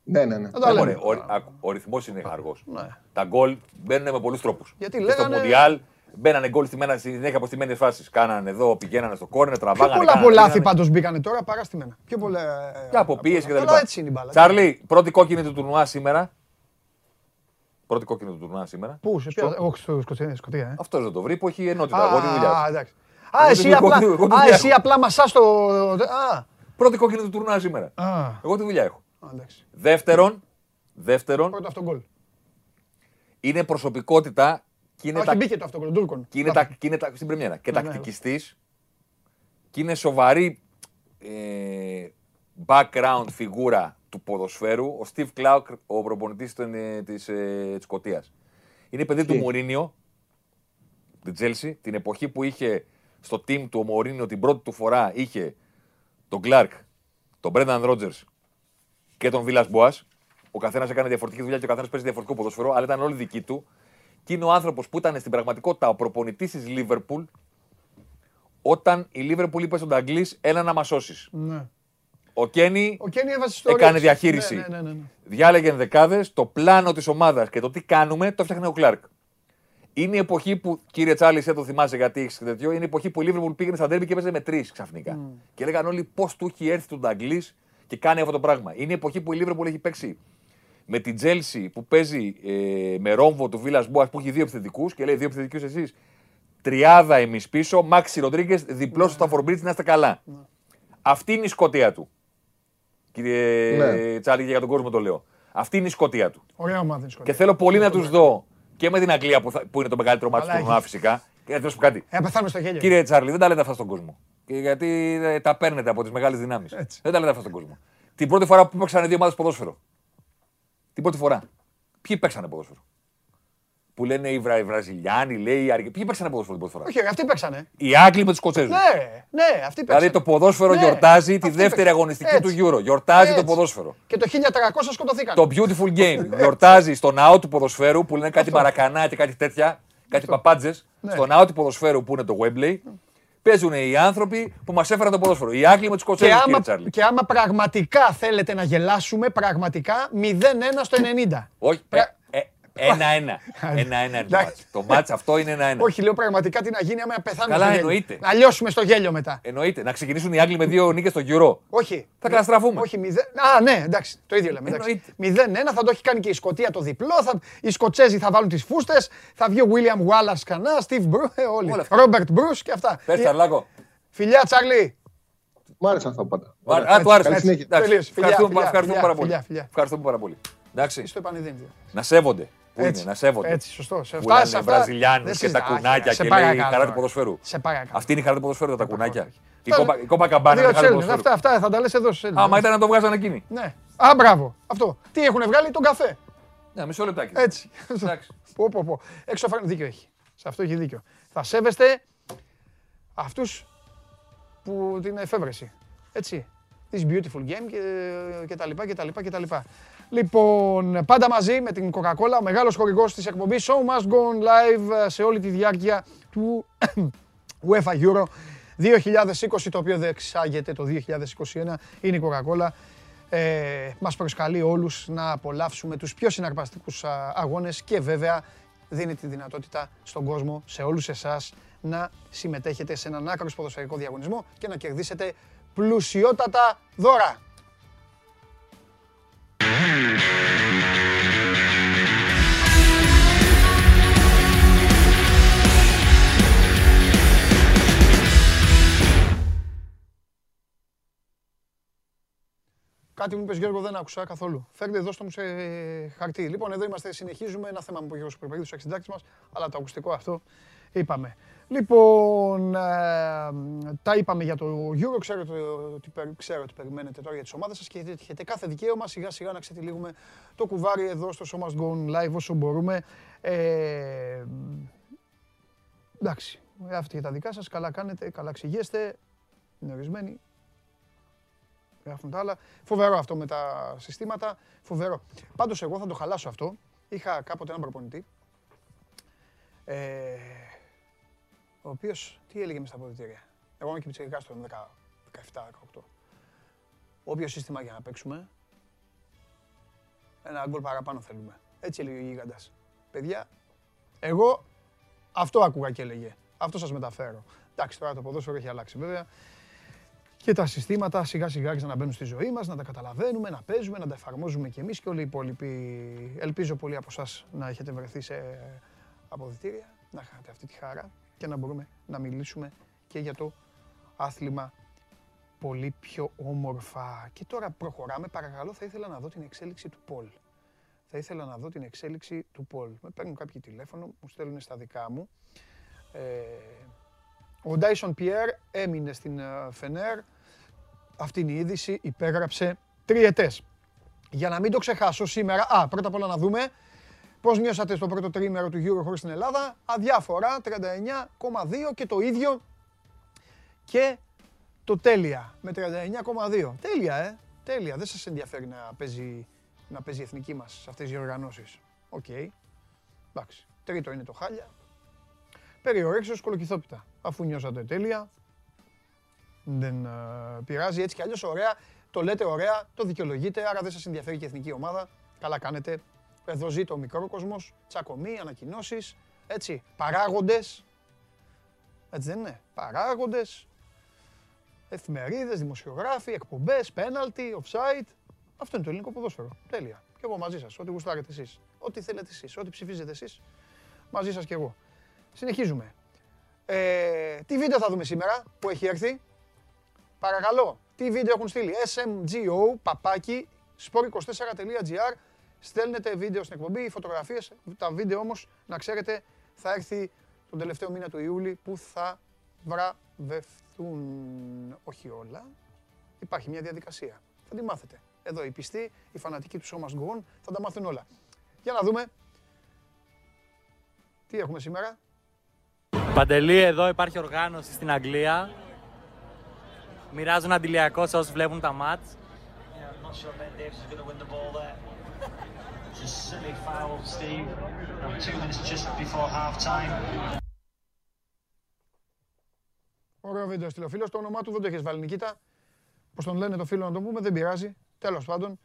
Ναι, ναι, ναι. ναι ο, ο, ο ρυθμός είναι αργός. Ναι. Τα γκολ μπαίνουν με πολλούς τρόπους. Γιατί λέγανε... Στο Μουντιάλ Μπαίνανε γκολ στη μένα συνέχεια από στιμένε φάσεις. Κάνανε εδώ, πηγαίνανε στο κόρνερ, τραβάγανε. Πιο πολλά από λάθη πάντως μπήκανε τώρα παρά στη μένα. Πιο πολλά. Και από πίεση κτλ. έτσι είναι η μπάλα. Τσάρλι, πρώτη κόκκινη του τουρνουά σήμερα. Πρώτη κόκκινη του τουρνουά σήμερα. Πού, σε ποιο. Όχι στο Σκοτία. Ε. Αυτό δεν το βρει που έχει ενότητα. Εγώ τη δουλειάς. Α, εσύ απλά, α, εσύ απλά μασάς το. Πρώτη κόκκινη του τουρνουά σήμερα. Εγώ τη δουλειά έχω. Δεύτερον, δεύτερον. Πρώτο αυτό γκολ. Είναι προσωπικότητα και είναι Όχι, τα... μπήκε το αυτό, Τούρκον. Και είναι, τα... και είναι τα... στην πρεμιέρα. Και ναι, ναι. τακτικιστής. Και είναι σοβαρή ε, background φιγούρα του ποδοσφαίρου. Ο Steve Clark, ο προπονητής ε, της ε, Σκοτίας. Είναι παιδί του Μουρίνιο, την Τζέλσι, την εποχή που είχε στο team του ο Μωρίνιο την πρώτη του φορά είχε τον Κλάρκ, τον Μπρένταν Ρότζερ και τον Βίλα Μποά. Ο καθένας έκανε διαφορετική δουλειά και ο καθένας παίζει διαφορετικό ποδοσφαιρό, αλλά ήταν όλοι δικοί του. Και είναι ο άνθρωπος που ήταν στην πραγματικότητα ο προπονητής της Λίβερπουλ όταν η Λίβερπουλ είπε στον Νταγκλή, έλα να μας σώσεις. Ναι. Ο Κένι, έκανε διαχείριση. Ναι, ναι, ναι, ναι. Διάλεγε ενδεκάδες, το πλάνο της ομάδας και το τι κάνουμε το φτιάχνει ο Κλάρκ. Είναι η εποχή που, κύριε Τσάλι, εσύ το θυμάσαι γιατί έχεις τέτοιο, είναι η εποχή που η Λίβερπουλ πήγαινε στα ντέρμπι και έπαιζε με τρεις ξαφνικά. Mm. Και έλεγαν όλοι πώς του έχει έρθει τον Νταγκλής και κάνει αυτό το πράγμα. Είναι η εποχή που η Λίβερπουλ έχει παίξει με την Τζέλσι που παίζει ε, με ρόμβο του Βίλας Μπόας που έχει δύο επιθετικούς και λέει δύο επιθετικούς εσείς. Τριάδα εμείς πίσω, Μάξι Ροντρίγκες, διπλός στο Σταφορμπρίτ να είστε καλά. Ναι. Αυτή είναι η σκοτία του. Κύριε ναι. Τσάρλι, για τον κόσμο το λέω. Αυτή είναι η σκοτία του. Ωραία ομάδα Και θέλω πολύ να τους δω και με την Αγγλία που, θα, που είναι το μεγαλύτερο μάτι του τουρνουά φυσικά. Και να σου κάτι. Ε, στο χέρι. Κύριε Τσάρλι, δεν τα λέτε αυτά στον κόσμο. Γιατί ε, τα παίρνετε από τις μεγάλες δυνάμεις. Δεν τα λέτε αυτά στον κόσμο. Την πρώτη φορά που παίξανε δύο ομάδες ποδόσφαιρο. Την πρώτη φορά. Ποιοι παίξανε ποδόσφαιρο; Που λένε οι, Βρα... Βραζιλιάνοι, λέει οι Αργεντινοί. Ποιοι παίξανε ποδόσφαιρο την πρώτη φορά; Όχι, αυτοί παίξανε. Οι Άγγλοι με τους Σκοτσέζους. Ναι, ναι, αυτοί παίξανε. Δηλαδή το ποδόσφαιρο ναι, γιορτάζει τη δεύτερη αγωνιστική του Euro. Γιορτάζει το ποδόσφαιρο. Και το 1300 σκοτωθήκαν. Το beautiful game. γιορτάζει στο ναό του ποδοσφαίρου που λένε κάτι μαρακανά και κάτι τέτοια. Κάτι παπάντζες. Ναι. Στο ναό του ποδοσφαίρου που είναι το Webley. Παίζουν οι άνθρωποι που μας έφεραν το ποδόσφαιρο. Οι Άγγλοι με τους Και Σκοτσέζους, κύριε άμα, Τσάρλι. και άμα πραγματικά θέλετε να γελάσουμε, πραγματικά 0-1 στο 90. Όχι. Πρα- ε, ε, Ένα-ένα. <laughs> Ένα-ένα είναι το Εντάξει. μάτς. Το μάτς αυτό είναι ένα-ένα. Όχι, λέω πραγματικά τι να γίνει άμα πεθάνουμε Καλά, στο γέλιο. εννοείται. Να λιώσουμε στο γέλιο μετά. Εννοείται. Να ξεκινήσουν οι Άγγλοι με δύο νίκες στο Euro. Όχι. Θα καταστραφούμε. Όχι, μηδέν. Α, ναι, εντάξει, το ίδιο λέμε. εντάξει. Εννοείται. 0-1 θα το έχει κάνει και η Σκωτία το διπλό. Θα... Οι Σκοτσέζοι θα βάλουν τις φούστες. Θα βγει ο William Wallace κανά, Steve Bruce, ε, όλοι. Όλα αυτά. Robert Bruce και αυτά. Πες Ε, Τσαρλάκο. Φιλιά, Τσάρλι. Μ' άρεσαν αυτά πάντα. Μ' Α, του άρεσε. Καλή συνέχεια. Εντάξει. Τελείωσε. Φιλιά, Ευχαριστούμε φιλιά, ευχαριστούμε φιλιά, πάρα πολύ. φιλιά, φιλιά. Ευχαριστούμε πάρα πολύ. Εντάξει. Στο επανειδήμιο. Να σέβονται. Πού είναι, Έτσι, να σέβονται. Έτσι, σωστό. Σε Που λένε αυτά, σε αυτά. Βραζιλιάνους δεν και συζητά. τα κουνάκια Σε και λέει παρακαλώ. χαρά του ποδοσφαίρου. Σε παρακαλώ. Αυτή είναι η χαρά του ποδοσφαίρου, τα κουνάκια. όχι. Η κόμπα- Η κόμπα καμπάνα Δύο είναι η χαρά του Έλληνες, ποδοσφαίρου. Αυτά, αυτά θα τα λες εδώ στους Έλληνες. Άμα ήταν να το βγάζανε εκείνοι. Ναι. Α, μπράβο. Αυτό. Τι έχουν βγάλει, τον καφέ. Ναι, μισό λεπτάκι. Έτσι. Εντάξει. Πω, πω, πω. Έξω φέρνει δίκιο έχει. Σε αυτό έχει δίκιο. Θα σέβεστε αυτούς που την εφεύρεση. Έτσι. This beautiful game και, και τα λοιπά και τα λοιπά και τα λοιπά. Λοιπόν, πάντα μαζί με την Coca-Cola, ο μεγάλος χορηγός της εκπομπής Show Must Go On Live σε όλη τη διάρκεια του <coughs> UEFA Euro 2020, το οποίο διεξάγεται το 2021, είναι η Coca-Cola. Ε, μας προσκαλεί όλους να απολαύσουμε τους πιο συναρπαστικούς α, αγώνες και βέβαια δίνει τη δυνατότητα στον κόσμο, σε όλους εσάς, να συμμετέχετε σε έναν άκρος ποδοσφαιρικό διαγωνισμό και να κερδίσετε πλουσιότατα δώρα. Κάτι μου είπες Γιώργο, δεν άκουσα καθόλου. Φέρτε, δώστε μου σε χαρτί. Λοιπόν, εδώ είμαστε, συνεχίζουμε. Ένα θέμα μου που Γιώργος Προπαγίδης, ο συντάκτης μας, αλλά το ακουστικό αυτό είπαμε. Λοιπόν, ε, τα είπαμε για το Euro. Ξέρω ότι, ότι, περι- ξέρω ότι περιμένετε τώρα για τις ομάδες σας και έχετε κάθε δικαίωμα σιγά σιγά να ξετυλίγουμε το κουβάρι εδώ στο Show Must Go On Live όσο μπορούμε. Ε, εντάξει, γράφετε για τα δικά σας, καλά κάνετε, καλά εξηγέστε. Είναι ορισμένοι, γράφουν τα άλλα. Φοβερό αυτό με τα συστήματα. Φοβερό. Πάντως εγώ θα το χαλάσω αυτό. Είχα κάποτε έναν προπονητή. Ε, ο οποίος, τι έλεγε μες στα αποδητήρια; Εγώ είμαι και πιτσιρικάς τώρα, 17-18. Όποιο σύστημα για να παίξουμε, ένα γκολ παραπάνω θέλουμε. Έτσι έλεγε ο γίγαντας. Παιδιά, εγώ αυτό άκουγα και έλεγε. Αυτό σας μεταφέρω. Εντάξει, τώρα το ποδόσφαιρο έχει αλλάξει βέβαια και τα συστήματα σιγά σιγά άρχισαν να μπαίνουν στη ζωή μας, να τα καταλαβαίνουμε, να παίζουμε, να τα εφαρμόζουμε κι εμείς και όλοι οι υπόλοιποι. Ελπίζω πολλοί από εσάς να έχετε βρεθεί σε αποδητήρια, να είχατε αυτή τη χαρά και να μπορούμε να μιλήσουμε και για το άθλημα πολύ πιο όμορφα. Και τώρα προχωράμε. Παρακαλώ, θα ήθελα να δω την εξέλιξη του Πολ. Θα ήθελα να δω την εξέλιξη του Πολ. Με παίρνουν κάποιοι τηλέφωνο, μου στέλνουν στα δικά μου. Ε, ο Ντάισον Πιέρ έμεινε στην ε, Φενέρ. Αυτή είναι η είδηση. Υπέγραψε τριετές. Για να μην το ξεχάσω σήμερα, α, πρώτα απ' όλα να δούμε πώς νιώσατε στο πρώτο τρίμερο του Euro χωρίς την Ελλάδα. Αδιάφορα, 39,2 και το ίδιο και το τέλεια με 39,2. Τέλεια, ε. Τέλεια. Δεν σας ενδιαφέρει να παίζει, να παίζει η εθνική μας σε αυτές τις διοργανώσεις. Οκ. Εντάξει. Τρίτο είναι το χάλια. Περί ορέξεως κολοκυθόπιτα. Αφού νιώσατε τέλεια, δεν ε, πειράζει. Έτσι κι αλλιώς ωραία, το λέτε ωραία, το δικαιολογείτε, άρα δεν σας ενδιαφέρει και η εθνική ομάδα. Καλά κάνετε. Εδώ ζει το μικρό κόσμος, τσακωμοί, ανακοινώσεις, έτσι, παράγοντες. Έτσι δεν είναι. Παράγοντες, εφημερίδες, δημοσιογράφοι, εκπομπές, πέναλτι, offside. Αυτό είναι το ελληνικό ποδόσφαιρο. Τέλεια. Και εγώ μαζί σας, ό,τι γουστάρετε εσείς. Ό,τι θέλετε εσείς, ό,τι ψηφίζετε εσείς, μαζί σας κι εγώ. Συνεχίζουμε. Ε, τι βίντεο θα δούμε σήμερα που έχει έρθει; Παρακαλώ, τι βίντεο έχουν στείλει. smgo, παπάκι, sport24.gr. Στέλνετε βίντεο στην εκπομπή, φωτογραφίες. Τα βίντεο όμως, να ξέρετε, θα έρθει τον τελευταίο μήνα του Ιούλη που θα βραβευτούν. Όχι όλα. Υπάρχει μια διαδικασία. Θα τη μάθετε. Εδώ οι πιστοί, οι φανατικοί του Show Must Go On, θα τα μάθουν όλα. Για να δούμε. Τι έχουμε σήμερα. Παντελή, εδώ υπάρχει οργάνωση στην Αγγλία. Μοιράζουν αντιλιακό σε όσους βλέπουν τα μάτς. I'm not sure Ben Davis is going to win the ball there. It's a silly foul, Steve. Now, two minutes just before half time. Ωραίο δεν το έστειλε ο φίλος. Το όνομά του δεν το έχεις βάλει Νικήτα. Πώς τον λένε το φίλο να το πούμε, δεν πειράζει. Τέλος πάντων.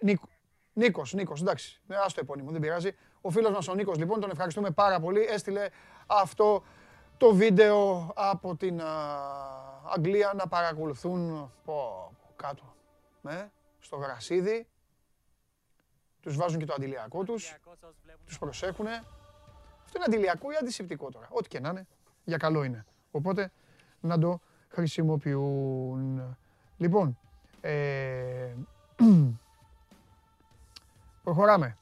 Νίκο. Νίκος, Νίκος, εντάξει. Ναι, άστο επώνυμο, δεν πειράζει. Ο φίλος μας ο Νίκος, λοιπόν, τον ευχαριστούμε πάρα πολύ. Έστειλε αυτό το βίντεο από την α, Αγγλία να παρακολουθούν πω, κάτω. Ε, στο γρασίδι. Τους βάζουν και το αντιλιακό τους. Τους προσέχουνε. Αυτό είναι αντιλιακό ή αντισηπτικό τώρα. Ό,τι και να είναι, για καλό είναι. Οπότε να το χρησιμοποιούν. Λοιπόν, ε, <clears throat> προχωράμε.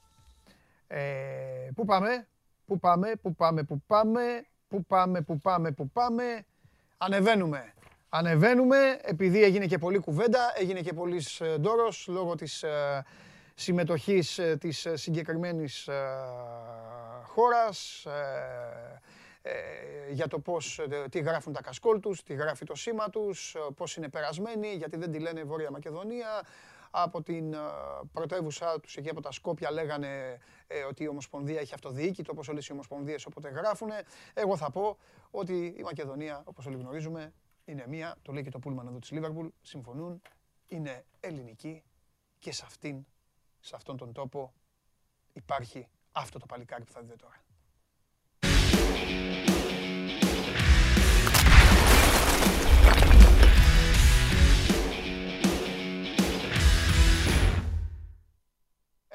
Ε, πού πάμε, πού πάμε, πού πάμε, πού πάμε, πού πάμε, πού πάμε, πού πάμε. Ανεβαίνουμε. Ανεβαίνουμε, επειδή έγινε και πολλή κουβέντα, έγινε και πολλής ντόρος λόγω της ε, συμμετοχής ε, της ε, συγκεκριμένης ε, χώρας ε, ε, για το πώς, ε, τι γράφουν τα κασκόλ τους, τι γράφει το σήμα τους, ε, πώς είναι περασμένοι, γιατί δεν τη λένε Βόρεια Μακεδονία. Από την ε, πρωτεύουσά τους εκεί από τα Σκόπια λέγανε ε, ότι η Ομοσπονδία έχει αυτοδιοίκητο, όπως όλες οι Ομοσπονδίες όποτε γράφουν. Εγώ θα πω ότι η Μακεδονία, όπως όλοι γνωρίζουμε, είναι μία, το λέει και το πούλμαν εδώ της Λίβερπουλ, συμφωνούν, είναι ελληνική και σε, αυτήν, σε αυτόν τον τόπο υπάρχει αυτό το παλικάρι που θα δείτε τώρα.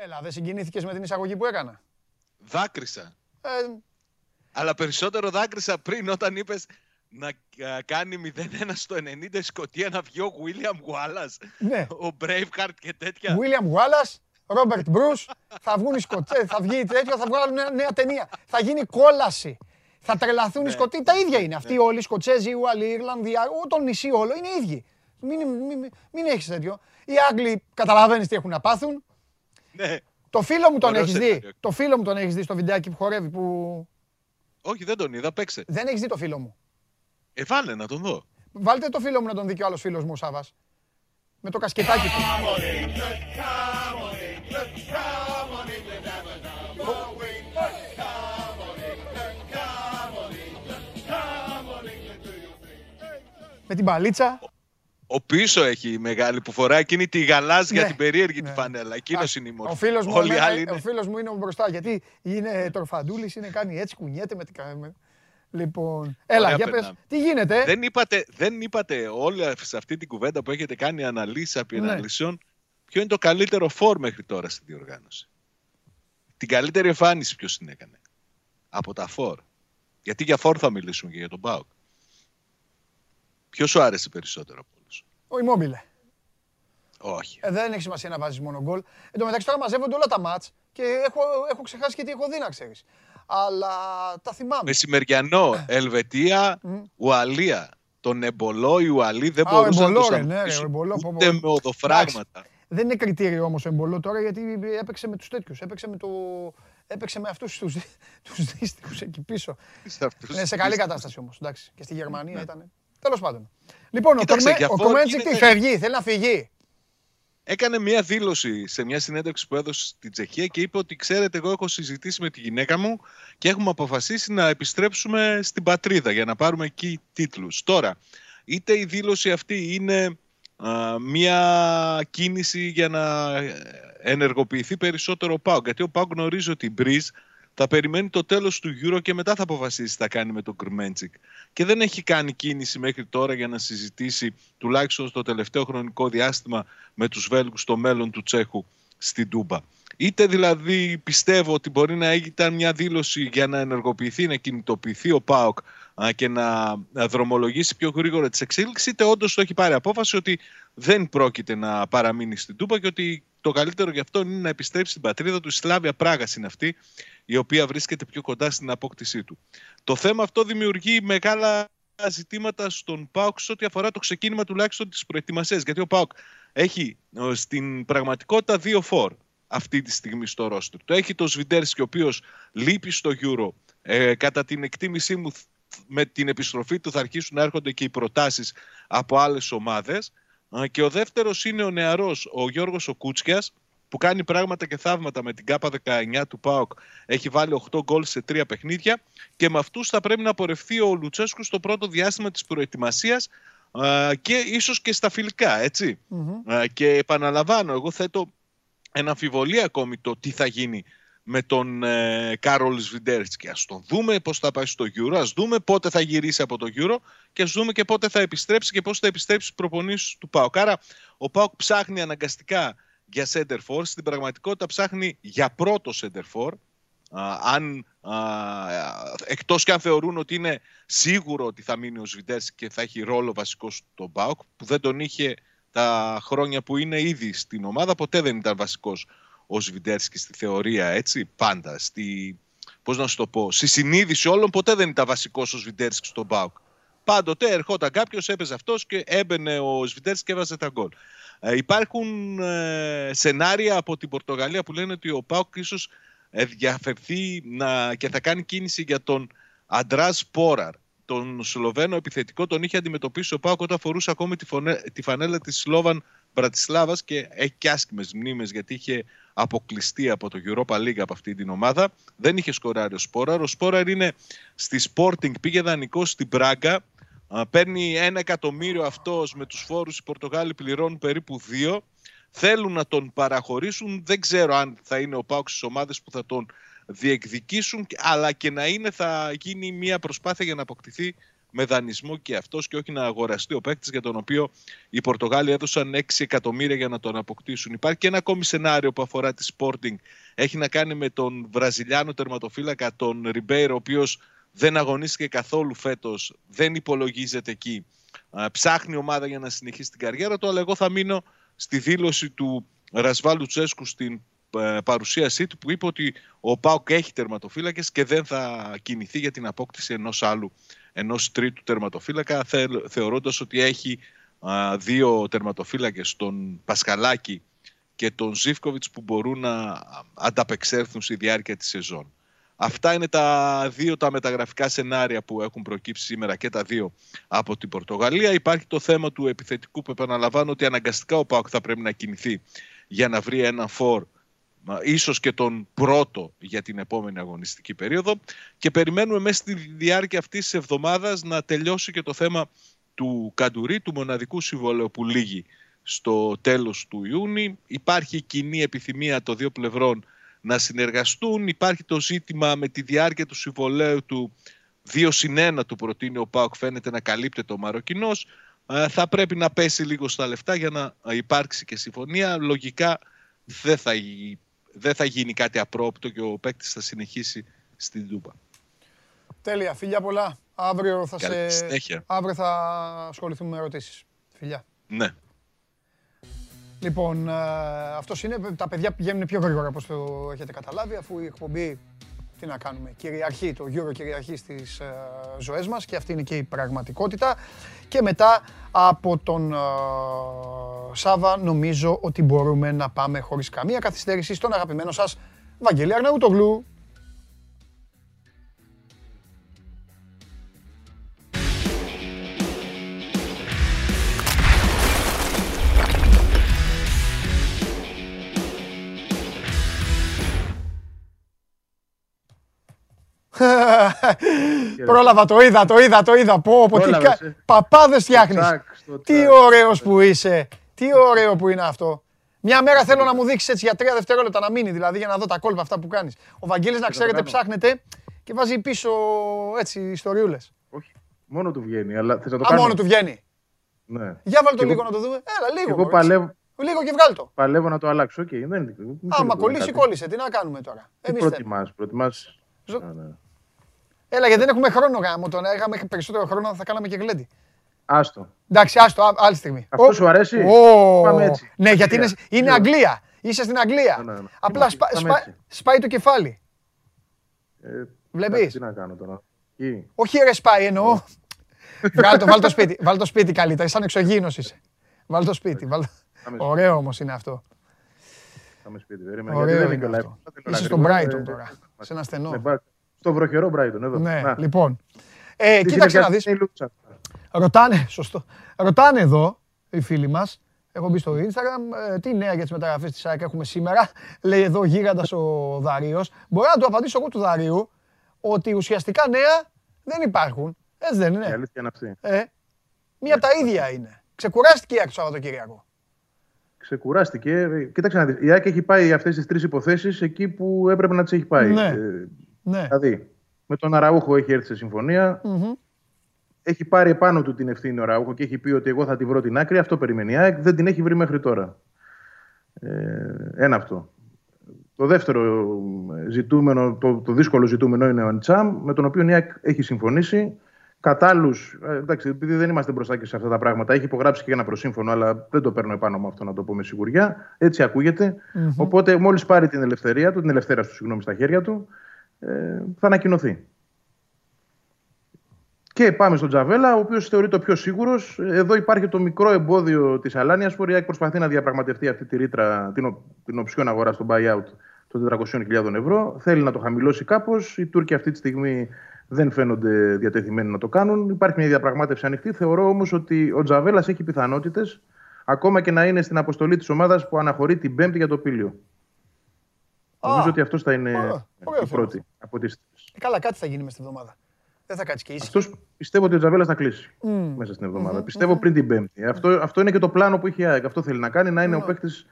Έλα, δεν συγκινήθηκες με την εισαγωγή που έκανα; Δάκρυσα. Ε, Αλλά περισσότερο δάκρυσα πριν όταν είπες να α, κάνει 0-1 στο 90 η Σκοτία να βγει ο William Wallace, ναι. ο Braveheart και τέτοια. William Wallace, Robert Bruce, θα βγουν οι Σκοτζέ, θα βγει τέτοιο, θα βγάλουν νέα, νέα ταινία. Θα γίνει κόλαση. Θα τρελαθούν οι Ναι. Σκοτοί, τα ίδια είναι. Αυτοί όλοι οι Σκοτσέζοι, οι Ουαλοί, οι Ιρλανδοί, ό, το νησί όλο είναι ίδιοι. Μην, μην, μην, μην έχεις τέτοιο. Οι Άγγλοι καταλαβαίνεις τι έχουν να πάθουν. Ναι. Το φίλο μου τον Ωραίο έχεις δει; σενάριο. Το φίλο μου τον έχεις δει στο βιντεάκι που χορεύει που... Όχι, δεν τον είδα, παίξε. Δεν έχεις δει το φίλο μου; Ε, βάλε να τον δω. Βάλτε το φίλο μου να τον δει και ο άλλος φίλος μου ο Σάβας. Με το κασκετάκι του. Με την παλίτσα. Ο πίσω έχει η μεγάλη που φοράει εκείνη τη γαλάζια Ναι, την περίεργη ναι. τη φανέλα. Εκείνος είναι η μορφή. Ο φίλος μου, Όλοι οι εμένα- άλλοι ο είναι. φίλος μου είναι μπροστά γιατί είναι τροφαντούλης, είναι κάνει έτσι, κουνιέται με την κα- με- Λοιπόν, έλα, Ωραία για πες, περνάμε. τι γίνεται; Δεν είπατε, δεν είπατε όλα σε αυτή την κουβέντα που έχετε κάνει αναλύσει επί Ναι. αναλύσεων ποιο είναι το καλύτερο φόρ μέχρι τώρα στη διοργάνωση; Την καλύτερη εμφάνιση ποιος την έκανε; Από τα φόρ. Γιατί για φόρ θα μιλήσουμε και για τον Μπάουκ. Ποιος σου άρεσε περισσότερο από όλους. Ο Immobile. Όχι. Ε, δεν έχει σημασία να βάζεις μόνο γκολ. Εν τω μεταξύ τώρα μαζεύονται όλα τα μάτς και έχω, έχω ξεχάσει και τι έχω δει να ξέρεις. Αλλά τα θυμάμαι. Μεσημεριανό, <coughs> Ελβετία, Ουαλία. Τον Εμπολό, οι Ουαλοί δεν Α, ο μπορούσαν να Εμπολό, το ρε, ναι, ρε, ο σταματήσουν Εμπολό, πω, πω. ούτε με οδοφράγματα. Δεν είναι κριτήριο όμως ο Εμπολό τώρα γιατί έπαιξε με τους τέτοιους. Έπαιξε με, το... έπαιξε με αυτούς τους, <laughs> τους δύστιχους εκεί πίσω. Σε αυτούς Είναι σε τους καλή δύστιχους. κατάσταση όμως. Εντάξει. Και στη Γερμανία ήταν. Τέλος πάντων. Λοιπόν, ο, Κοίταξε, Κορμέ, για ο φόρ Κομέντσικ τι γίνεται- φεύγει, θέλει να φύγει. έκανε μια δήλωση σε μια συνέντευξη που έδωσε στην Τσεχία και είπε ότι ξέρετε εγώ έχω συζητήσει με τη γυναίκα μου και έχουμε αποφασίσει να επιστρέψουμε στην πατρίδα για να πάρουμε εκεί τίτλους. Τώρα, είτε η δήλωση αυτή είναι α, μια κίνηση για να ενεργοποιηθεί περισσότερο ο ΠΑΟΚ γιατί ο ΠΑΟΚ γνωρίζει ότι η Μπριζ θα περιμένει το τέλος του Euro και μετά θα αποφασίσει τι θα κάνει με τον Κρμέντσικ. Και δεν έχει κάνει κίνηση μέχρι τώρα για να συζητήσει τουλάχιστον στο τελευταίο χρονικό διάστημα με τους Βέλγους το μέλλον του Τσέχου στην Τούμπα. Είτε δηλαδή πιστεύω ότι μπορεί να ήταν μια δήλωση για να ενεργοποιηθεί, να κινητοποιηθεί ο ΠΑΟΚ α, και να, να δρομολογήσει πιο γρήγορα τις εξέλιξεις, είτε όντως το έχει πάρει απόφαση ότι δεν πρόκειται να παραμείνει στην Τούμπα και ότι το καλύτερο για αυτό είναι να επιστρέψει στην πατρίδα του. Η Σλάβια Πράγα είναι αυτή, η οποία βρίσκεται πιο κοντά στην απόκτησή του. Το θέμα αυτό δημιουργεί μεγάλα ζητήματα στον ΠΑΟΚ σε ό,τι αφορά το ξεκίνημα τουλάχιστον της προετοιμασίας. Γιατί ο ΠΑΟΚ έχει ε, στην πραγματικότητα δύο φόρ αυτή τη στιγμή στο ρόστρο. Το έχει το Σβιντέρσκι, ο οποίος λείπει στο Euro. Ε, κατά την εκτίμησή μου, με την επιστροφή του θα αρχίσουν να έρχονται και οι προτάσεις από άλλες ομάδες. Ε, Και ο δεύτερος είναι ο νεαρός, ο Γιώργος ο Κούτσιας, που κάνει πράγματα και θαύματα με την ΚΑΠΑ 19 του ΠΑΟΚ. Έχει βάλει 8 γκολ σε 3 παιχνίδια και με αυτούς θα πρέπει να πορευτεί ο Λουτσέσκου στο πρώτο διάστημα της προετοιμασίας και ίσως και στα φιλικά, Και επαναλαμβάνω, εγώ θέτω ένα αμφιβολία ακόμη το τι θα γίνει με τον ε, Κάρολ Σβιντέρσκι. Ας τον δούμε πώς θα πάει στο Euro, ας δούμε πότε θα γυρίσει από το Euro και ας δούμε και πότε θα επιστρέψει και πώς θα επιστρέψει στις προπονήσεις του ΠΑΟΚ. Άρα ο ΠΑΟΚ ψάχνει αναγκαστικά για center for, στην πραγματικότητα ψάχνει για πρώτο center for, αν, α, εκτός και αν θεωρούν ότι είναι σίγουρο ότι θα μείνει ο Σβιντέρσκι και θα έχει ρόλο βασικό στον ΠΑΟΚ, που δεν τον είχε τα χρόνια που είναι ήδη στην ομάδα, ποτέ δεν ήταν βασικός ο Σβιντέρσκι στη θεωρία, έτσι, πάντα. Στη, πώς να σου το πω, στη συνείδηση όλων ποτέ δεν ήταν βασικός ο Σβιντέρσκι στον ΠΑΟΚ. Πάντοτε ερχόταν κάποιος, έπαιζε αυτός και έμπαινε ο Σβιντέρσκι και έβαζε τα γκολ. Ε, υπάρχουν ε, σενάρια από την Πορτογαλία που λένε ότι ο ΠΑΟΚ ίσως ενδιαφερθεί να, και θα κάνει κίνηση για τον Αντράς Πόραρ. Τον Σλοβαίνο επιθετικό τον είχε αντιμετωπίσει ο ΠΑΟΚ όταν φορούσε ακόμη τη, φωνέ, τη φανέλα της Σλόβαν Μπρατισλάβα και έχει και άσχημες μνήμες γιατί είχε αποκλειστεί από το Europa League από αυτή την ομάδα. Δεν είχε σκοράρει ο Σπόραρ. Ο Σπόραρ είναι στη Sporting, πήγε δανεικό στην Πράγκα. Παίρνει ένα εκατομμύριο αυτός με τους φόρους. Οι Πορτογάλοι πληρώνουν περίπου δύο. Θέλουν να τον παραχωρήσουν. Δεν ξέρω αν θα είναι ο Πάουξ στις ομάδες που θα τον διεκδικήσουν, αλλά και να είναι θα γίνει μια προσπάθεια για να αποκτηθεί με δανεισμό και αυτός και όχι να αγοραστεί ο παίκτης για τον οποίο οι Πορτογάλοι έδωσαν 6 εκατομμύρια για να τον αποκτήσουν. Υπάρχει και ένα ακόμη σενάριο που αφορά τη Sporting. Έχει να κάνει με τον Βραζιλιάνο τερματοφύλακα, τον Ριμπέιρο, ο οποίος δεν αγωνίστηκε καθόλου φέτος, δεν υπολογίζεται εκεί. Ψάχνει ομάδα για να συνεχίσει την καριέρα του, αλλά εγώ θα μείνω στη δήλωση του Ρασβάλου Τσέσκου στην ε, παρουσίασή του που είπε ότι ο Πάουκ έχει τερματοφύλακες και δεν θα κινηθεί για την απόκτηση ενός άλλου ενός τρίτου τερματοφύλακα θεωρώντας ότι έχει δύο τερματοφύλακες τον Πασχαλάκη και τον Ζήφκοβιτς που μπορούν να ανταπεξέλθουν στη διάρκεια της σεζόν. Αυτά είναι τα δύο τα μεταγραφικά σενάρια που έχουν προκύψει σήμερα και τα δύο από την Πορτογαλία. Υπάρχει το θέμα του επιθετικού που επαναλαμβάνω ότι αναγκαστικά ο Πάοκ θα πρέπει να κινηθεί για να βρει ένα φόρ ίσως και τον πρώτο για την επόμενη αγωνιστική περίοδο και περιμένουμε μέσα στη διάρκεια αυτής της εβδομάδας να τελειώσει και το θέμα του Καντουρί, του μοναδικού συμβολέου που λύγει στο τέλος του Ιούνιου. Υπάρχει κοινή επιθυμία των δύο πλευρών να συνεργαστούν. Υπάρχει το ζήτημα με τη διάρκεια του συμβολέου του 2 συν 1 του προτείνει ο Πάοκ φαίνεται να καλύπτεται ο Μαροκινός. Ε, θα πρέπει να πέσει λίγο στα λεφτά για να υπάρξει και συμφωνία. Λογικά δεν θα δεν θα γίνει κάτι απρόπτο και ο παίκτης θα συνεχίσει στην Τούπα. Τέλεια. Φιλιά πολλά. Αύριο θα, σε... Αύριο θα ασχοληθούμε με ερωτήσεις. Φιλιά. Ναι. Λοιπόν, ε, αυτός είναι. Τα παιδιά πηγαίνουν πιο γρήγορα όπως το έχετε καταλάβει, αφού η εκπομπή, τι να κάνουμε, κυριαρχεί, το Euro κυριαρχεί στις ε, ζωές μας και αυτή είναι και η πραγματικότητα. Και μετά από τον ε, Σάβα νομίζω ότι μπορούμε να πάμε χωρίς καμία καθυστέρηση στον αγαπημένο σας Βαγγέλη Αρναούτογλου. <laughs> Πρόλαβα, το είδα, το είδα, το είδα. Πω, πω, τι ε. παπάδες φτιάχνεις. Τι ωραίος που είσαι. Τι ωραίο που είναι αυτό. Μια μέρα θέλω να μου δείξεις έτσι για τρία δευτερόλεπτα να μείνει, δηλαδή για να δω τα κόλπα αυτά που κάνεις. Ο Βαγγέλης να ξέρετε ψάχνετε και βάζει πίσω έτσι ιστοριούλες. Όχι, μόνο του βγαίνει, αλλά θες να το Α, μόνο του βγαίνει. Ναι. Για βάλ το λίγο να το δούμε. Έλα, λίγο. Εγώ παλεύω. Λίγο και βγάλ το. Παλεύω να το αλλάξω. Okay, δεν είναι. Άμα κολλήσει, κόλλησε. Τι να κάνουμε τώρα. Τι προτιμάς, προτιμάς. Ζω... Ναι, ναι. Έλα, γιατί δεν έχουμε χρόνο γάμο τώρα. Είχαμε περισσότερο χρόνο, θα κάναμε και γλέντι. Άστο. Εντάξει, άστο, άλλη στιγμή. Αυτό σου αρέσει; Πάμε έτσι. Ναι, γιατί είναι, είναι Αγγλία. Είσαι στην Αγγλία. Ναι, ναι, ναι. Απλά σπα, σπα, σπάει το κεφάλι. Ε, Βλέπεις; Τι να κάνω τώρα. Όχι ρε σπάει εννοώ. <laughs> Βγάλ το, βάλ το σπίτι, βάλ το σπίτι καλύτερα, σαν εξωγήινος είσαι. Βάλ το σπίτι. Βάλ... Ωραίο όμως είναι αυτό. Πάμε σπίτι, Ωραίο είναι αυτό. Είσαι στο Brighton τώρα, σε ένα στενό. Στο βροχερό Brighton, εδώ. Ναι, λοιπόν. Ε, κοίταξε να δεις. Ρωτάνε, σωστό. Ρωτάνε εδώ οι φίλοι μας, Έχω μπει στο Instagram. Ε, τι νέα για τις μεταγραφές της ΑΕΚ έχουμε σήμερα. <laughs> Λέει εδώ γίγαντας ο Δαρίο. Μπορώ να του απαντήσω εγώ του Δαρίου ότι ουσιαστικά νέα δεν υπάρχουν. Έτσι δεν είναι. Η αλήθεια είναι αυτή. Ε, μία από τα ίδια είναι. Ξεκουράστηκε η ΑΕΚ το Σαββατοκύριακο. Ξεκουράστηκε. Κοίταξε να δεις. Η ΑΕΚ έχει πάει αυτές τις τρεις υποθέσεις εκεί που έπρεπε να τις έχει πάει. Ναι. Ε, Ναι. Δηλαδή, με τον Αραούχο έχει έρθει σε συμφωνία. Μμμ. Έχει πάρει επάνω του την ευθύνη ο Αραούχο και έχει πει ότι εγώ θα τη βρω την άκρη. Αυτό περιμένει η ΑΕΚ. Δεν την έχει βρει μέχρι τώρα. Ε, ένα αυτό. Το δεύτερο ζητούμενο, το, το δύσκολο ζητούμενο είναι ο Αντσάμ, με τον οποίο η ΑΕΚ έχει συμφωνήσει. Κατάλληλου, εντάξει, επειδή δεν είμαστε μπροστά και σε αυτά τα πράγματα, έχει υπογράψει και ένα προσύμφωνο, αλλά δεν το παίρνω επάνω με αυτό να το πω με σιγουριά. Έτσι ακούγεται. Οπότε, μόλις πάρει την ελευθερία του, την ελευθερία του, συγγνώμη, στα χέρια του, ε, θα ανακοινωθεί. Και πάμε στον Τζαβέλα, ο οποίος θεωρείται ο πιο σίγουρος. Εδώ υπάρχει το μικρό εμπόδιο της Αλάνιας που η ΑΕΚ προσπαθεί να διαπραγματευτεί αυτή τη ρήτρα, την, ο- την οψιόν αγορά στο buyout των 400.000 ευρώ. Θέλει να το χαμηλώσει κάπως. Οι Τούρκοι αυτή τη στιγμή δεν φαίνονται διατεθειμένοι να το κάνουν. Υπάρχει μια διαπραγμάτευση ανοιχτή. Θεωρώ όμως ότι ο Τζαβέλας έχει πιθανότητες ακόμα και να είναι στην αποστολή της ομάδας που αναχωρεί την Πέμπτη για το πύλιο. Νομίζω ότι αυτός θα είναι Ωραία. Ωραίο η θέμα. πρώτη από τις Ε, καλά, κάτι θα γίνει μες στη εβδομάδα. Δεν θα κάτσει και ήσυχη. Αυτός πιστεύω ότι ο Τζαβέλας θα κλείσει Μμμ. μέσα στην εβδομάδα. Πιστεύω πριν την Πέμπτη. Αυτό, αυτό είναι και το πλάνο που έχει η ΑΕΚ. Αυτό θέλει να κάνει, να είναι Ναι. ο παίκτης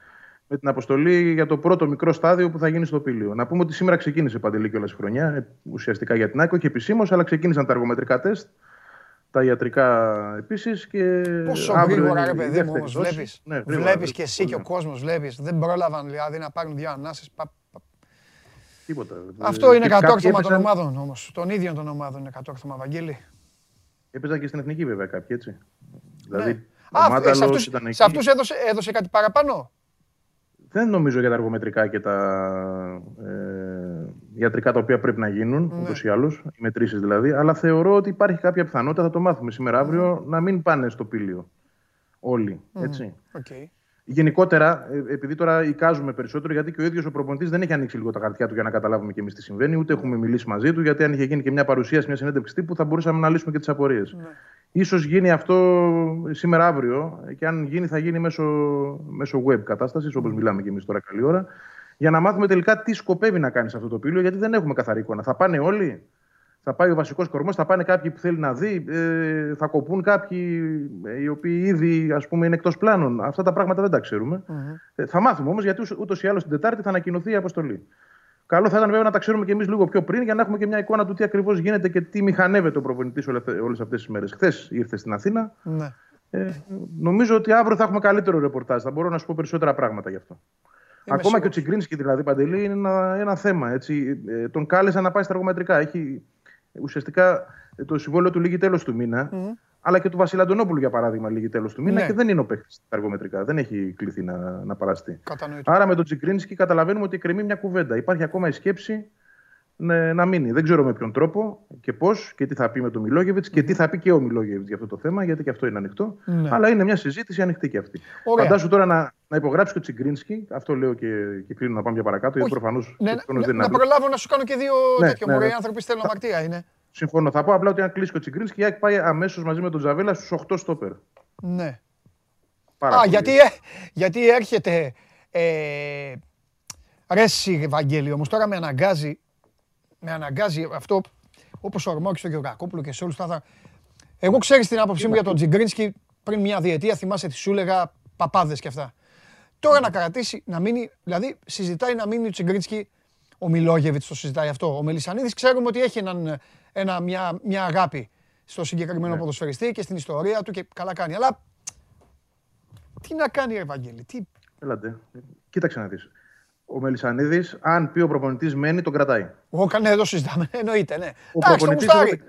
με την αποστολή για το πρώτο μικρό στάδιο που θα γίνει στο Πήλιο. Να πούμε ότι σήμερα ξεκίνησε παντελή κιόλας η χρονιά, ε, ουσιαστικά για την ΑΕΚ, όχι επισήμως, αλλά ξεκίνησαν τα αργομετρικά τεστ, τα ιατρικά επίσης. Και Πόσο αύριο γρήγορα, είναι ρε η παιδί μου, δεύτερη όμως δόση. βλέπεις. Ναι, γρήγορα, Βλέπεις γρήγορα, και εσύ και ο ναι. κόσμος, βλέπεις. Δεν πρόλαβαν δηλαδή να πάρουν δύο ανάσεις. Τίποτα. Αυτό είναι Και κάποιοι κατόρθωμα των έπαιζαν- ομάδων όμως. Των ίδιων των ομάδων είναι κατόρθωμα, Βαγγέλη. Έπαιζαν και στην εθνική βέβαια κάποιοι έτσι. Δηλαδή, Ναι. Α, ο σε Μάνταλος αυτούς, ήταν εκεί. σε αυτούς έδωσε, έδωσε κάτι παραπάνω; Δεν νομίζω για τα αργομετρικά και τα ε, ιατρικά τα οποία πρέπει να γίνουν, Ναι. ούτως ή άλλως, οι μετρήσεις δηλαδή. Αλλά θεωρώ ότι υπάρχει κάποια πιθανότητα, θα το μάθουμε σήμερα αύριο, να μην πάνε στο πήλιο. Όλοι. Έτσι. Οκ. Γενικότερα, ε, επειδή τώρα εικάζουμε περισσότερο, γιατί και ο ίδιος ο προπονητής δεν έχει ανοίξει λίγο τα χαρτιά του για να καταλάβουμε και εμείς τι συμβαίνει, ούτε έχουμε μιλήσει μαζί του, γιατί αν είχε γίνει και μια παρουσίαση, μια συνέντευξη τύπου, θα μπορούσαμε να λύσουμε και τις απορίες. Ίσως γίνει αυτό σήμερα αύριο και αν γίνει θα γίνει μέσω, μέσω web κατάστασης όπως μιλάμε και εμείς τώρα καλή ώρα για να μάθουμε τελικά τι σκοπεύει να κάνει σε αυτό το πύλιο γιατί δεν έχουμε καθαρή εικόνα. Θα πάνε όλοι, θα πάει ο βασικός κορμός, θα πάνε κάποιοι που θέλει να δει, ε, θα κοπούν κάποιοι ε, οι οποίοι ήδη ας πούμε είναι εκτός πλάνων. Αυτά τα πράγματα δεν τα ξέρουμε. Ε, θα μάθουμε όμως γιατί ούτως ή άλλως την Τετάρτη θα ανακοινωθεί η αποστολή. Καλό θα ήταν βέβαια να τα ξέρουμε και εμείς λίγο πιο πριν για να έχουμε και μια εικόνα του τι ακριβώς γίνεται και τι μηχανεύεται ο προπονητής όλες αυτές τις μέρες. Χθες ήρθε στην Αθήνα. Ναι. Ε, νομίζω ότι αύριο θα έχουμε καλύτερο ρεπορτάζ. Θα μπορώ να σου πω περισσότερα πράγματα γι' αυτό. Είμαι Ακόμα και ο σίγουρος. Τσιγκρίνσκι δηλαδή παντελή είναι ένα, ένα θέμα. Έτσι. Ε, τον κάλεσαν να πάει στα αργομετρικά. Έχει, ουσιαστικά ε, το συμβόλαιο του λύγει τέλος του μήνα. Αλλά και του Βασίλη Αντωνόπουλου για παράδειγμα λύγει τέλος του μήνα Ναι. και δεν είναι ο παίκτης στα αργομετρικά. Δεν έχει κληθεί να, να παραστεί. Κατανοητό. Άρα με τον Τσιγκρίνσκι καταλαβαίνουμε ότι εκκρεμεί μια κουβέντα. Υπάρχει ακόμα η σκέψη ναι, να μείνει. Δεν ξέρω με ποιον τρόπο και πώς και τι θα πει με τον Μιλόγεβιτς και τι θα πει και ο Μιλόγεβιτς για αυτό το θέμα, γιατί και αυτό είναι ανοιχτό. Ναι. Αλλά είναι μια συζήτηση ανοιχτή και αυτή. Ωραία. Φαντάσου τώρα να, να υπογράψει και ο Τσιγκρίνσκι, αυτό λέω και, και κλείνω να πάμε για παρακάτω, γιατί Όχι. προφανώς Ναι, δεν να, είναι να αύριο. προλάβω να σου κάνω και δύο Ναι, τέτοιο. ναι, Μωρέ, ναι. οι άνθρωποι στέλνουν αμαρτία είναι. Συμφωνώ. Θα πω απλά ότι αν κλείσει και ο Τσιγκρίνσκι, η ΑΕΚ πάει αμέσως μαζί με τον Τζαβέλα στους 8 στόπερ. Ναι. Πάρα Α, πολύ. γιατί, ε, γιατί έρχεται. Ε, ρε εσύ, Βαγγέλη, όμως τώρα με αναγκάζει, με αναγκάζει αυτό, όπως ορμώ και στο Γεωργακόπουλο και σε όλους τα θα... Εγώ ξέρεις την άποψή μου για τον Τζιγκρίνσκι πριν μια διετία, θυμάσαι τι σου έλεγα, παπάδες και αυτά. Τώρα να κρατήσει, να μείνει, δηλαδή συζητάει να μείνει ο Τσιγκρίνσκι, ο Μιλόγεβιτς το συζητάει αυτό. Ο Μελισανίδης ξέρουμε ότι έχει έναν, ένα, μια, μια αγάπη στο συγκεκριμένο ποδοσφαιριστή και στην ιστορία του και καλά κάνει. Αλλά τι να κάνει, ρε Ευαγγέλη, τι... Έλατε. Κοίταξε να δεις. Ο Μελισανίδης, αν πει ο προπονητής μένει, τον κρατάει. Εγώ ναι, εδώ συζητάμε, <laughs> εννοείται, ναι. Ο Εντάξει, το προπονητής γουστάρει. δεν,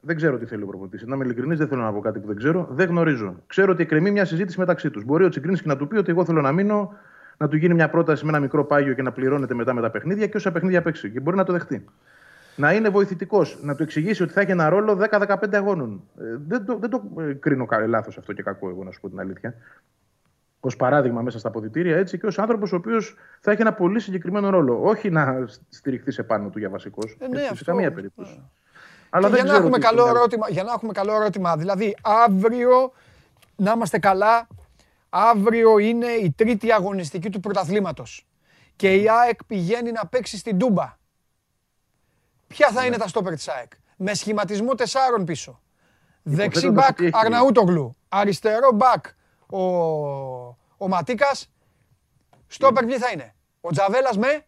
δεν ξέρω τι θέλει ο προπονητής. Να είμαι ειλικρινής, δεν θέλω να πω κάτι που δεν ξέρω. Δεν γνωρίζω. Ξέρω ότι εκκρεμεί μια συζήτηση μεταξύ τους. Μπορεί ο Τσιγκρίνσκι να του πει ότι εγώ θέλω να μείνω, να του γίνει μια πρόταση με ένα μικρό πάγιο και να πληρώνεται μετά με τα παιχνίδια και όσα παιχνίδια παίξει. Και μπορεί να το δεχτεί. Να είναι βοηθητικός, να του εξηγήσει ότι θα έχει ένα ρόλο 10-15 αγώνων. Ε, δεν το, δεν το ε, κρίνω λάθος αυτό και κακό, εγώ να σου πω την αλήθεια. Ω παράδειγμα μέσα στα αποδητήρια, έτσι και ως άνθρωπος ο οποίος θα έχει ένα πολύ συγκεκριμένο ρόλο. Όχι να στηριχθείς σε πάνω του για βασικός. Ε, ναι, σε αυτό. καμία περίπτωση. Και Αλλά δεν για, να ξέρω έχουμε τι καλό στο μυαλό- ερώτημα, για να έχουμε καλό ερώτημα, δηλαδή αύριο να είμαστε καλά, Αύριο είναι η τρίτη αγωνιστική του πρωταθλήματος. Και η ΑΕΚ πηγαίνει να παίξει στην Τούμπα. Ποια θα είναι τα στόπερ της ΑΕΚ; Με σχηματισμό τεσσάρων πίσω. Δεξί Υποθέτοντας μπακ ότι έχει- Αρναούτογλου. Αριστερό μπακ ο, ο Ματίκας. Στόπερ ποιοι θα είναι. Ο Τζαβέλας με...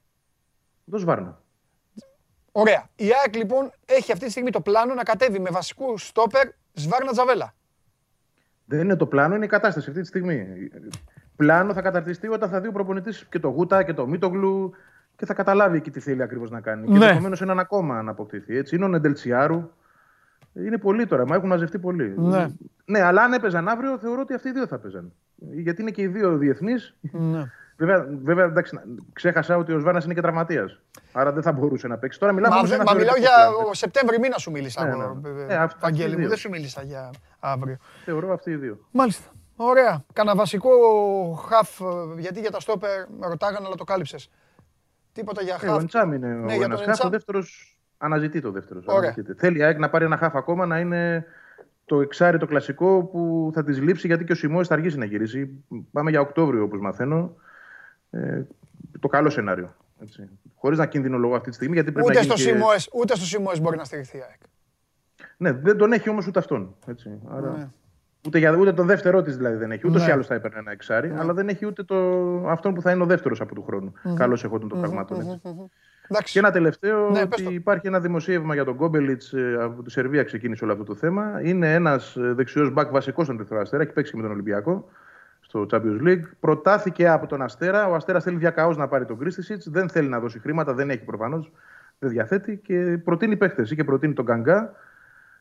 Το Σβάρνα. Ωραία. Η ΑΕΚ λοιπόν έχει αυτή τη στιγμή το πλάνο να κατέβει με βασικού στόπερ Σβάρνα Τζαβέλα. Δεν είναι το πλάνο, είναι η κατάσταση αυτή τη στιγμή. Πλάνο θα καταρτιστεί όταν θα δει ο προπονητής και το Γούτα και το Μίτογλου και θα καταλάβει εκεί τι θέλει ακριβώς να κάνει. Και Ναι. ενδεχομένως έναν ακόμα να αποκτηθεί. Έτσι. Είναι ο Νεντελτσιάρου. Είναι πολλοί τώρα, μα έχουν μαζευτεί πολλοί. Ναι. ναι, αλλά αν έπαιζαν αύριο, θεωρώ ότι αυτοί οι δύο θα παίζαν. Γιατί είναι και οι δύο διεθνείς. Ναι. Βέβαια, βέβαια εντάξει, ξέχασα ότι ο Σβάνα είναι και τραυματίας. Άρα δεν θα μπορούσε να παίξει. Τώρα μιλάμε Μα, όμως δε- για ένα μα μιλάω θεωρητικό για πλάνο. ο Σεπτέμβρη μήνα σου μίλησα. Ναι, εγώ, ναι. ε, Ε, αυτά- Βαγγέλη αυτοί οι μου, δύο. δεν σου μίλησα για αύριο. Θεωρώ αυτοί οι δύο. Μάλιστα. Ωραία. Κάνα βασικό χαφ, ε, γιατί για τα στόπερ με ρωτάγανε, αλλά το κάλυψες. Τίποτα για Ε, ο χαφ. Εντσάμ είναι Ναι, ο για ένας τον χαφ. Ο Εντσάμ. Δεύτερο αναζητεί το δεύτερο. Ωραία. Θέλει η ΑΕΚ να πάρει ένα χαφ ακόμα να είναι το εξάρι το κλασικό που θα της λείψει γιατί και ο Σιμόε θα αργήσει να γυρίσει. Πάμε για Οκτώβριο όπως μαθαίνω. Ε, το καλό σενάριο. Χωρίς να κινδυνολογώ αυτή τη στιγμή γιατί πρέπει Ούτε να στο, γίνει και... Σιμόες, ούτε στο Σιμόες μπορεί να στηριχθεί η ΑΕΚ. Ναι, δεν τον έχει όμως ούτε αυτόν. Έτσι. Άρα... Ναι. Ούτε, για, ούτε τον δεύτερό της δηλαδή δεν έχει. Ούτως Ναι. ή άλλως θα έπαιρνε ένα εξάρι, αλλά δεν έχει ούτε το... αυτόν που θα είναι ο δεύτερος από του χρόνου. Καλώς εχόντων των πραγμάτων. Έτσι. Εντάξει. Και ένα τελευταίο, Ναι, ότι πες το. υπάρχει ένα δημοσίευμα για τον Κόμπελιτς από τη Σερβία ξεκίνησε όλο αυτό το θέμα. Είναι ένας δεξιός μπακ βασικός στον Ερυθρό Αστέρα, έχει παίξει και με τον Ολυμπιακό στο Champions League. Προτάθηκε από τον Αστέρα. Ο Αστέρας θέλει διακαώς να πάρει τον Κρίστησιτ. Δεν θέλει να δώσει χρήματα, δεν έχει προφανώς. Δεν διαθέτει και προτείνει παίχτες. Και προτείνει τον Γκαγκά.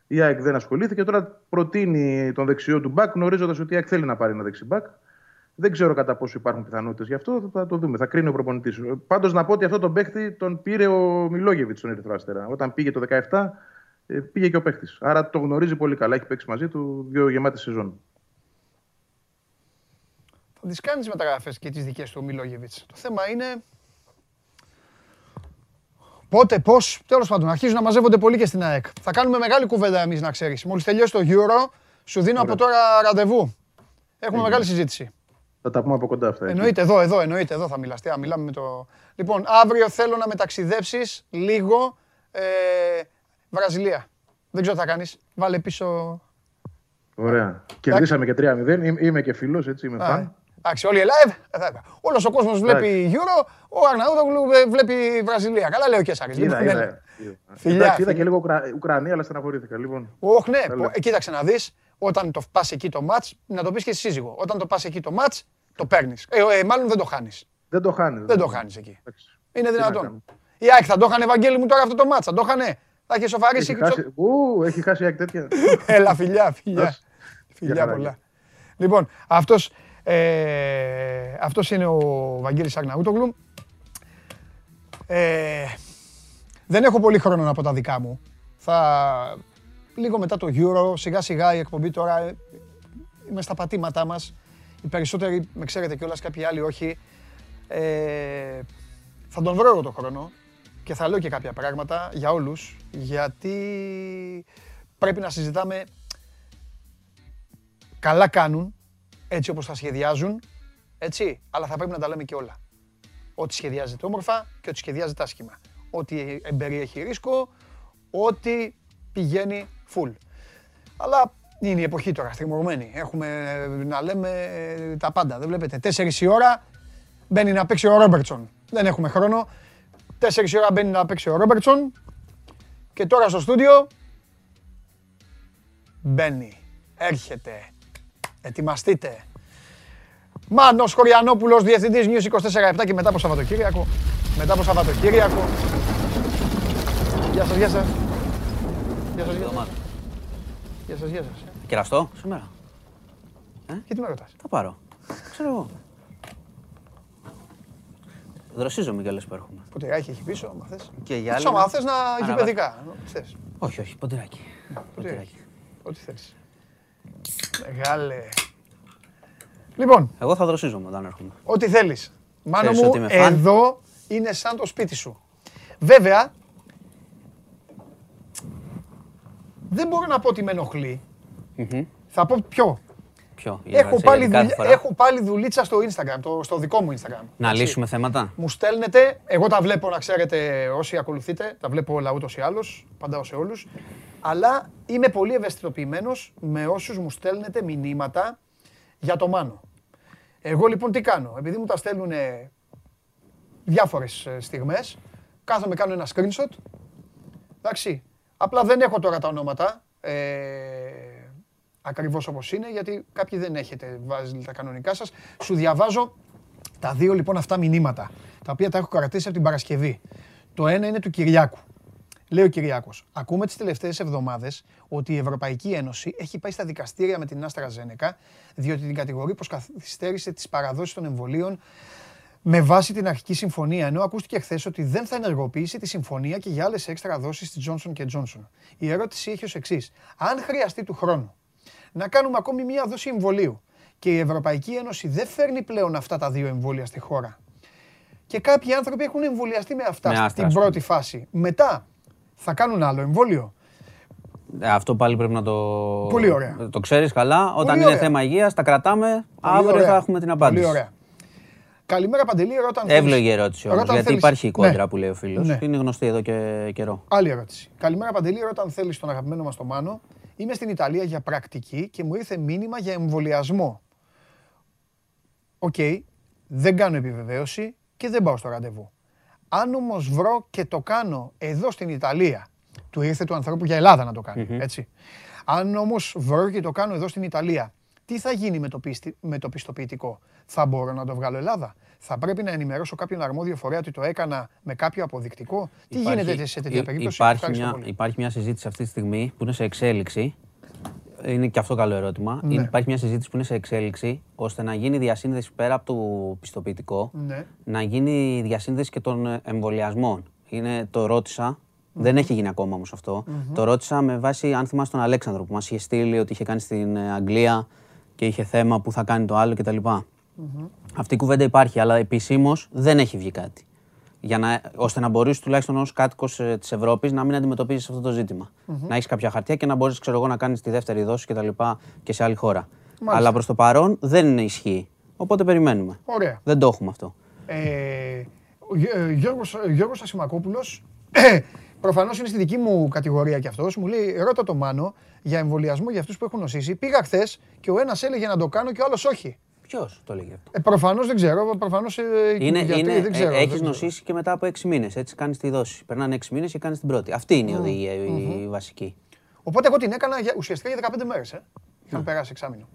Η ΑΕΚ δεν ασχολήθηκε. Τώρα προτείνει τον δεξιό του μπακ, γνωρίζοντας ότι η ΑΕΚ θέλει να πάρει ένα δεξί μπακ. Δεν ξέρω κατά πόσο υπάρχουν πιθανότητες γι' αυτό. Θα το δούμε. Θα κρίνει ο προπονητής. Πάντως να πω ότι αυτό τον παίχτη τον πήρε ο Μιλόγεβιτς στον Ερυθρό Αστέρα. Όταν πήγε το 17, ε, πήγε και ο παίχτης. Άρα το γνωρίζει πολύ καλά. Έχει παίξει μαζί του δύο γεμάτες σεζόν. Θα τις κάνεις μεταγραφές και τις δικές του ο Μιλόγεβιτς. Το θέμα είναι... Πότε, πώς, τέλος πάντων, αρχίζουν να μαζεύονται πολύ και στην ΑΕΚ. Θα κάνουμε μεγάλη κουβέντα εμείς να ξέρεις. Μόλις τελειώσει το Euro, σου δίνω από τώρα ραντεβού. Έχουμε μεγάλη συζήτηση. Θα τα πούμε από κοντά αυτά. έτσι. Εννοείται εδώ, εδώ, εννοείται εδώ θα μιλάς. Τι, α, μιλάμε με το... Λοιπόν, αύριο θέλω να μεταξιδέψεις λίγο ε, Βραζιλία. Δεν ξέρω τι θα κάνεις. Βάλε πίσω... Ωραία. Κερδίσαμε και 3-0. Είμαι, είμαι και φιλό, έτσι είμαι Α, φαν. Εντάξει, όλοι οι live. ε, θα είπα. Όλος ο κόσμος βλέπει Euro, ο Αρναούτογλου ε, βλέπει Βραζιλία. Καλά λέει ο Κέσσαρης. Είδα, Λοιπόν, είδα, ναι. είδα. Φιλιά, Εντάξει, είδα φιλιά. και λίγο Ουκρα... Ουκρανία, αλλά στεναχωρήθηκα. Λοιπόν, Όχ, ναι, Καλά. ε, κοίταξε να δεις, όταν το πας εκεί το μάτς, να το πεις και στη σύζυγο. Όταν το πας εκεί το μάτς, το παίρνεις. Ε, ε, μάλλον δεν το χάνεις. δεν το χάνεις. Δεν το χάνεις εκεί. Εντάξει. Είναι να δυνατόν. κάνουμε. Η ΑΕΚ θα το είχαν, Ευαγγέλη μου, τώρα αυτό το μάτς. Θα το είχαν. Θα είχε σοφαρίσει. Έχει και χάσει, ου, έχει χάσει η ΑΕΚ τέτοια. <laughs> Έλα, φιλιά, φιλιά. Ας. Φιλιά χαρά, πολλά. Λοιπόν, αυτός, ε, αυτός είναι ο Βαγγέλης Αγναούτογλου. Ε, δεν έχω πολύ χρόνο να πω τα δικά μου. Θα, λίγο μετά το Euro, σιγά σιγά η εκπομπή τώρα, ε, είμαι στα πατήματά μας. Οι περισσότεροι με ξέρετε κιόλας, κάποιοι άλλοι όχι. Ε, θα τον βρω εγώ το χρόνο και θα λέω και κάποια πράγματα για όλους, γιατί πρέπει να συζητάμε καλά κάνουν, έτσι όπως τα σχεδιάζουν, έτσι, αλλά θα πρέπει να τα λέμε και όλα. Ό,τι σχεδιάζεται όμορφα και ό,τι σχεδιάζεται άσχημα. Ό,τι εμπεριέχει ρίσκο, ό,τι πηγαίνει full. Αλλά είναι η εποχή τώρα, στριμωγμένη. Έχουμε ε, να λέμε ε, τα πάντα. Δεν βλέπετε. Τέσσερις η ώρα μπαίνει να παίξει ο Ρόμπερτσον. Δεν έχουμε χρόνο. Τέσσερις η ώρα μπαίνει να παίξει ο Ρόμπερτσον. Και τώρα στο στούντιο μπαίνει, έρχεται, ετοιμαστείτε. Μάνος Χωριανόπουλος, Διευθυντής News 24-7 και μετά από Σαββατοκύριακο. Μετά από Σαββατοκύριακο. Γεια σας, γεια σας. Γεια σας, γεια σας. Γεια σας, γεια σας. Κεραστό σήμερα. Και τι με ρωτάς; Θα πάρω. Ξέρω εγώ. Δροσίζομαι κιόλας που έρχομαι. Ποτηράκι έχει πίσω, άμα θες. Και για άλλη. Άμα θες να Αναβα- γηπαιδικά. Θες. Όχι, όχι, ποντηράκι. Ποντηράκι. Ό,τι θέλεις. Μεγάλε. Λοιπόν, Εγώ θα δροσίζομαι όταν έρχομαι. ό,τι θέλεις. Μάνο Ξέρεις μου, ότι είμαι φαν; εδώ είναι σαν το σπίτι σου. Βέβαια, δεν μπορώ να πω ότι με ενοχλεί. Θα πω ποιο. Ποιο, η Έχω εργασία, πάλι, γιατί κάθε δουλειά- φορά; έχω πάλι δουλίτσα στο Instagram, το, στο δικό μου Instagram. Να Έτσι. λύσουμε θέματα; Μου στέλνετε, εγώ τα βλέπω να ξέρετε όσοι ακολουθείτε, τα βλέπω όλα ούτως ή άλλως, απαντάω σε όλους. Αλλά είμαι πολύ ευαισθητοποιημένος με όσους μου στέλνετε μηνύματα για το Μάνο. Εγώ λοιπόν τι κάνω, επειδή μου τα στέλνουν διάφορες ε, στιγμές, κάθομαι κάνω ένα screenshot, εντάξει, απλά δεν έχω τώρα τα ονόματα, ε, ακριβώς όπως είναι, γιατί κάποιοι δεν έχετε βάζει τα κανονικά σας. Σου διαβάζω τα δύο λοιπόν αυτά μηνύματα, τα οποία τα έχω κρατήσει από την Παρασκευή. Το ένα είναι του Κυριάκου. Λέει ο Κυριάκος, ακούμε τις τελευταίες εβδομάδες ότι η Ευρωπαϊκή Ένωση έχει πάει στα δικαστήρια με την Άστρα Ζένεκα, διότι την κατηγορεί πως καθυστέρησε τις παραδόσεις των εμβολίων με βάση την αρχική συμφωνία. Ενώ ακούστηκε χθες ότι δεν θα ενεργοποιήσει τη συμφωνία και για άλλες έξτρα δόσεις της Johnson Johnson. Η ερώτηση έχει ως εξής. Αν χρειαστεί του χρόνου να κάνουμε ακόμη μία δόση εμβολίου και η Ευρωπαϊκή Ένωση δεν φέρνει πλέον αυτά τα δύο εμβόλια στη χώρα και κάποιοι άνθρωποι έχουν εμβολιαστεί με αυτά Με Άστρα, στην ας πούμε. πρώτη φάση. Μετά θα κάνουν άλλο εμβόλιο; Ε, Αυτό πάλι πρέπει να το. Πολύ ωραία. Το ξέρεις καλά. Όταν είναι ωραία. θέμα υγείας, τα κρατάμε. Πολύ Αύριο ωραία. θα έχουμε την απάντηση. Πολύ ωραία. Καλημέρα Παντελή, ρώτα αν θέλεις- Εύλογη ερώτηση όμως. ρώτα αν Γιατί θέλεις- υπάρχει η κόντρα Ναι. που λέει ο φίλος. Ναι. Είναι γνωστή εδώ και καιρό. Άλλη ερώτηση. Καλημέρα Παντελή, ρώτα αν θέλεις τον αγαπημένο μας τον Μάνο. Είμαι στην Ιταλία για πρακτική και μου ήρθε μήνυμα για εμβολιασμό. Οκ, δεν κάνω επιβεβαίωση και δεν πάω στο ραντεβού. Αν όμως βρω και το κάνω εδώ στην Ιταλία, του ήρθε του ανθρώπου για Ελλάδα να το κάνει, έτσι. Αν όμως βρω και το κάνω εδώ στην Ιταλία, τι θα γίνει με το, πίστη, με το πιστοποιητικό; Θα μπορώ να το βγάλω Ελλάδα. Θα πρέπει να ενημερώσω κάποιον αρμόδιο φορέα ότι το έκανα με κάποιο αποδεικτικό. Τι Υπάρχει- γίνεται σε τέτοια υ- περίπτωση; Υπάρχει Ευχαριστώ μια, πολύ. υπάρχει μια συζήτηση αυτή τη στιγμή που είναι σε εξέλιξη. Είναι και αυτό καλό ερώτημα. Ναι. Είναι- Υπάρχει μια συζήτηση που είναι σε εξέλιξη ώστε να γίνει διασύνδεση πέρα από το πιστοποιητικό. Ναι. Να γίνει διασύνδεση και των ε, εμβολιασμών. Είναι, το ρώτησα. Δεν έχει γίνει ακόμα όμως αυτό. Το ρώτησα με βάση, αν θυμάσαι, τον Αλέξανδρο που μας είχε στείλει ότι είχε κάνει στην ε, Αγγλία και είχε θέμα που θα κάνει το άλλο κτλ. Αυτή η κουβέντα υπάρχει, αλλά επισήμως δεν έχει βγει κάτι. Για να, ώστε να μπορείς τουλάχιστον ως κάτοικος της Ευρώπης να μην αντιμετωπίζεις αυτό το ζητημα Να έχεις κάποια χαρτιά και να μπορείς να κάνεις τη δεύτερη δόση κτλ. Και, και σε άλλη χώρα. Αλλά προς το παρόν δεν ισχύει. Οπότε περιμένουμε. Ωραία. Δεν το έχουμε αυτό. Ε, ο Γιώ- ε, Γιώργος, Γιώργος Ασημακόπουλος, <clears throat> προφανώς είναι στη δική μου κατηγορία κι αυτός, μου λέει ρώτα το Μάνο για εμβολιασμό για αυτούς που έχουν νοσήσει. Πήγα χθες και ο ένας έλεγε να το κάνω και ο άλλος όχι. Ποιος το λέγει αυτό; Ε, προφανώς δεν ξέρω, προφανώς ε, Είναι, γιατί, είναι, δεν ξέρω. ε, δεν έχεις ξέρω. νοσήσει και μετά από 6 μήνες. Έτσι κάνεις τη δόση. Περνάνε 6 μήνες και κάνεις την πρώτη. Αυτή είναι η οδηγία η βασική. Οπότε εγώ την έκανα για, ουσιαστικά για 15 μέρες, ε. Είχαν περάσει εξάμεινο.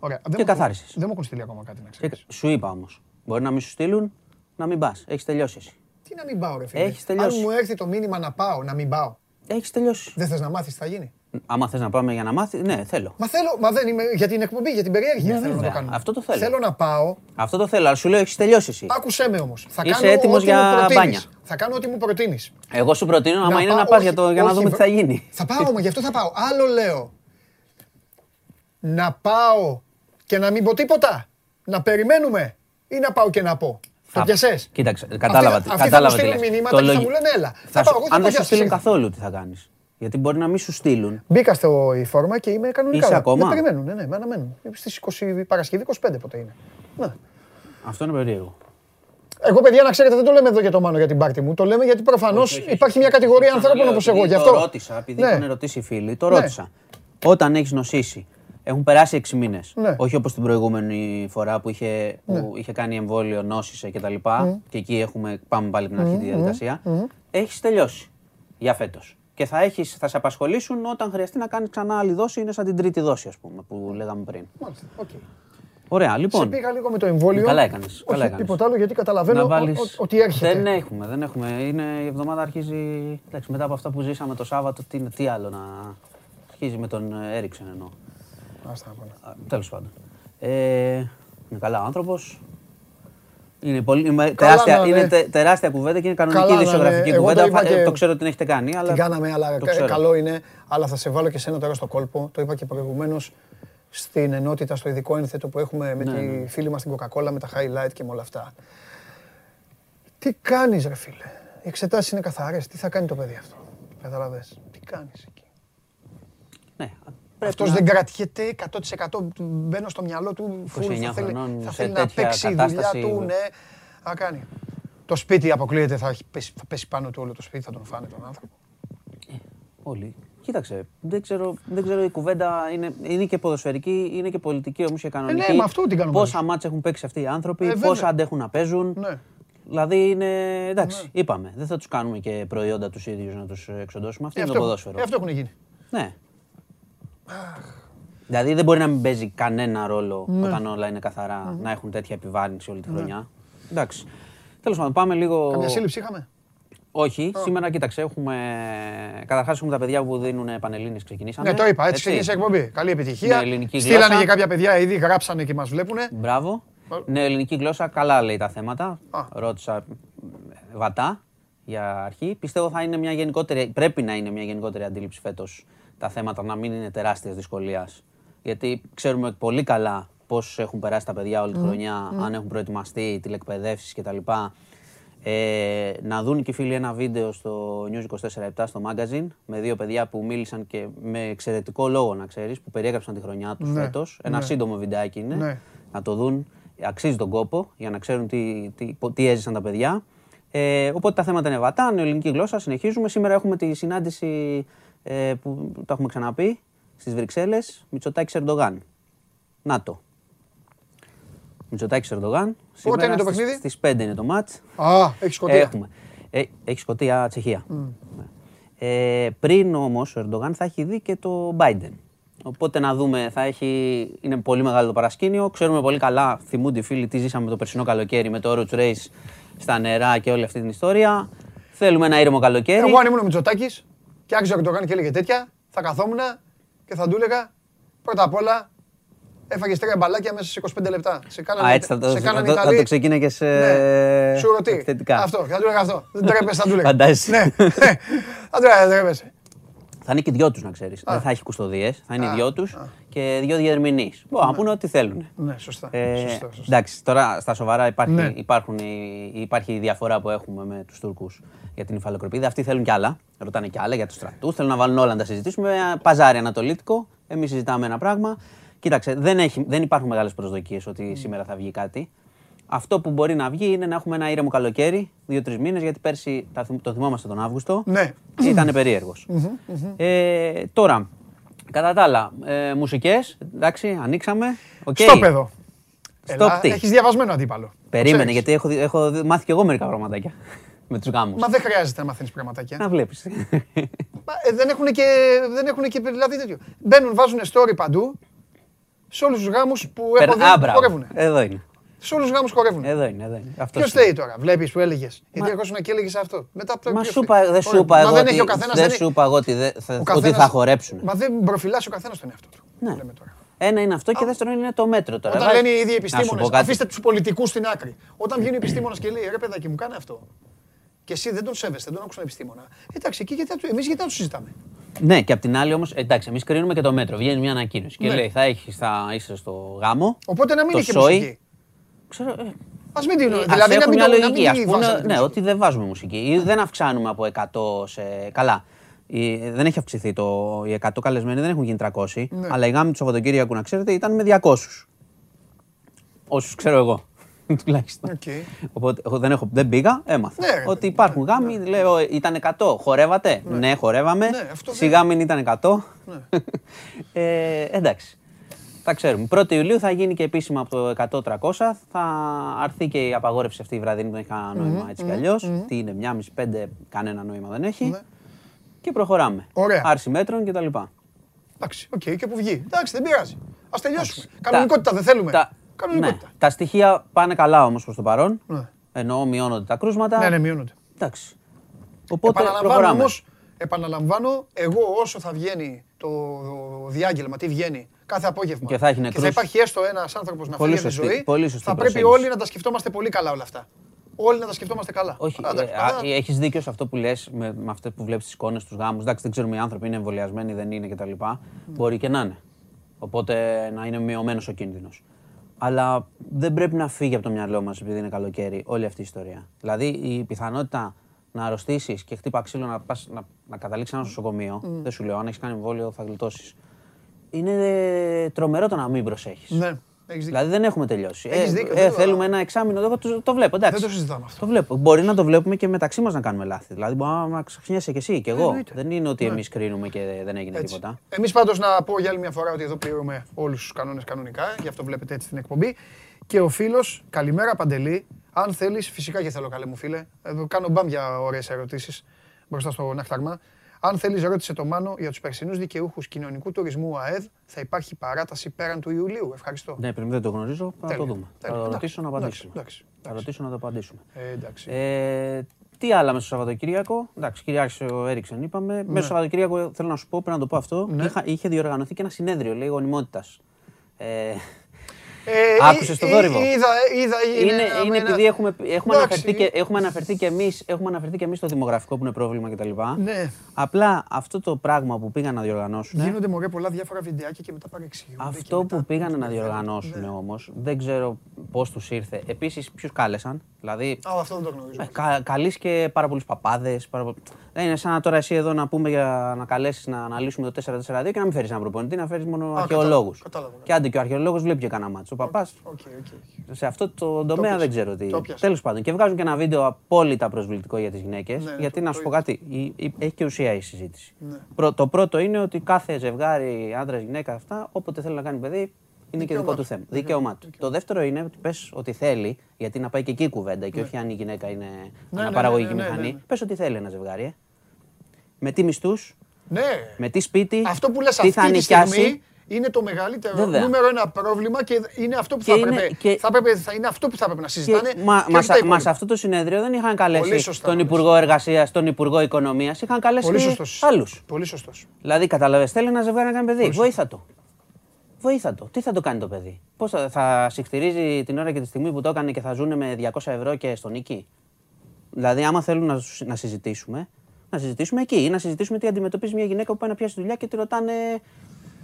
Ωραία. Δεν μου- καθάρισες. Δεν μου έχουν στείλει ακόμα κάτι να Και ξέρεις. σου είπα όμως. Μπορεί να μην σου στείλουν, να μην πας. Έχεις τελειώσει εσύ. Τι να μην πάω ρε φίλε. Έχεις τελειώσει. Αν μου έρθει το μήνυμα να πάω, να μην πάω. Έχεις τελειώσει. Δεν θες να μάθεις τι θα γίνει; Άμα θες να πάμε για να μάθεις, ναι, θέλω. Μα θέλω, μα δεν είμαι για την εκπομπή, για την περιέργεια Ναι, θέλω να βέβαια. το κάνω. Αυτό το θέλω. Θέλω να πάω, Αυτό το θέλω, αλλά σου λέω έχεις τελειώσει εσύ. άκουσέ με όμως. Θα Είσαι κάνω έτοιμος ό,τι για μου προτείνεις. μπάνια. Θα κάνω ό,τι μου προτείνεις. Εγώ σου προτείνω, άμα είναι πάω- να πας όχι, για, το- για να όχι, δούμε τι βρε- θα γίνει. Θα πάω όμως, γι' αυτό θα πάω. Άλλο λέω. Να πάω και να μην πω τίποτα. Να περιμένουμε. Ή να πάω και να πω. Το Θα- πιασες. Κοίταξε, κατάλαβα Αυτοί τι θα- αυτοί κατάλαβα θα τι μου λες. στείλουν μηνύματα Το και θα λογι- μου λένε έλα. Θα Θα σου- πάω, εγώ θα αν πω δεν σου γεια στείλουν σας. καθόλου, τι θα κάνεις; Γιατί μπορεί να μην σου στείλουν. Μπήκα στο η φόρμα και είμαι κανονικά. Είσαι ακόμα; Με περιμένουν, ναι, ναι, με αναμένουν. Στις 20 Παρασκευή 25 πότε είναι. Ναι. Αυτό είναι περίεργο. Εγώ, παιδιά, να ξέρετε, δεν το λέμε εδώ για το μάνο για την πάρτη μου. Το λέμε γιατί προφανώς υπάρχει μια κατηγορία ανθρώπων όπως εγώ. Γι' αυτό. Το ρώτησα, επειδή Ναι. έχουν ερωτήσει οι φίλοι, το Ναι. ρώτησα. Όταν έχεις νοσήσει, έχουν περάσει 6 μήνες. Ναι. Όχι όπως την προηγούμενη φορά που είχε, που είχε κάνει εμβόλιο, νόσησε κτλ. Και εκεί έχουμε, πάμε πάλι από την αρχή τη διαδικασία. Έχεις τελειώσει για φέτος. Και θα, έχεις, θα σε απασχολήσουν όταν χρειαστεί να κάνεις ξανά άλλη δόση. Είναι σαν την τρίτη δόση, ας πούμε, που λέγαμε πριν. Μάλιστα, οκ. Ωραία, Σε λοιπόν. πήγα λίγο με το εμβόλιο. Καλά έκανες, Όχι καλά έκανες. τίποτα άλλο γιατί καταλαβαίνω να ο- βάλεις... ο- ότι έρχεται. Δεν έχουμε, δεν έχουμε. Είναι, η εβδομάδα αρχίζει. Εντάξει, μετά από αυτά που ζήσαμε το Σάββατο, τι, τι άλλο να. Αρχίζει με τον ε, Έριξεν εννοώ. Άστα να πάνε. Τέλος πάντων. Ε, είναι καλά άνθρωπος. Είναι, πολύ, είναι, Καλά τεράστια, να είναι. είναι τε- τεράστια κουβέντα και είναι κανονική Καλά να δισογραφική είναι. Εγώ κουβέντα. το είπα Φα- ε, και- Το ξέρω ότι την έχετε κάνει, αλλά. Την κάναμε, αλλά το κα- ξέρω. καλό είναι. Αλλά θα σε βάλω και σένα τώρα στο κόλπο. Το είπα και προηγουμένως στην ενότητα, στο ειδικό ένθετο που έχουμε με Ναι, τη ναι. φίλη μας την Coca-Cola, με τα highlight και με όλα αυτά. Τι κάνεις, ρε φίλε; Οι εξετάσεις είναι καθαρές. Τι θα κάνει το παιδί αυτό; Καταλαβες. Τι κάνεις εκεί; Ναι, Αυτός να- δεν κρατιέται 100% του μπαίνω στο μυαλό του. Φουλ, 29 θα θέλει, χρονών θα σε θέλει να τέτοια παίξει η δουλειά κατάσταση. του, ναι. Θα κάνει. Το σπίτι αποκλείεται, θα, έχει πέσει, θα πέσει πάνω του όλο το σπίτι, θα τον φάνε τον άνθρωπο. Όλοι. Κοίταξε, δεν ξέρω, δεν ξέρω η κουβέντα είναι, είναι και ποδοσφαιρική, είναι και πολιτική όμως και κανονική. ναι, με αυτό την κάνουμε Πόσα εμείς. μάτς έχουν παίξει αυτοί οι άνθρωποι, Ε, βέβαια. πόσα αντέχουν να παίζουν. Ναι. Δηλαδή είναι. Εντάξει, είπαμε. Δεν θα τους κάνουμε και προϊόντα τους ίδιους να τους εξοντώσουμε. Αυτό Ε, είναι το αυτό, ποδόσφαιρο. ε, αυτό έχουν γίνει. Ναι. Δηλαδή δεν μπορεί να μην παίζει κανένα ρόλο Ναι. όταν όλα είναι καθαρά να έχουν τέτοια επιβάρυνση όλη τη χρονιά. Εντάξει. Τέλος πάντων, πάμε λίγο. Καμιά σύλληψη είχαμε; Όχι, σήμερα κοίταξε, έχουμε. Καταρχάς έχουμε τα παιδιά που δίνουν πανελλήνιες ξεκινήσαμε. Ναι, το είπα, έτσι ξεκίνησε η εκπομπή. Καλή επιτυχία. Με ελληνική Στείλανε γλώσσα. και κάποια παιδιά ήδη, γράψανε και μας βλέπουνε. Μπράβο. Ναι, ελληνική γλώσσα, καλά λέει τα θέματα. Ρώτησα ε, βατά για αρχή. Πιστεύω θα είναι μια γενικότερη, πρέπει να είναι μια γενικότερη αντίληψη φέτος τα θέματα να μην είναι τεράστιας δυσκολίας. Γιατί ξέρουμε πολύ καλά πώς έχουν περάσει τα παιδιά όλη τη Μμ, χρονιά, μμ. αν έχουν προετοιμαστεί, τηλεκπαιδεύσεις κτλ. Ε, να δουν και οι φίλοι ένα βίντεο στο News 24-7 στο magazine με δύο παιδιά που μίλησαν και με εξαιρετικό λόγο να ξέρεις που περιέγραψαν τη χρονιά τους Ναι, φέτος. Ένα ναι. σύντομο βιντεάκι είναι Ναι. να το δουν. Αξίζει τον κόπο για να ξέρουν τι, τι, τι έζησαν τα παιδιά. Ε, οπότε τα θέματα είναι βατά, νεοελληνική γλώσσα, συνεχίζουμε. Σήμερα έχουμε τη συνάντηση ε, που το έχουμε ξαναπεί στις Βρυξέλλες, Μητσοτάκης Ερντογάν. Να το. Μητσοτάκης Ερντογάν. Πότε είναι το Σήμερα παιχνίδι; Στις 5 είναι το μάτς. Α, έχει σκοτία. Έχουμε. Ε, έχει σκοτία Τσεχία. Ε, πριν όμως ο Ερντογάν θα έχει δει και το Biden. Οπότε να δούμε, θα έχει, είναι πολύ μεγάλο το παρασκήνιο. Ξέρουμε πολύ καλά, θυμούνται οι φίλοι, τι ζήσαμε το περσινό καλοκαίρι με το Orange Race στα νερά και όλη αυτή την ιστορία. Θέλουμε ένα ήρεμο καλοκαίρι. Εγώ αν ήμουν ο Μητσοτάκης και άξιζε να το κάνει και έλεγε τέτοια, θα καθόμουν και θα του έλεγα πρώτα απ' όλα έφαγες τρία μπαλάκια μέσα σε 25 λεπτά. Σε κάνανε, Α, έτσι θα το, σε θα κάνανε το, θα Ιταλοί. το ξεκίναγες σε Ναι. Σου ρωτή. θετικά. Αυτό, θα του έλεγα αυτό. Δεν τρέπεσαι, θα του έλεγα. Φαντάζεσαι. Ναι, ναι. <laughs> Θα του έλεγα, δεν τρέπεσαι. Θα είναι και δυο τους, να ξέρεις. Δεν θα έχει κουστοδίες. Θα είναι οι δυο τους και δύο διερμηνείς. Μπορούν να πούνε ό,τι θέλουν. Ναι, σωστά. Ε, σωστά, σωστά. εντάξει, τώρα στα σοβαρά υπάρχει, Ναι. υπάρχουν, οι- υπάρχει η διαφορά που έχουμε με τους Τούρκους για την υφαλοκρηπίδα. Αυτοί θέλουν κι άλλα. Ρωτάνε κι άλλα για τους στρατούς. Θέλουν να βάλουν όλα να τα συζητήσουμε. Παζάρι ανατολίτικο. Εμείς συζητάμε ένα πράγμα. Κοίταξε, δεν, έχει, δεν υπάρχουν μεγάλες προσδοκίες ότι σήμερα θα βγει κάτι. Αυτό που μπορεί να βγει είναι να έχουμε ένα ήρεμο καλοκαίρι, δύο-τρεις μήνες, γιατί πέρσι τα θυμ- το θυμόμαστε τον Αύγουστο. Ναι. Ήταν περίεργος. Ε, τώρα, κατά τα άλλα, ε, μουσικές, εντάξει, ανοίξαμε. Οκ. Στο παιδό. Στο Έλα, τι; έχεις διαβασμένο αντίπαλο. Περίμενε, Ξέρεις. γιατί έχω, δει- έχω δει- μάθει κι εγώ μερικά πραγματάκια <laughs> με τους γάμους. Μα δεν χρειάζεται να μαθαίνεις πραγματάκια. Να βλέπεις. <laughs> Μα, ε, δεν έχουν και, δεν έχουν και δηλαδή τέτοιο. Μπαίνουν, βάζουν story παντού, σε όλους τους γάμους που έχω δει, Α, μπράβο. χορεύουν. Εδώ είναι. Σε όλους τους γάμους χορεύουν. Εδώ είναι, εδώ είναι. Αυτός Ποιος είναι. θέλει τώρα, βλέπεις που έλεγες; Γιατί εγώ ήσουν και έλεγες αυτό. Μετά από το Μα ποιος σου θέλει. είπα, δεν σου Ωραία. είπα Μα εγώ δεν ότι, έχει ο καθένας, δεν δεν σου είπα εγώ ότι, δεν- θα, ο ότι καθένας- θα χορέψουν. Μα δεν προφυλάσσει ο καθένας τον εαυτό του. Ναι. Λέμε τώρα. Ένα είναι αυτό και δεύτερο είναι το μέτρο τώρα. Όταν Βάζεις- λένε οι ίδιοι Να σου επιστήμονες, πω κάτι. αφήστε τους πολιτικούς στην άκρη. Όταν βγαίνει ο επιστήμονας και λέει ρε παιδάκι μου, κάνε αυτό. Και εσύ δεν τον σέβεσαι, δεν τον άκουσαν επιστήμονα. Εντάξει, εκεί γιατί εμείς γιατί να τους συζητάμε; Ναι, και απ' την άλλη όμως, εντάξει, εμείς κρίνουμε και το μέτρο. Βγαίνει μια ανακοίνωση και Ναι. λέει θα, έχεις, θα είσαι στο γάμο. Οπότε να μην το έχει σόι. μουσική. Ξέρω, ε, Α μην την. Ας Δηλαδή να έχουν μην, μια το, να λογική. μην Ας τη πούνε, βάζετε τη ναι, μουσική. ότι δεν βάζουμε μουσική ή δεν αυξάνουμε από 100 σε. Καλά. Η- δεν έχει αυξηθεί το. Οι 100 καλεσμένοι δεν έχουν γίνει 300. Ναι. Αλλά η γάμη του Σαββατοκύριακου, να ξέρετε, ήταν με 200. Όσους ξέρω εγώ. <laughs> Τουλάχιστον. Οκ. Οπότε εγώ δεν, έχω, δεν πήγα, έμαθα. Ναι, ρε ότι υπάρχουν γάμοι, λέω, ήταν 100. Χορεύατε; Ναι, χορεύαμε. Ναι, αυτό Σιγά μην ήταν 100. Ναι. <laughs> ε, εντάξει. Τα ξέρουμε. 1η Ιουλίου θα γίνει και επίσημα από το 100-300. Θα αρθεί και η απαγόρευση αυτή η βραδινή που δεν έχει κανένα νόημα Μμμ, έτσι κι μμμ, αλλιώς. μμμ. Τι είναι, μια μισή πέντε, κανένα νόημα δεν έχει. Ναι. Και προχωράμε. Ωραία. Άρση μέτρων κτλ. Εντάξει, οκ, και που βγει. Εντάξει, δεν πειράζει. Να τελειώσουμε. Κανονικότητα δεν θέλουμε. Τα, Κανονικότητα. ναι. τα στοιχεία πάνε καλά όμως προς το παρόν. Ναι. Εννοώ μειώνονται τα κρούσματα. Ναι, ναι, μειώνονται. Εντάξει. Οπότε Επαναλαμβάνω προχωράμε. όμως, επαναλαμβάνω, εγώ όσο θα βγαίνει το διάγγελμα, τι βγαίνει κάθε απόγευμα Και θα έχει νεκρούς. υπάρχει έστω ένας άνθρωπος να Πολύ φύγει από τη σωστή- ζωή, πολύ σωστή θα πρέπει προσέγγιση. όλοι να τα σκεφτόμαστε πολύ καλά όλα αυτά. Όλοι να τα σκεφτόμαστε καλά. Όχι, Άντε, ε, αλλά- έχεις δίκιο σε αυτό που λες με, με αυτό που βλέπεις τις εικόνες τους γάμους. Εντάξει, δεν ξέρουμε οι άνθρωποι είναι εμβολιασμένοι, δεν είναι κτλ. Μπορεί και να είναι. Οπότε να είναι μειωμένος ο κίνδυνος. Αλλά δεν πρέπει να φύγει από το μυαλό μας επειδή είναι καλοκαίρι όλη αυτή η ιστορία. Δηλαδή η πιθανότητα να αρρωστήσεις και χτύπα ξύλο να, πας, να, να καταλήξεις ένα νοσοκομείο, Μμ. δεν σου λέω, αν έχεις κάνει εμβόλιο θα γλιτώσεις. Είναι τρομερό το να μην προσέχεις. Ναι, έχεις δίκιο. Δηλαδή δεν έχουμε τελειώσει. Έχεις Ε, δίκιο, ε, δεν το- θέλουμε ένα εξάμεινο. Εγώ το, το βλέπω. Εντάξει. Δεν το συζητάμε αυτό. Το βλέπω. Μπορεί να το βλέπουμε και μεταξύ μας να κάνουμε λάθη. Δηλαδή, μπορεί να ξεχνιέσαι κι εσύ κι εγώ. Εννοείται. Δεν είναι ότι Ναι. εμείς κρίνουμε και δεν έγινε Έτσι. τίποτα. Εμείς πάντως να πω για άλλη μια φορά ότι εδώ πληρούμε όλους τους κανόνες κανονικά, γι' αυτό βλέπετε έτσι την εκπομπή. Και ο φίλος, καλημέρα Παντελή, αν θέλεις, φυσικά και θέλω καλέ μου φίλε, εδώ κάνω μπαμ για ωραίες ερωτήσεις μπροστά στο Ναχταρμά. Αν θέλεις ρώτησε το Μάνο για τους περσινούς δικαιούχους κοινωνικού τουρισμού ΑΕΔ, θα υπάρχει παράταση πέραν του Ιουλίου. Ευχαριστώ. Ναι, πριν δεν το γνωρίζω, θα Τέλεια. το δούμε. Τέλεια. Θα Εντάξει, ρωτήσω να εντάξει, απαντήσουμε. εντάξει, Θα ρωτήσω να το απαντήσουμε. Ε, εντάξει. Ε, τι άλλα μέσα στο Σαββατοκύριακο; Εντάξει, κυριάρχησε ο Έριξεν, είπαμε. Μέσα στο Σαββατοκύριακο θέλω να σου πω, πρέπει να το πω αυτό. Ναι. Είχα, είχε διοργανωθεί και ένα συνέδριο, λέει, γονιμότητας. Ε, Ε, Άκουσες το ε, θόρυβο; Είδα, είδα, είναι, ένα- είναι ένα- επειδή έχουμε, έχουμε, Εντάξει. αναφερθεί και, έχουμε αναφερθεί και εμείς, έχουμε αναφερθεί και εμείς στο δημογραφικό που είναι πρόβλημα κτλ. Ναι. Απλά αυτό το πράγμα που πήγαν να διοργανώσουν. Γίνονται μωρέ πολλά διάφορα βιντεάκια και μετά παρεξηγούνται. και Αυτό μετά- που πήγαν να διοργανώσουν Ναι. όμως, δεν ξέρω πώς τους ήρθε. Επίσης, ποιους κάλεσαν; Δηλαδή, Α, αυτό δεν το γνωρίζω. ε, κα, καλείς και πάρα πολλούς παπάδες. Παρα... Δεν είναι σαν να τώρα εσύ εδώ να πούμε για να καλέσεις να αναλύσουμε το 4-4-2 και να μην φέρεις έναν προπονητή, να φέρεις μόνο Α, αρχαιολόγους. κατάλαβα, κατάλαβα. Και άντε και ο αρχαιολόγος βλέπει και κανένα μάτσο. Ο παπάς Οκ, οκ. σε αυτό το τομέα πιάσα. δεν ξέρω τι. Το πιάσα. Τέλος πάντων. Και βγάζουν και ένα βίντεο απόλυτα προσβλητικό για τις γυναίκες. Ναι, γιατί το- να το σου πω είδα. κάτι, η- η- έχει και ουσία η συζήτηση. Ναι. Πρω- το πρώτο είναι ότι κάθε ζευγάρι, άντρας, γυναίκα, αυτά, όποτε θέλει να κάνει παιδί, είναι και Δικαίωμά δικό του του. θέμα. Δικαίωμά του. Το δεύτερο είναι ότι πες ότι θέλει, γιατί να πάει και εκεί η κουβέντα και όχι αν η γυναίκα είναι ναι, αναπαραγωγική ναι, ναι, ναι, μηχανή. ναι. Πες ότι θέλει ένα ζευγάρι. Ε. Με τι μισθούς, Ναι. με τι σπίτι, Αυτό που λες τι θα αυτή τη νοικιάσει. στιγμή είναι το μεγαλύτερο Βέβαια. νούμερο ένα πρόβλημα και είναι αυτό που Και θα είναι- έπρεπε, και- θα έπρεπε, θα είναι αυτό που θα έπρεπε να συζητάνε Και, μα, και μα, όχι τα μας υπόλοιπα. σε αυτό το συνέδριο δεν είχαν Πολύ καλέσει σωστά, τον πολύ Υπουργό Εργασίας, τον Υπουργό Οικονομίας, είχαν καλέσει Πολύ σωστός. άλλους. Πολύ σωστός. Δηλαδή, κατάλαβες, θέλει ένα ζευγάρι να κάνει παιδί. Βοήθα το. Βοήθα το. Τι θα το κάνει το παιδί; Πώς θα, θα συχτηρίζει την ώρα και τη στιγμή που το έκανε και θα ζουν με 200 ευρώ και στο νίκη; Δηλαδή, άμα θέλουν να, σου- να συζητήσουμε, να συζητήσουμε εκεί. Ή να συζητήσουμε τι αντιμετωπίζει μια γυναίκα που πάει να πιάσει δουλειά και τη ρωτάνε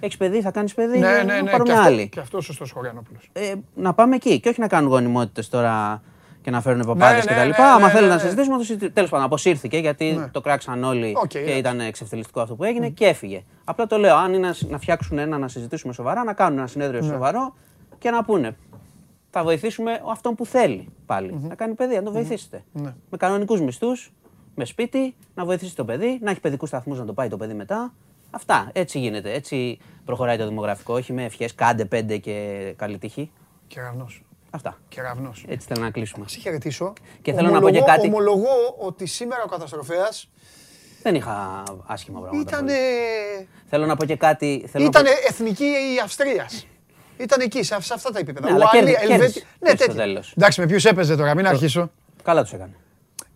Έχεις παιδί, θα κάνεις παιδί. Ναι, να ναι, ναι. πάρουμε Και αυτό, άλλη. και αυτός σωστός Χωριανόπουλος. Ε, να πάμε εκεί και όχι να κάνουν γονιμότητες τώρα και να φέρουν παπάδες Ναι, κτλ. ναι, ναι, Άμα ναι, θέλουν ναι, να ναι. συζητήσουμε, το συζητήσουμε. Τέλος πάντων, αποσύρθηκε γιατί Ναι. το κράξαν όλοι Οκ, και εντάξει. ήταν εξευτελιστικό αυτό που έγινε και έφυγε. Απλά το λέω, αν είναι να- να φτιάξουν ένα να συζητήσουμε σοβαρά, να κάνουν ένα συνέδριο Ναι. σοβαρό και να πούνε. Θα βοηθήσουμε αυτόν που θέλει πάλι να κάνει παιδί, να το βοηθήσετε. Ναι. Με κανονικούς μισθούς, με σπίτι, να βοηθήσει το παιδί, να έχει παιδικούς σταθμούς να το πάει το παιδί μετά. Αυτά. Έτσι γίνεται. Έτσι προχωράει το δημογραφικό. Όχι με ευχές, κάντε πέντε και καλή τύχη. Κεραυνός. Αυτά. Κεραυνός. Έτσι θέλω να κλείσουμε. Σε χαιρετήσω. Και θέλω να πω και Ομολογώ- κάτι. Ομολογώ ότι σήμερα ο καταστροφέας Δεν είχα άσχημα πράγματα. ήταν, πολύ. Θέλω να πω και κάτι. Θέλω ήταν να πω... εθνική η Αυστρίας. Ήταν εκεί, σε, σε αυτά τα επίπεδα. Ναι, αλλά Ουαλία, κέρδι- Ελβέτη- κέρδισε. Ναι, Κέρδισε στο τέτοια. τέλος. Εντάξει, με ποιους έπαιζε τώρα, μην αρχίσω. Καλά τους έκανε.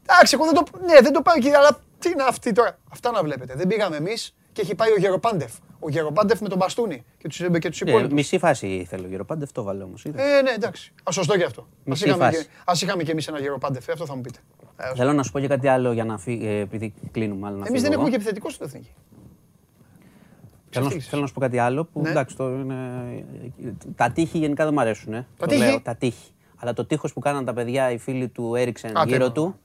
Εντάξει, εγώ δεν το, ναι, δεν το πάω εκεί, αλλά τι είναι αυτή τώρα; Αυτά να βλέπετε. Δεν πήγαμε εμείς και έχει πάει ο Γεροπάντεφ. Ο Γεροπάντεφ με τον μπαστούνι και τους, και τους Ε, υπόλοιπους. μισή φάση θέλω γύρω πάντα, αυτό βάλω όμως. Ε, ναι, εντάξει. Α, σωστό και αυτό. Ας Μισή είχαμε, φάση. και, ας είχαμε και εμείς ένα Γεροπάντεφ, αυτό θα μου πείτε. Ε, Θέλω να σου πω και κάτι άλλο για να φύγει, επειδή κλείνουμε. Αλλά να Εμείς δεν φύγω έχουμε εγώ. και επιθετικό στην εθνική. Θέλω, να- Ξεφτύλισες. θέλω να σου πω κάτι άλλο που Ναι. εντάξει, το είναι... τα τείχη γενικά δεν μου αρέσουν. Ε. Τα Το τείχη; Λέω, τα τείχη. Αλλά το τείχος που κάναν τα παιδιά, οι φίλοι του Έριξεν Άτε, γύρω μωρέ. του,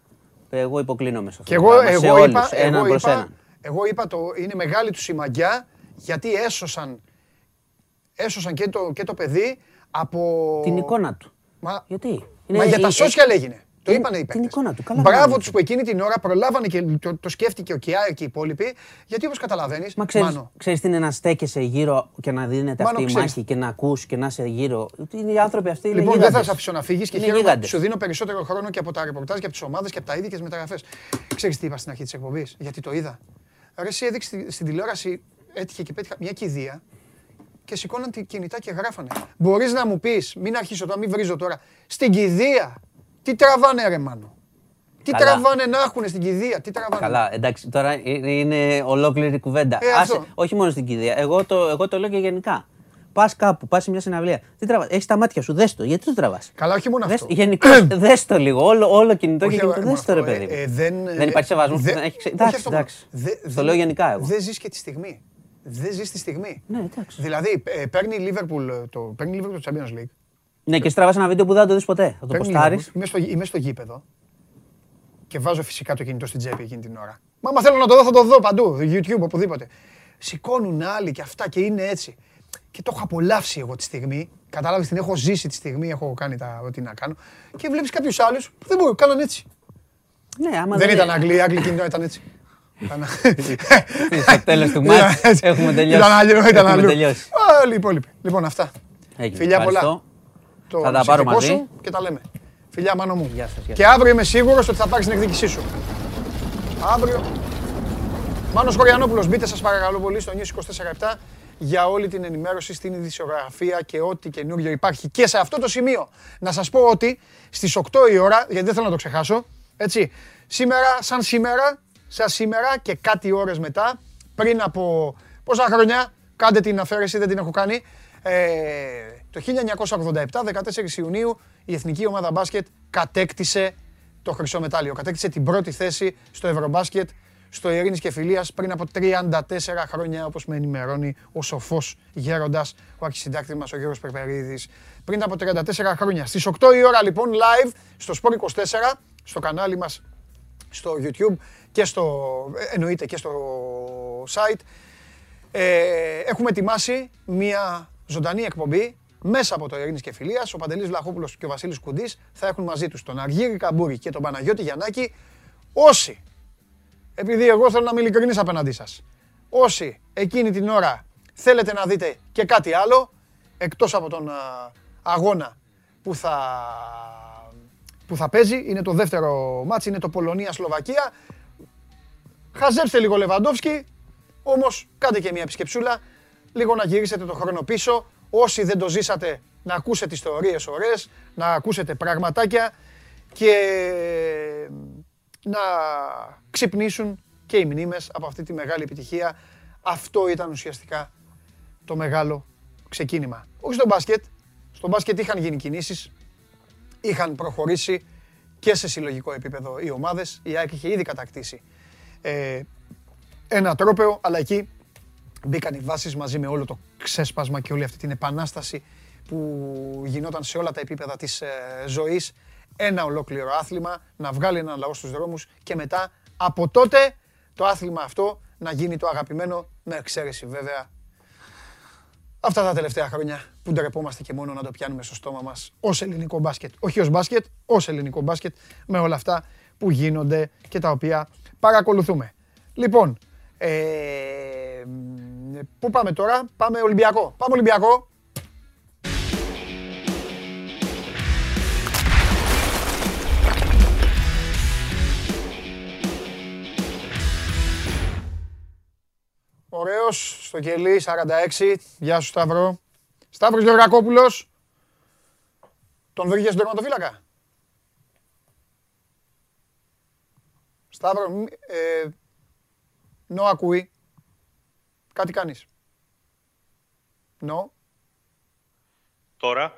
εγώ υποκλίνομαι σε αυτό. Και το εγώ, πράγμα, σε εγώ, όλους, είπα, έναν εγώ, προς είπα, έναν. εγώ είπα το είναι μεγάλη του συμμαγιά γιατί έσωσαν, έσωσαν και, το, και το παιδί από... Την εικόνα του. Μα, Γιατί; μα για τα ε, social έγινε. Το την- είπανε οι Την παίκτες. εικόνα του. Καλά Μπράβο κάνανε. τους που εκείνη την ώρα προλάβανε και το, το σκέφτηκε ο Κιάερ και οι υπόλοιποι. Γιατί όπως καταλαβαίνεις, Μα ξέρεις, Μάνο, ξέρεις τι είναι να στέκεσαι γύρω και να δίνεται Μάνο, αυτή η ξέρεις. μάχη και να ακούς και να είσαι γύρω. Είναι οι άνθρωποι αυτοί είναι Λοιπόν, δεν θα γίγαντες. σε αφήσω να φύγεις και Είναι χαίρομαι. γίγαντες. Σου δίνω περισσότερο χρόνο και από τα ρεπορτάζ και από τις ομάδες και από τα ίδια και τις μεταγραφές. Ξέρεις τι είπα στην αρχή της εκπομπής, γιατί το είδα. Ρε, εσύ έδειξε στη- στην τηλεόραση, έτυχε και πέτυχα μια κηδεία και σηκώναν τη κινητά και γράφανε. Μπορείς να μου πεις, μην αρχίσω τώρα, μην βρίζω τώρα. Στην κηδεία, τι τραβάνε, ρε Μάνο; Τι Καλά. τραβάνε να έχουν στην κηδεία, τι τραβάνε; Καλά, εντάξει, τώρα ε- είναι ολόκληρη κουβέντα. Ε, αυτό. όχι μόνο στην κηδεία. Εγώ το, εγώ το λέω και γενικά. Πας κάπου, πας σε μια συναυλία. Τι τραβάς, έχεις τα μάτια σου, δες το. Γιατί το τραβάς; Καλά, όχι μόνο αυτό. Γενικώ, <coughs> δες το λίγο. Όλο, όλο κινητό Όχι, και κινητό. ε, Δες το ρε μόνο αυτό, παιδί. ε, μου. ε, δεν, δεν υπάρχει σεβασμός. δε- δεν έχει ξε- όχι Εντάξει, αυτό μόνο. εντάξει. Δε- Το δεν- λέω γενικά εγώ. Δεν ζεις και τη στιγμή. Δεν ζει τη στιγμή. Ναι, εντάξει. Δηλαδή, ε, παίρνει η Liverpool το, παίρνει η Liverpool το Champions League. Ναι, και στραβά ένα βίντεο που δεν θα το δεις ποτέ. Θα το Παίρνει η ποστάρεις. Liverpool, Είμαι στο, είμαι στο γήπεδο και βάζω φυσικά το κινητό στην τσέπη εκείνη την ώρα. Μα άμα θέλω να το δω, θα το δω παντού, YouTube, οπουδήποτε. Σηκώνουν άλλοι και αυτά και είναι έτσι. και το έχω απολαύσει εγώ τη στιγμή. Κατάλαβες την έχω ζήσει τη στιγμή, έχω κάνει τα ό,τι να κάνω. Και βλέπεις κάποιους άλλους που δεν μπορούν, κάναν έτσι. Ναι, άμα Δεν ήταν Αγγλοί, οι Άγγλοι κινητό ήταν έτσι. Ήταν- Στο τέλος του μάτς Έτσι. έχουμε τελειώσει. Ήταν αλλού, ήταν Έχουμε αλλού. τελειώσει. Α, Λοιπόν, λοιπόν, λοιπόν, αυτά. Έγινε. Φιλιά πολλά. Ευχαριστώ. Το Θα τα πάρω ψυχικό μαζί. σου και τα λέμε. Φιλιά, μάνο μου. Γεια σας, γεια Και αύριο είμαι σίγουρος ότι θα πάρεις την εκδίκησή σου. Αύριο. Μάνος Χωριανόπουλος, μπείτε σας παρακαλώ πολύ στο News 24 για όλη την ενημέρωση στην ειδησιογραφία και ό,τι καινούριο υπάρχει. Και σε αυτό το σημείο να σας πω ότι στις 8 η ώρα, γιατί δεν θέλω να το ξεχάσω, έτσι, σήμερα, σαν σήμερα, σαν σήμερα και κάτι ώρες μετά, πριν από πόσα χρόνια, κάντε την αφαίρεση, δεν την έχω κάνει, ε, το 1987, 14 Ιουνίου, η Εθνική Ομάδα Μπάσκετ κατέκτησε το χρυσό μετάλλιο. Κατέκτησε την πρώτη θέση στο Ευρωμπάσκετ στο Ειρήνης και Φιλίας πριν από 34 χρόνια, όπως με ενημερώνει ο σοφός γέροντας, ο αρχισυντάκτης μας, ο Γιώργος Περπερίδης. Πριν από 34 χρόνια. Στις 8 η ώρα λοιπόν live στο Sport 24, στο κανάλι μας στο YouTube και στο, ε, εννοείται και στο site, ε, έχουμε ετοιμάσει μια ζωντανή εκπομπή μέσα από το Ειρήνης και Φιλίας. Ο Παντελής Βλαχόπουλος και ο Βασίλης Κουντής θα έχουν μαζί τους τον Αργύρη Καμπούρη και τον Παναγιώτη Γιαννάκη. Όσοι, επειδή εγώ θέλω να είμαι ειλικρινής απέναντί σας, όσοι εκείνη την ώρα θέλετε να δείτε και κάτι άλλο, εκτός από τον α, αγώνα που θα, που θα παίζει, είναι το δεύτερο μάτς, είναι το Πολωνία-Σλοβακία, χαζέψτε λίγο Λεβαντόφσκι, όμως κάντε και μια επισκεψούλα, λίγο να γυρίσετε το χρόνο πίσω. Όσοι δεν το ζήσατε, να ακούσετε ιστορίες ωραίες, να ακούσετε πραγματάκια και να ξυπνήσουν και οι μνήμες από αυτή τη μεγάλη επιτυχία. Αυτό ήταν ουσιαστικά το μεγάλο ξεκίνημα. Όχι στο μπάσκετ. Στο μπάσκετ είχαν γίνει κινήσεις, είχαν προχωρήσει και σε συλλογικό επίπεδο οι ομάδες. Η ΑΕΚ είχε ήδη κατακτήσει ε, ένα τρόπεο, αλλά εκεί μπήκαν οι βάσεις μαζί με όλο το ξέσπασμα και όλη αυτή την επανάσταση που γινόταν σε όλα τα επίπεδα της ε, ζωής. Ένα ολόκληρο άθλημα, να βγάλει έναν λαό στους δρόμους και μετά από τότε το άθλημα αυτό να γίνει το αγαπημένο, με εξαίρεση βέβαια αυτά τα τελευταία χρόνια που ντρεπόμαστε και μόνο να το πιάνουμε στο στόμα μας ως ελληνικό μπάσκετ. Όχι ως μπάσκετ, ως ελληνικό μπάσκετ με όλα αυτά που γίνονται και τα οποία παρακολουθούμε. Λοιπόν, ε, μ, πού πάμε τώρα, πάμε Ολυμπιακό. Πάμε Ολυμπιακό. Ωραίος, στο κελί, 46. Γεια σου Σταύρο. Σταύρος Γεωργακόπουλος. Τον βρήκες στον τερματοφύλακα; Σταύρο, μη- ε, νο ακούει. Κάτι κάνεις. Νο. Τώρα.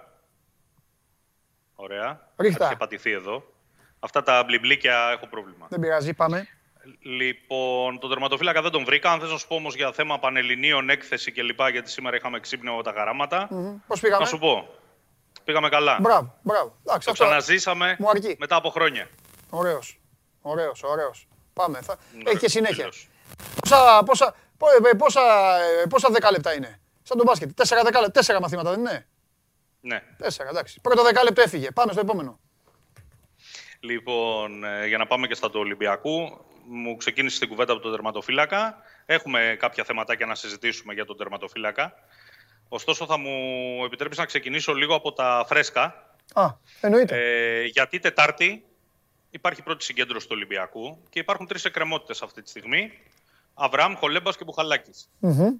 Ωραία. Ρίχτα. Έχει πατηθεί εδώ. Αυτά τα μπλιμπλίκια έχω πρόβλημα. Δεν πειράζει, πάμε. Λοιπόν, τον τερματοφύλακα δεν τον βρήκα. Αν θες να σου πω όμως για θέμα πανελληνίων, έκθεση κλπ. Γιατί σήμερα είχαμε ξύπνιο τα χαράματα. Μμμ. Πώς πήγαμε; Να σου πω. Πήγαμε καλά. Μπράβο, μπράβο. Εντάξει, Το αυτό- ξαναζήσαμε Μου αρκεί. μετά από χρόνια. Ωραίος. Ωραίος, ωραίος. Πάμε. Θα... Ναι, Έχει και συνέχεια. φίλος. Πόσα, πόσα, πό- ε, πόσα, ε, πόσα δεκάλεπτα είναι; Σαν τον μπάσκετ. Τέσσερα, δεκάλεπτα, τέσσερα μαθήματα δεν είναι; Ναι. Τέσσερα, εντάξει. Πρώτο δεκάλεπτο έφυγε. Πάμε στο επόμενο. Λοιπόν, ε, για να πάμε και στα του Ολυμπιακού, μου ξεκίνησε την κουβέντα από τον τερματοφύλακα. Έχουμε κάποια θεματάκια να συζητήσουμε για τον τερματοφύλακα. Ωστόσο, θα μου επιτρέψεις να ξεκινήσω λίγο από τα φρέσκα. Α, εννοείται. Ε, γιατί Τετάρτη υπάρχει πρώτη συγκέντρωση του Ολυμπιακού και υπάρχουν τρεις εκκρεμότητες αυτή τη στιγμή. Αβραάμ, Χολέμπας και Μπουχαλάκης. Μμμ.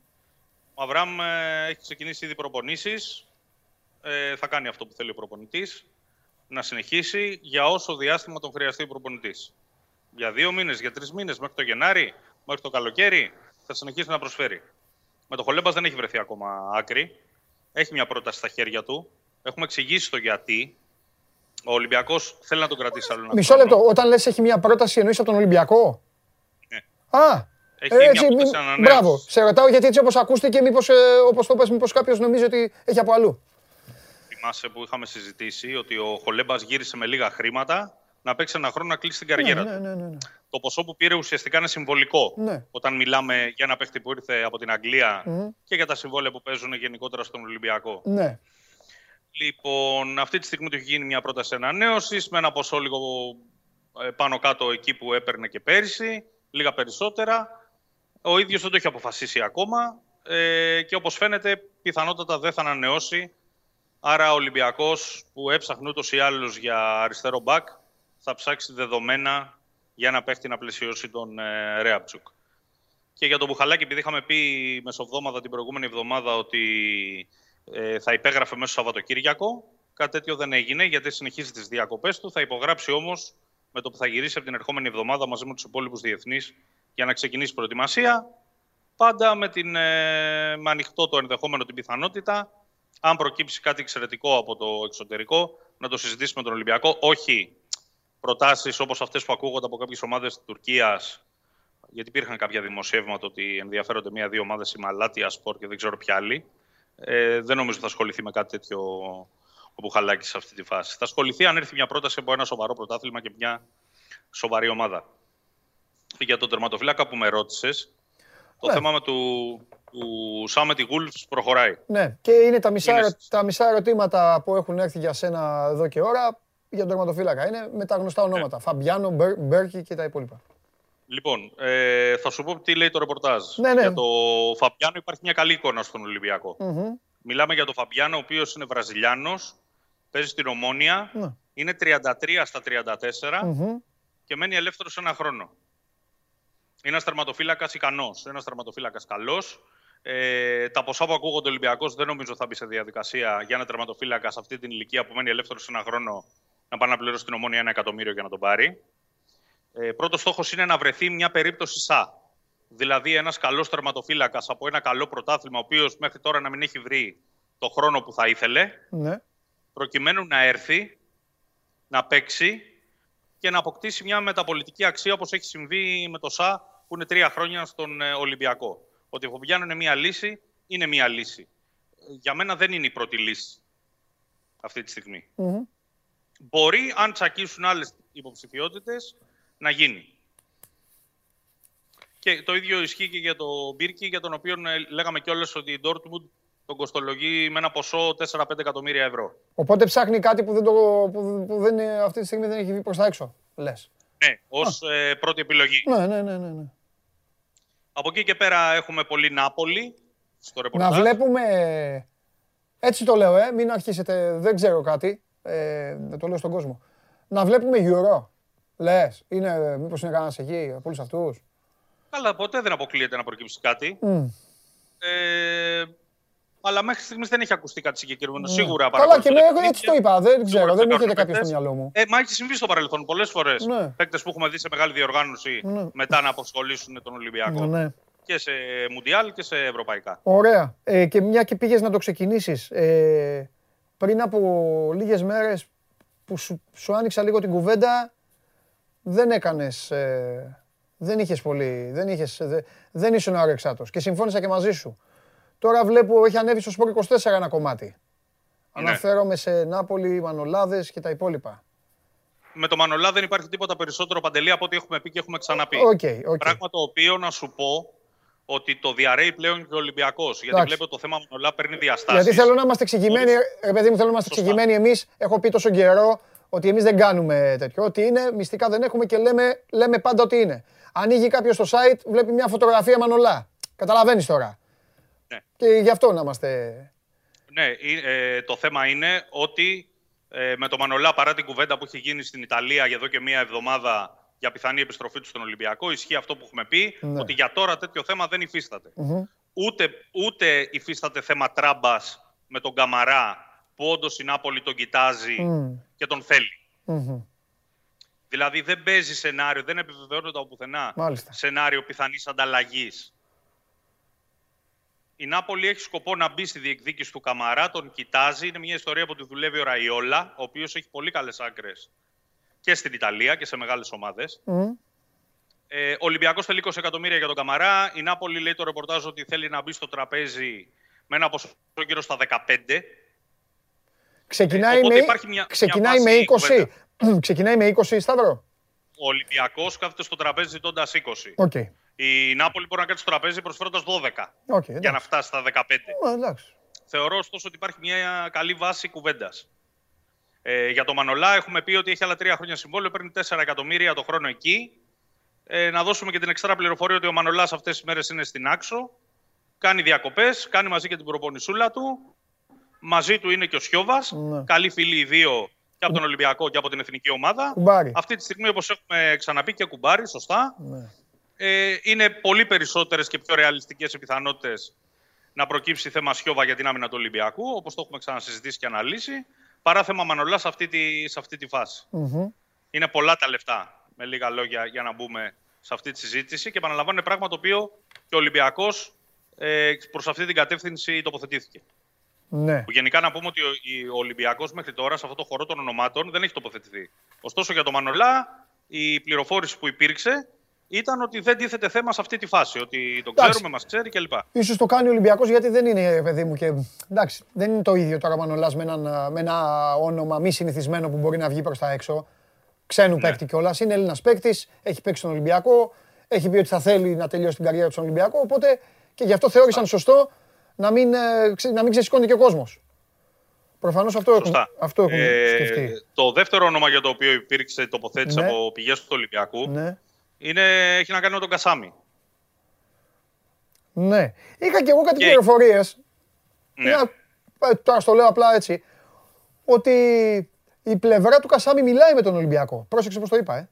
Ο Αβραάμ ε, έχει ξεκινήσει ήδη προπονήσεις. Ε, θα κάνει αυτό που θέλει ο προπονητής. Να συνεχίσει για όσο διάστημα τον χρειαστεί ο προπονητής. Για δύο μήνες, για τρεις μήνες, μέχρι το Γενάρη, μέχρι το καλοκαίρι, θα συνεχίσει να προσφέρει. Με το Χολέμπας δεν έχει βρεθεί ακόμα άκρη. Έχει μια πρόταση στα χέρια του. Έχουμε εξηγήσει το γιατί. Ο Ολυμπιακός θέλει να τον κρατήσει άλλο ένα Μισό χρόνο. λεπτό. Όταν λες έχει μια πρόταση εννοείς από τον Ολυμπιακό; Ναι. Α, Έχει ε, μια έτσι, πρόταση μη- ανανέωσης. μπράβο. Σε ρωτάω γιατί έτσι όπως ακούστηκε, μήπως, ε, όπως το πες, μήπως κάποιος νομίζει ότι έχει από αλλού. Θυμάσαι που είχαμε συζητήσει ότι ο Χολέμπας γύρισε με λίγα χρήματα να παίξει ένα χρόνο να κλείσει την καριέρα ναι, του. ναι, ναι, ναι. το ποσό που πήρε ουσιαστικά είναι συμβολικό. Ναι. Όταν μιλάμε για ένα παίχτη που ήρθε από την Αγγλία Μμμ. και για τα συμβόλαια που παίζουν γενικότερα στον Ολυμπιακό. Ναι. Λοιπόν, αυτή τη στιγμή του έχει γίνει μια πρόταση ανανέωσης με ένα ποσό λίγο ε, πάνω κάτω εκεί που έπαιρνε και πέρυσι, λίγα περισσότερα. Ο ίδιος δεν το έχει αποφασίσει ακόμα ε, και όπως φαίνεται πιθανότατα δεν θα ανανεώσει. Άρα ο Ολυμπιακός που έψαχνε ούτως ή άλλως για αριστερό μπακ θα ψάξει δεδομένα για να παίχτη να πλαισιώσει τον ε, Ρέαπτσουκ. Και για τον Μπουχαλάκη, επειδή είχαμε πει μεσοβδόμαδα την προηγούμενη εβδομάδα ότι ε, θα υπέγραφε μέσα στο Σαββατοκύριακο, κάτι τέτοιο δεν έγινε γιατί συνεχίζει τις διακοπές του. Θα υπογράψει όμως με το που θα γυρίσει από την ερχόμενη εβδομάδα μαζί με τους υπόλοιπους διεθνείς για να ξεκινήσει η προετοιμασία. Πάντα με, την, ε, με ανοιχτό το ενδεχόμενο την πιθανότητα, αν προκύψει κάτι εξαιρετικό από το εξωτερικό, να το συζητήσουμε με τον Ολυμπιακό. Όχι προτάσεις όπως αυτές που ακούγονται από κάποιες ομάδες της Τουρκίας, γιατί υπήρχαν κάποια δημοσιεύματα ότι ενδιαφέρονται μία-δύο ομάδες η Μαλάτια Σπορ και δεν ξέρω ποια άλλη. Ε, δεν νομίζω θα ασχοληθεί με κάτι τέτοιο ο Μπουχαλάκης σε αυτή τη φάση. Θα ασχοληθεί αν έρθει μια πρόταση από ένα σοβαρό πρωτάθλημα και μια σοβαρή ομάδα. Για τον τερματοφύλακα που με ρώτησες, το Ναι. θέμα με του, του Σάμετι Γούλφς προχωράει. Ναι, και είναι τα μισά, Είναι ερω- τα μισά ερωτήματα που έχουν έρθει για σένα εδώ και ώρα για τον τερματοφύλακα. Είναι με τα γνωστά ονόματα. Φαμπιάνο, Μπέρ- Μπέρκι και τα υπόλοιπα. Λοιπόν, ε, θα σου πω τι λέει το ρεπορτάζ. Ναι, ναι. Για το Φαμπιάνο υπάρχει μια καλή εικόνα στον Ολυμπιακό. Μμμ. Μιλάμε για τον Φαμπιάνο, ο οποίος είναι Βραζιλιάνος, παίζει στην Ομόνια, Ναι. είναι 33 στα 34 Μμμ. και μένει ελεύθερος ένα χρόνο. Είναι ένας τερματοφύλακας ικανός, ένας τερματοφύλακας καλός. Ε, τα ποσά που ακούγονται ο Ολυμπιακός δεν νομίζω θα μπει σε διαδικασία για ένα τερματοφύλακα σε αυτή την ηλικία που μένει ελεύθερος ένα χρόνο να πάει να πληρώσει την ομόνια ένα εκατομμύριο για να τον πάρει. Ε, πρώτος στόχος είναι να βρεθεί μια περίπτωση ΣΑ. Δηλαδή ένας καλός τερματοφύλακας από ένα καλό πρωτάθλημα, ο οποίος μέχρι τώρα να μην έχει βρει το χρόνο που θα ήθελε, Ναι. προκειμένου να έρθει, να παίξει και να αποκτήσει μια μεταπολιτική αξία όπως έχει συμβεί με το ΣΑ που είναι τρία χρόνια στον ε, Ολυμπιακό. Ότι ο Φομπιάνο είναι μια λύση, είναι μια λύση. Ε, Για μένα δεν είναι η πρώτη λύση αυτή τη στιγμή. Μμμ. Μπορεί, αν τσακίσουν άλλες υποψηφιότητες, να γίνει. Και το ίδιο ισχύει και για τον Μπίρκι, για τον οποίο ε, λέγαμε κιόλας ότι η Dortmund τον κοστολογεί με ένα ποσό 4-5 εκατομμύρια ευρώ. Οπότε ψάχνει κάτι που, δεν το, που, που δεν, είναι- αυτή τη στιγμή δεν έχει βγει προς τα έξω. Λες. Ναι, ως ε, πρώτη επιλογή. Ναι, ναι, ναι, ναι. ναι. Από εκεί και πέρα έχουμε πολύ Νάπολη στο Να ρεπορτάζ. βλέπουμε. Έτσι το λέω, ε, μην αρχίσετε. Δεν ξέρω κάτι. Ε, δεν το λέω στον κόσμο. Να βλέπουμε Euro. Λες, είναι, μήπως είναι κανένας εκεί από όλους αυτούς. Καλά, ποτέ δεν αποκλείεται να προκύψει κάτι. Mm. Ε, αλλά μέχρι στιγμής δεν έχει ακουστεί κάτι συγκεκριμένο. Σίγουρα Ναι. Καλά, και παρακολουθούνται με, παιχνίδια. έτσι το είπα. Δεν ξέρω, δεν μου υπάρχουν έρχεται κάποιο στο παίκτες. μυαλό μου. Ε, μα έχει συμβεί στο παρελθόν πολλές φορές. Ναι. Παίκτες που έχουμε δει σε μεγάλη διοργάνωση Ναι. μετά να αποσχολήσουν τον Ολυμπιακό. Ναι. Και σε Μουντιάλ και σε Ευρωπαϊκά. Ωραία. Ε, και μια και πήγες να το ξεκινήσεις, ε, πριν από λίγες μέρες που σου, σου άνοιξα λίγο την κουβέντα, δεν έκανες, ε, δεν είχες πολύ, δεν, είχες, δε- δεν ήσουν ορεξάτος και συμφώνησα και μαζί σου. Τώρα βλέπω έχει ανέβει στο Σπορ 24 ένα κομμάτι. Ναι. Αναφέρομαι σε Νάπολη, Μανολάδες και τα υπόλοιπα. Με το Μανολά δεν υπάρχει τίποτα περισσότερο Παντελή από ό,τι έχουμε πει και έχουμε ξαναπεί. Οκ, οκ. Πράγμα το οποίο να σου πω ότι το διαρρέει πλέον και ο Ολυμπιακός. Γιατί Εντάξει. βλέπω το θέμα Μανολά παίρνει διαστάσεις. Γιατί θέλω να είμαστε εξηγημένοι, ρε παιδί μου, θέλω να είμαστε Σωστά. εξηγημένοι εμείς. Έχω πει τόσο καιρό ότι εμείς δεν κάνουμε τέτοιο. Ότι είναι, μυστικά δεν έχουμε και λέμε, λέμε πάντα ότι είναι. Ανοίγει κάποιος το site, βλέπει μια φωτογραφία Μανολά. Καταλαβαίνεις τώρα. Ναι. Και γι' αυτό να είμαστε... Ναι, ε, το θέμα είναι ότι ε, με το Μανολά, παρά την κουβέντα που έχει γίνει στην Ιταλία για εδώ και μία εβδομάδα για πιθανή επιστροφή του στον Ολυμπιακό, ισχύει αυτό που έχουμε πει, Ναι. ότι για τώρα τέτοιο θέμα δεν υφίσταται. Μμμ. Ούτε, ούτε υφίσταται θέμα τράμπας με τον Καμαρά, που όντως η Νάπολη τον κοιτάζει Μμ. και τον θέλει. Μμμ. Δηλαδή δεν παίζει σενάριο, δεν επιβεβαιώνεται από πουθενά Μάλιστα. σενάριο πιθανής ανταλλαγής. Η Νάπολη έχει σκοπό να μπει στη διεκδίκηση του Καμαρά, τον κοιτάζει. Είναι μια ιστορία που τη δουλεύει ο Ραϊόλα, ο οποίος έχει πολύ καλές άκρες και στην Ιταλία και σε μεγάλες ομάδες. Μμ. Ε, ο Ολυμπιακός θέλει 20 εκατομμύρια για τον Καμαρά. Η Νάπολη λέει το ρεπορτάζ ότι θέλει να μπει στο τραπέζι με ένα ποσό γύρω στα 15. Ξεκινάει, οπότε με, υπάρχει μια- ξεκινάει μια με βάση 20. ξεκινάει με 20, Σταύρο. Ο Ολυμπιακός κάθεται στο τραπέζι ζητώντας 20. Οκ. Η Νάπολη μπορεί να κάτσει στο τραπέζι προσφέροντας 12 Οκ, για εντάξει. να φτάσει στα 15. Ω, εντάξει. Θεωρώ ωστόσο ότι υπάρχει μια καλή βάση κουβέντας. Ε, για το Μανολά έχουμε πει ότι έχει άλλα τρία χρόνια συμβόλαιο, παίρνει 4 εκατομμύρια το χρόνο εκεί. Ε, να δώσουμε και την εξτρά πληροφορία ότι ο Μανολάς αυτές τις μέρες είναι στην Άξο. Κάνει διακοπές, κάνει μαζί και την προπονησούλα του. Μαζί του είναι και ο Σιώβας. Ναι. Καλοί φίλοι οι δύο και από τον Ολυμπιακό και από την εθνική ομάδα. Κουμπάρι. Αυτή τη στιγμή, όπως έχουμε ξαναπεί, και κουμπάρι, σωστά. Ναι. Ε, είναι πολύ περισσότερες και πιο ρεαλιστικές οι πιθανότητες να προκύψει θέμα Σιώβα για την άμυνα του Ολυμπιακού, όπως το έχουμε ξανασυζητήσει και αναλύσει, παρά θέμα Μανολάς σε αυτή τη, σε αυτή τη φάση. Μμμ. Είναι πολλά τα λεφτά, με λίγα λόγια, για να μπούμε σε αυτή τη συζήτηση και επαναλαμβάνω είναι πράγμα το οποίο και ο Ολυμπιακός ε, προς αυτή την κατεύθυνση τοποθετήθηκε. Ναι. Που γενικά να πούμε ότι ο, η- ο Ολυμπιακός μέχρι τώρα σε αυτό το χώρο των ονομάτων δεν έχει τοποθετηθεί. Ωστόσο για το Μανολά η πληροφόρηση που υπήρξε ήταν ότι δεν τίθεται θέμα σε αυτή τη φάση. Ότι τον Εντάξει. ξέρουμε, μας ξέρει κλπ. Ίσως το κάνει ο Ολυμπιακός γιατί δεν είναι, παιδί μου, και εντάξει, δεν είναι το ίδιο τώρα ο Μανολάς με, έναν, με ένα όνομα μη συνηθισμένο που μπορεί να βγει προς τα έξω. Ξένου παίκτη κιόλας. Είναι Έλληνας παίκτης, έχει παίξει στον Ολυμπιακό, έχει πει ότι θα θέλει να τελειώσει την καριέρα του στον Ολυμπιακό, οπότε και γι' αυτό θεώρησαν σωστό να μην, ε, ξε- να μην ξεσηκώνει και ο κόσμος. Προφανώς αυτό έχουν, Σωστά. αυτό έχουν Ε, σκεφτεί. το δεύτερο όνομα για το οποίο υπήρξε τοποθέτηση Ναι. από πηγές του Ολυμπιακού Ναι. είναι, έχει να κάνει με τον Κασάμι. Ναι. Είχα και εγώ κάτι Και- πληροφορίες Ναι. Μια- ε, τώρα στο λέω απλά έτσι. Ότι η πλευρά του Κασάμι μιλάει με τον Ολυμπιακό. Πρόσεξε πώς το είπα, ε.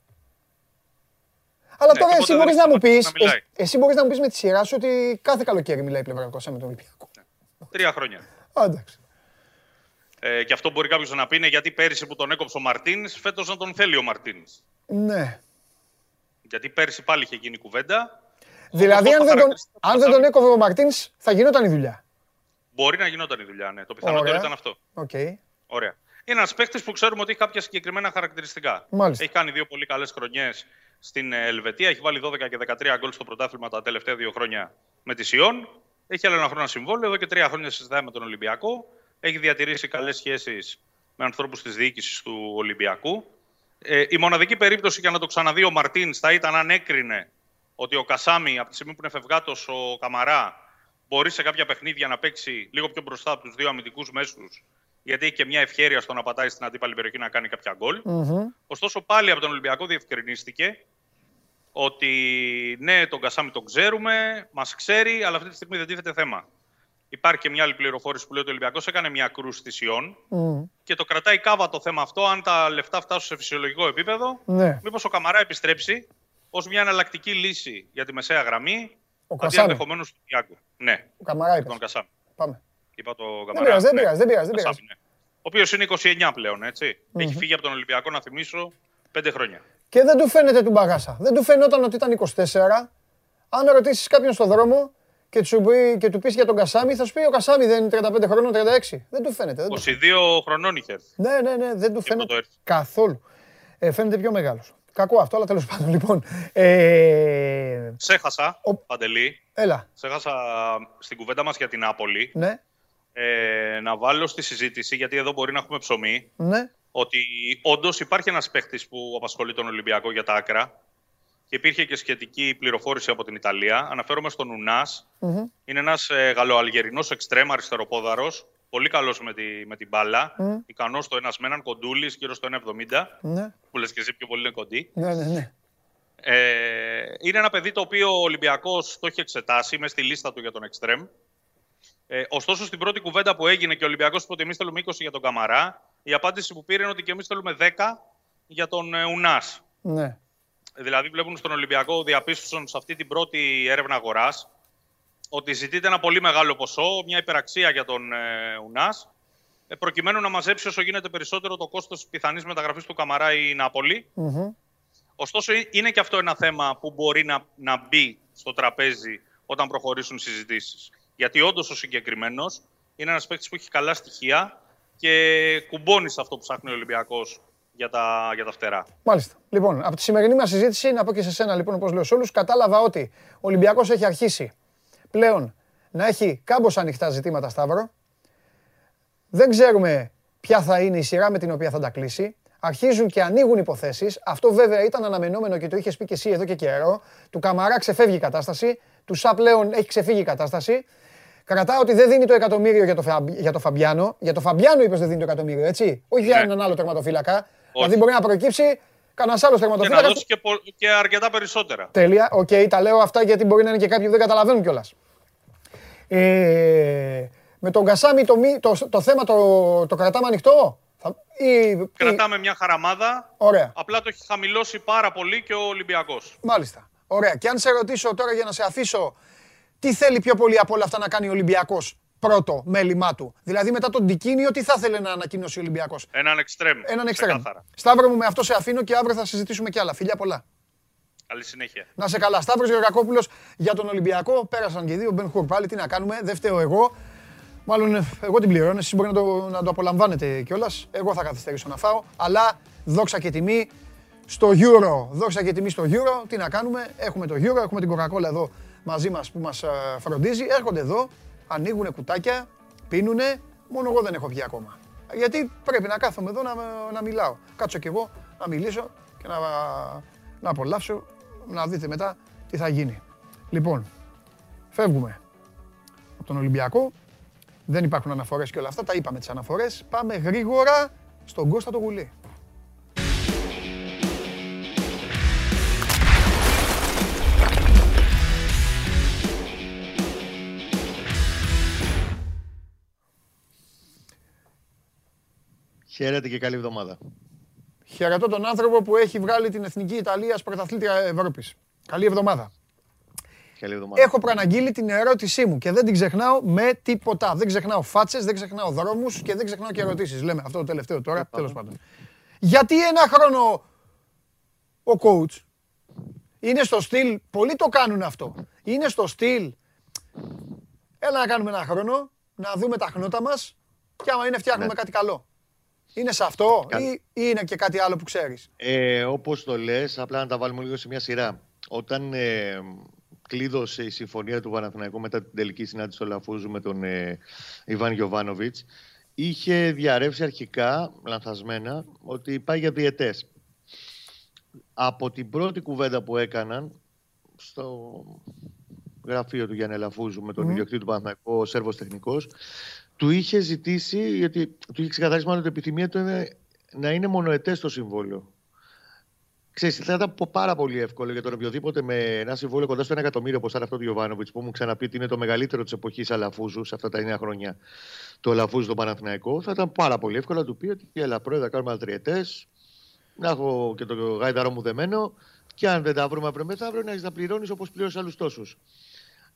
Αλλά Ναι, τώρα τίποτα εσύ δεν μπορείς έχει να μου σταματήσει πεις, να μιλάει. ε- εσύ μπορείς να μου πεις με τη σειρά σου ότι κάθε καλοκαίρι μιλάει η πλευρά του Κασάμι με τον Ολυμπιακό. Τρία χρόνια. Α, εντάξει. Ε, και αυτό μπορεί κάποιος να πει είναι γιατί πέρυσι που τον έκοψε ο Μαρτίν, φέτος να τον θέλει ο Μαρτίν. Ναι. Γιατί πέρυσι πάλι είχε γίνει κουβέντα. Δηλαδή, Όπως αν το δεν, τον, χαρακτηριστικό του αν δεν τον Κασάμι, έκοβε ο Μαρτίνς, θα γινόταν η δουλειά. Μπορεί να γινόταν η δουλειά, ναι. Το πιθανότερο Ωραία. ήταν αυτό. Οκ. Ωραία. Είναι ένας παίκτης που ξέρουμε ότι έχει κάποια συγκεκριμένα χαρακτηριστικά. Μάλιστα. Έχει κάνει δύο πολύ καλές χρονιές στην ε, Ελβετία. Έχει βάλει 12 και 13 γκολ στο πρωτάθλημα τα τελευταία δύο χρόνια με τη Σιόν. Έχει άλλο ένα χρόνο συμβόλαιο. Εδώ και τρία χρόνια συζητάει με τον Ολυμπιακό. Έχει διατηρήσει καλές σχέσεις με ανθρώπους της διοίκησης του Ολυμπιακού. Ε, η μοναδική περίπτωση για να το ξαναδεί ο Μαρτίνς θα ήταν αν έκρινε ότι ο Κασάμι από τη στιγμή που είναι φευγάτος ο Καμαρά μπορεί σε κάποια παιχνίδια να παίξει λίγο πιο μπροστά από τους δύο αμυντικούς μέσους, γιατί έχει και μια ευχαίρεια στο να πατάει στην αντίπαλη περιοχή να κάνει κάποια γκολ. Μμμ. Ωστόσο, πάλι από τον Ολυμπιακό διευκρινίστηκε ότι ναι, τον Κασάμι τον ξέρουμε, μας ξέρει, αλλά αυτή τη στιγμή δεν τίθεται θέμα. Υπάρχει και μια άλλη πληροφόρηση που λέει ότι ο Ολυμπιακός έκανε μια κρούση στη Σιόν Μμ. και το κρατάει κάβα το θέμα αυτό. Αν τα λεφτά φτάσουν σε φυσιολογικό επίπεδο, Ναι. μήπως ο Καμαρά επιστρέψει ως μια εναλλακτική λύση για τη μεσαία γραμμή Ο αντί Κασάμι. ενδεχομένως του Τιάγκο. Ναι, Ο Καμαρά τον είπες. Κασάμι. Πάμε. Είπα το Δεν Καμαρά. πειράζει, δεν ναι. πειράζει, δεν πειράζει. Δεν Κασάμι, πειράζει. ναι. Ο οποίος είναι 29 πλέον, έτσι. Μμμ. Έχει φύγει από τον Ολυμπιακό, να θυμίσω, πέντε χρόνια. Και δεν του φαίνεται του μπαγάσα. Δεν του φαινόταν ότι ήταν 24. Αν ρωτήσεις κάποιον στον δρόμο και του, πει, και του πεις για τον Κασάμι, θα σου πει ο Κασάμι δεν είναι 35 χρόνων, 36. Δεν του φαίνεται. Δεν του... 22 χρονών είχες έρθει. Ναι, ναι, ναι, δεν του Και φαίνεται πότε έρθει. καθόλου. Ε, φαίνεται πιο μεγάλος. Κακό αυτό, αλλά τέλος πάντων. Λοιπόν, ε, Ξέχασα, Ο- Παντελή, έλα, ξέχασα στην κουβέντα μας για την Νάπολη ναι, ε, να βάλω στη συζήτηση, γιατί εδώ μπορεί να έχουμε ψωμί, ναι, ότι όντως υπάρχει ένας παίχτης που απασχολεί τον Ολυμπιακό για τα άκρα και υπήρχε και σχετική πληροφόρηση από την Ιταλία. Αναφέρομαι στον Ουνάς. μμμ, Είναι ένας ε, γαλλοαλγερινός εξτρέμ αριστεροπόδαρος, πολύ καλός με, τη, με την μπάλα, Μμ. ικανός στο ένας με έναν κοντούλης γύρω στο 1,70, ναι, που λες και εσύ πιο πολύ είναι κοντή. ναι, ναι, ναι. Ε, είναι ένα παιδί το οποίο ο Ολυμπιακός το έχει εξετάσει, μες στη λίστα του για τον Εκστρέμ. Ε, ωστόσο, στην πρώτη κουβέντα που έγινε και ο Ολυμπιακός είπε ότι εμείς θέλουμε 20 για τον Καμαρά, η απάντηση που πήρε είναι ότι και εμείς θέλουμε 10 για τον ε, Ουνάς. ναι. Δηλαδή, βλέπουν στον Ολυμπιακό, διαπίστωσαν σε αυτή την πρώτη έρευνα αγοράς ότι ζητείται ένα πολύ μεγάλο ποσό, μια υπεραξία για τον ε, Ουνάς, ε, προκειμένου να μαζέψει όσο γίνεται περισσότερο το κόστος της πιθανής μεταγραφής του Καμαρά η Νάπολη. Μμμ. Ωστόσο, ε- είναι και αυτό ένα θέμα που μπορεί να, να μπει στο τραπέζι όταν προχωρήσουν συζητήσεις. Γιατί όντως ο συγκεκριμένος είναι ένας παίκτης που έχει καλά στοιχεία και κουμπώνεις σε αυτό που ψάχνει ο Ολυμπιακός για τα, για τα φτερά. Μάλιστα. Λοιπόν, από τη σημερινή μας συζήτηση, να πω και σε σένα λοιπόν, όπως λέω σε όλους, κατάλαβα ότι ο Ολυμπιακός έχει αρχίσει πλέον να έχει κάμποσα ανοιχτά ζητήματα Σταύρο. Δεν ξέρουμε ποια θα είναι η σειρά με την οποία θα τα κλείσει. αρχίζουν και ανοίγουν υποθέσεις. Αυτό βέβαια ήταν αναμενόμενο και το είχες πει και εσύ εδώ και καιρό. Του Καμαρά ξεφεύγει η κατάσταση. Του Σα πλέον έχει ξεφύγει η κατάσταση. Κρατάω ότι δεν δίνει το εκατομμύριο για το, Φα- για το Φαμπιάνο. Για το Φαμπιάνο είπες δεν δίνει το εκατομμύριο, έτσι; Όχι για Ναι. έναν άλλο τερματοφύλακα. Δηλαδή μπορεί να προκύψει κανένας άλλος Και να τερματοφύλακας. δώσει και, πο- και αρκετά περισσότερα. Τέλεια. Οκ, τα λέω αυτά γιατί μπορεί να είναι και κάποιοι που δεν καταλαβαίνουν κιόλας. Ε, με τον Κασάμι το, μη- το, το θέμα το, το κρατάμε ανοιχτό; Θα, ή, ή- Κρατάμε μια χαραμάδα. Ωραία. Απλά το έχει χαμηλώσει πάρα πολύ και ο Ολυμπιακός. Μάλιστα. Ωραία. Και αν σε ρωτήσω τώρα για να σε αφήσω, τι θέλει πιο πολύ από όλα αυτά να κάνει ο Ολυμπιακός πρώτο μέλημά του; Δηλαδή μετά τον Τικίνιο, τι θα ήθελε να ανακοινώσει ο Ολυμπιακός; Έναν εξτρέμ. Έναν εξτρέμ. Ξεκάθαρα. Σταύρο μου, με αυτό σε αφήνω και αύριο θα συζητήσουμε κι άλλα. Φιλιά πολλά. Καλή συνέχεια. Να σε καλά. Σταύρος Γεωργακόπουλος για τον Ολυμπιακό. Πέρασαν και δύο. Μπεν Χουρ πάλι. Τι να κάνουμε. Δεν φταίω εγώ. Μάλλον ε, εγώ την πληρώνω. Εσείς μπορεί να το, να το απολαμβάνετε κιόλας. Εγώ θα καθυστερήσω να φάω. Αλλά δόξα και τιμή στο Euro. Δόξα και τιμή στο Euro. Τι να κάνουμε. Έχουμε το Euro. Έχουμε την Coca-Cola εδώ μαζί μας που μας ε, φροντίζει. Έρχονται εδώ. Ανοίγουν κουτάκια. Πίνουνε. Μόνο εγώ δεν έχω βγει ακόμα. Γιατί πρέπει να κάθομαι εδώ να, να μιλάω. Κάτσω κι εγώ να μιλήσω και να, να απολαύσω, να δείτε μετά τι θα γίνει. Λοιπόν, φεύγουμε από τον Ολυμπιακό. Δεν υπάρχουν αναφορές και όλα αυτά, τα είπαμε τις αναφορές. Πάμε γρήγορα στον Κώστα το Γουλή. Χαίρετε και καλή εβδομάδα. Χαιρετώ τον άνθρωπο που έχει βγάλει την Εθνική Ιταλίας πρωταθλήτρια Ευρώπης. Καλή εβδομάδα. Καλή εβδομάδα. Έχω προαναγγείλει την ερώτησή μου και δεν την ξεχνάω με τίποτα. Δεν ξεχνάω φάτσες, δεν ξεχνάω δρόμους και δεν ξεχνάω και ερωτήσεις. Λέμε αυτό το τελευταίο τώρα, τέλος πάντων. Γιατί ένα χρόνο ο coach είναι στο στυλ, πολλοί το κάνουν αυτό. Είναι στο στυλ, έλα να κάνουμε ένα χρόνο, να δούμε τα χνότα μας και άμα είναι φτιάχνουμε Ναι. κάτι καλό. Είναι σε αυτό Κα- ή, ή είναι και κάτι άλλο που ξέρεις; Ε, όπως το λες, απλά να τα βάλουμε λίγο σε μια σειρά. Όταν ε, κλείδωσε η συμφωνία του Παναθηναϊκού μετά την τελική συνάντηση του Λαφούζου με τον ε, Ιβάν Γιοβάνοβιτς, είχε διαρρεύσει αρχικά, λανθασμένα, ότι πάει για διετές. Από την πρώτη κουβέντα που έκαναν στο γραφείο του Γιάννη Λαφούζου με τον Μμμ. ιδιοκτήτη του Παναθηναϊκού, ο Σέρβος Τεχνικός, του είχε ζητήσει, γιατί του είχε ξεκαθαρίσει μάλλον ότι η επιθυμία του είναι να είναι μονοετές το συμβόλαιο. Ξέρεις, θα ήταν πο- πάρα πολύ εύκολο για τον οποιοδήποτε με ένα συμβόλαιο κοντά στο 1 εκατομμύριο, όπω ήταν αυτό του Ιωβάνοβιτς, που μου ξαναπεί ότι είναι το μεγαλύτερο της εποχής Αλαφούζου σε αυτά τα 9 χρόνια του Αλαφούζου στον Παναθηναϊκό. Θα ήταν πάρα πολύ εύκολο να του πει ότι έλα πρόεδρε, θα κάνουμε άλλα τριετέ, να έχω και το γάιδαρό μου δεμένο, και αν δεν τα βρούμε αύριο μεθαύριο, να έχεις να πληρώνεις όπως πλήρωσε άλλους τόσους.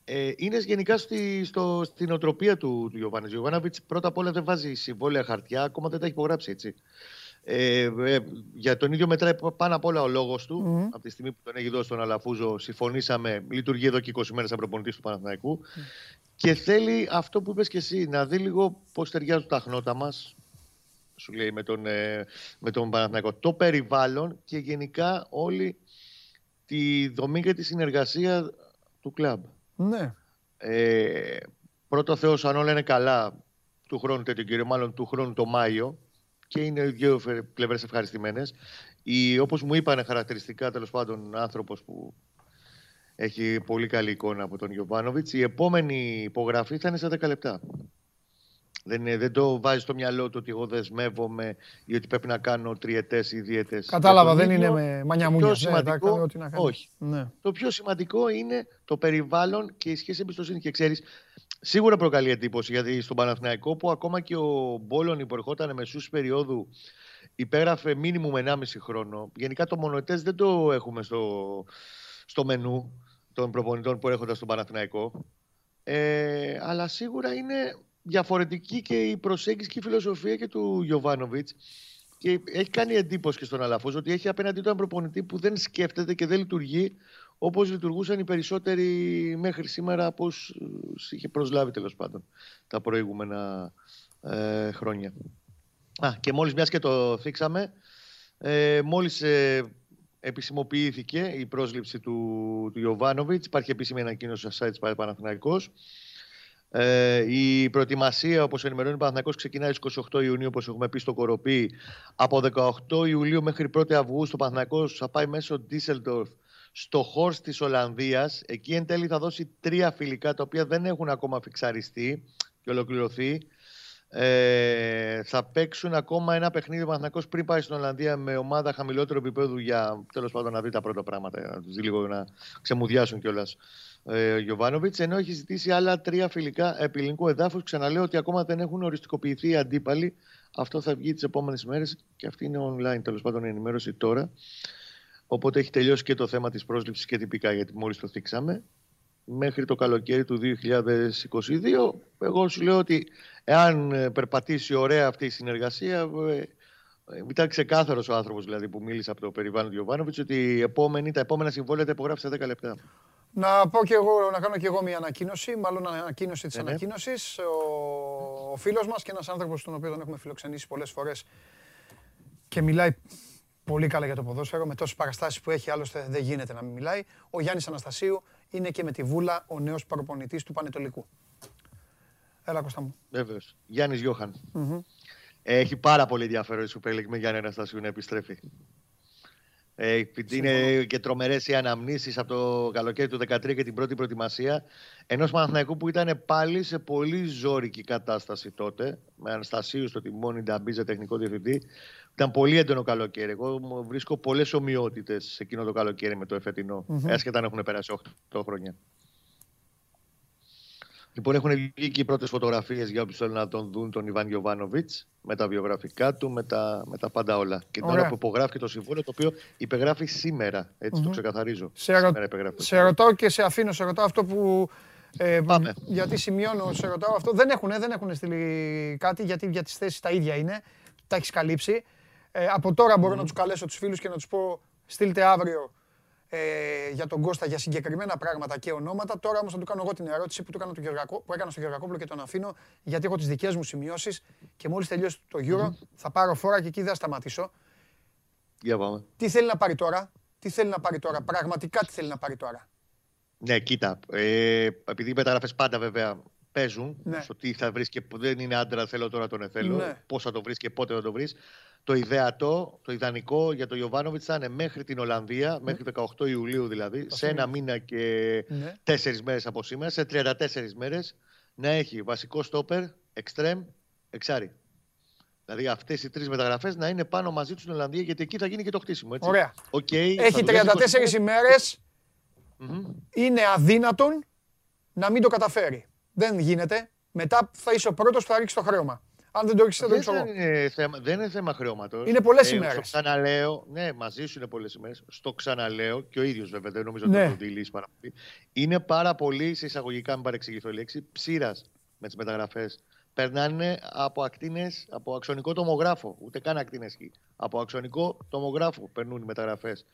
Ε, είναι γενικά στη, στο, στην οτροπία του, του Ιωβάνης. Ο Ιωβάνοβιτς πρώτα απ' όλα δεν βάζει συμβόλαια χαρτιά, ακόμα δεν τα έχει υπογράψει έτσι. Ε, ε, για τον ίδιο μετράει πάνω απ' όλα ο λόγος του. Μμμ. Από τη στιγμή που τον έχει δώσει τον Αλαφούζο, συμφωνήσαμε, λειτουργεί εδώ και 20 μέρες σαν προπονητής του Παναθηναϊκού. Και θέλει αυτό που είπες και εσύ, να δει λίγο πώς ταιριάζουν τα χνότα μας. Σου λέει με τον, ε, με τον Παναθηναϊκό. Το περιβάλλον και γενικά όλη τη δομή και τη συνεργασία του κλαμπ. Ναι. Ε, πρώτο Θεός αν όλα είναι καλά του χρόνου τέτοιο κύριο, μάλλον του χρόνου το Μάιο και είναι οι δύο φε- πλευρές ευχαριστημένες. Η, όπως μου είπανε χαρακτηριστικά τέλος πάντων άνθρωπος που έχει πολύ καλή εικόνα από τον Γιωβάνοβιτς, η επόμενη υπογραφή θα είναι σε 10 λεπτά. Δεν, είναι- δεν το βάζεις στο μυαλό του ότι εγώ δεσμεύομαι ή ότι πρέπει να κάνω τριετές ή διετές. Κατάλαβα, Για τον δεν ίδιο, είναι με το μανιαμούνια. πιο Ναι, τα σημαντικό, κάνει ό,τι να κάνει. όχι. Ναι. Το πιο σημαντικό είναι το περιβάλλον και η σχέση εμπιστοσύνη. Και ξέρεις, σίγουρα προκαλεί εντύπωση γιατί στον Παναθηναϊκό που ακόμα και ο Μπόλωνη που ερχόταν μεσού περίοδου υπέγραφε μήνυμου 1,5 χρόνο. Γενικά το μονοετές δεν το έχουμε στο, στο μενού των προπονητών που έρχονται στον Παναθηναϊκό. Ε, αλλά σίγουρα είναι διαφορετική και η προσέγγιση και η φιλοσοφία και του Γιωβάνοβιτς και έχει κάνει εντύπωση και στον Αλαφούζ ότι έχει απέναντί του έναν προπονητή που δεν σκέφτεται και δεν λειτουργεί όπως λειτουργούσαν οι περισσότεροι μέχρι σήμερα, όπως είχε προσλάβει τέλος πάντων τα προηγούμενα ε, χρόνια. Α, και μόλις μιας και το θίξαμε, ε, μόλις ε, επισημοποιήθηκε η πρόσληψη του, του Ιωβάνοβιτς, υπάρχει επίσημη ανακοίνωση στο site της Παναθηναϊκός, Ε, η προετοιμασία, όπως ενημερώνει ο Παναθηναϊκός, ξεκινάει στις 28 Ιουνίου, όπως έχουμε πει στο Κοροπή. Από 18 Ιουλίου μέχρι 1 Αυγούστου, ο Παναθηναϊκός θα πάει μέσω Ντίσελντορφ στο Χόρς της Ολλανδίας. Εκεί εν τέλει θα δώσει τρία φιλικά, τα οποία δεν έχουν ακόμα φιξαριστεί και ολοκληρωθεί. Ε, θα παίξουν ακόμα ένα παιχνίδι ο Παναθηναϊκός πριν πάει στην Ολλανδία με ομάδα χαμηλότερου επίπεδου για τέλος πάντων να δει τα πρώτα πράγματα, να τους δει λίγο να ξεμουδιάσουν κιόλας ε, ο Γιωβάνοβιτς. Ενώ έχει ζητήσει άλλα τρία φιλικά επί ελληνικού εδάφους. Ξαναλέω ότι ακόμα δεν έχουν οριστικοποιηθεί οι αντίπαλοι. Αυτό θα βγει τις επόμενες μέρες και αυτή είναι online τέλος πάντων η ενημέρωση τώρα. Οπότε έχει τελειώσει και το θέμα της πρόσληψης και τυπικά, γιατί μόλις το θίξαμε. Μέχρι το καλοκαίρι του 2022, εγώ σου λέω ότι εάν ε, περπατήσει ωραία αυτή η συνεργασία, ε, ε, ήταν ξεκάθαρος ο άνθρωπος δηλαδή, που μίλησε από το περιβάλλον του Γιωβάνοβιτς ότι οι επόμενοι, τα επόμενα συμβόλαια τα υπογράφει σε 10 λεπτά. Να πω και εγώ, να κάνω και εγώ μια ανακοίνωση, μάλλον ανακοίνωση της Ναι, ναι. ανακοίνωσης. Ο, ο φίλος μας και ένας άνθρωπος τον οποίο τον έχουμε φιλοξενήσει πολλές φορές και μιλάει πολύ καλά για το ποδόσφαιρο, με τόσες παραστάσεις που έχει, άλλωστε δεν γίνεται να μην μιλάει. Ο Γιάννης Αναστασίου είναι και με τη Βούλα ο νέος προπονητής του Πανετολικού. Έλα, Κώστα μου. Βεβαίως. Γιάννης Γιώχαν. Μμμ. Έχει πάρα πολύ ενδιαφέρον η Super League με Γιάννη Αναστασίου να επιστρέφει. Ε, επειδή είναι και τρομερές οι αναμνήσεις από το καλοκαίρι του 2013 και την πρώτη προετοιμασία ενός Παναθηναϊκού που ήταν πάλι σε πολύ ζώρικη κατάσταση τότε, με Αναστασίου στο τιμόνι Νταμπίζα τεχνικό διευθυντή. Ήταν πολύ έντονο καλοκαίρι. Εγώ μου βρίσκω πολλές ομοιότητες σε εκείνο το καλοκαίρι με το εφετινό, Μμμ. άσχετα αν έχουν περάσει 8 χρόνια. Λοιπόν, έχουν βγει και οι πρώτες φωτογραφίες για όποιους θέλουν να τον δουν, τον Ιβάν Γιοβάνοβιτ, με τα βιογραφικά του, με τα, με τα πάντα όλα. Και την Ωραία. ώρα που υπογράφει και το συμβόλαιο, το οποίο υπεγράφει σήμερα. Έτσι το Μμμ. ξεκαθαρίζω. Σε, ρω- Σήμερα υπεγράφει το σε ρωτάω και σε αφήνω, σε ρωτάω αυτό που. Ε, γιατί σημειώνω, σε ρωτάω αυτό. Δεν έχουν, δεν έχουν στείλει κάτι γιατί για τις θέσεις τα ίδια είναι. Τα έχεις καλύψει. Ε, από τώρα μπορώ να τους καλέσω τους φίλους και να τους πω στείλτε αύριο ε, για τον Κώστα για συγκεκριμένα πράγματα και ονόματα. Τώρα όμως θα του κάνω εγώ την ερώτηση που, του έκανα, του Γεωργακό, που έκανα στο Γεωργακόπουλο και τον αφήνω γιατί έχω τις δικές μου σημειώσεις και μόλις τελειώσει το Euro θα πάρω φόρα και εκεί δεν θα σταματήσω. Για πάμε. Τι θέλει να πάρει τώρα, τι θέλει να πάρει τώρα, πραγματικά τι θέλει να πάρει τώρα. Ναι, κοίτα. Ε, επειδή οι μεταγραφές πάντα βέβαια παίζουν Ναι. στο τι θα βρεις και που δεν είναι άντρα, θέλω τώρα τον εθέλω. Ναι. Πώς θα το βρεις και πότε θα το βρεις. Το ιδεατό, το ιδανικό για τον Ιωβάνοβιτς θα είναι μέχρι την Ολλανδία, μέχρι 18 Ιουλίου δηλαδή, σε ένα μήνα και Ναι. τέσσερις μέρες από σήμερα, σε 34 μέρες, να έχει βασικό στόπερ, εξτρέμ, εξάρι. Δηλαδή αυτές οι τρεις μεταγραφές να είναι πάνω μαζί τους στην Ολλανδία, γιατί εκεί θα γίνει και το χτίσιμο. Έτσι. Ωραία. Οκ, Έχει θα δουλέψει 34 24. ημέρες, Μμμ. είναι αδύνατον να μην το καταφέρει. Δεν γίνεται. Μετά θα είσαι ο πρώτος που θα ρίξει το χρέωμα. Αν δεν το ρίξει, θα το ρίξω δεν, εγώ. είναι θέμα, δεν είναι θέμα χρεώματος. Είναι πολλές Στο ημέρες. ξαναλέω, ναι, μαζί σου είναι πολλές ημέρες. Στο ξαναλέω και ο ίδιος βέβαια, δεν νομίζω Ναι. ότι θα το διυλίσει πάρα πολύ. Είναι πάρα πολύ, σε εισαγωγικά, μην παρεξηγηθώ η λέξη, ψείρας με τις μεταγραφές. Περνάνε από ακτίνες, από αξονικό τομογράφο. Ούτε καν ακτίνες εκεί. Από αξονικό τομογράφο περνούν οι μεταγραφές.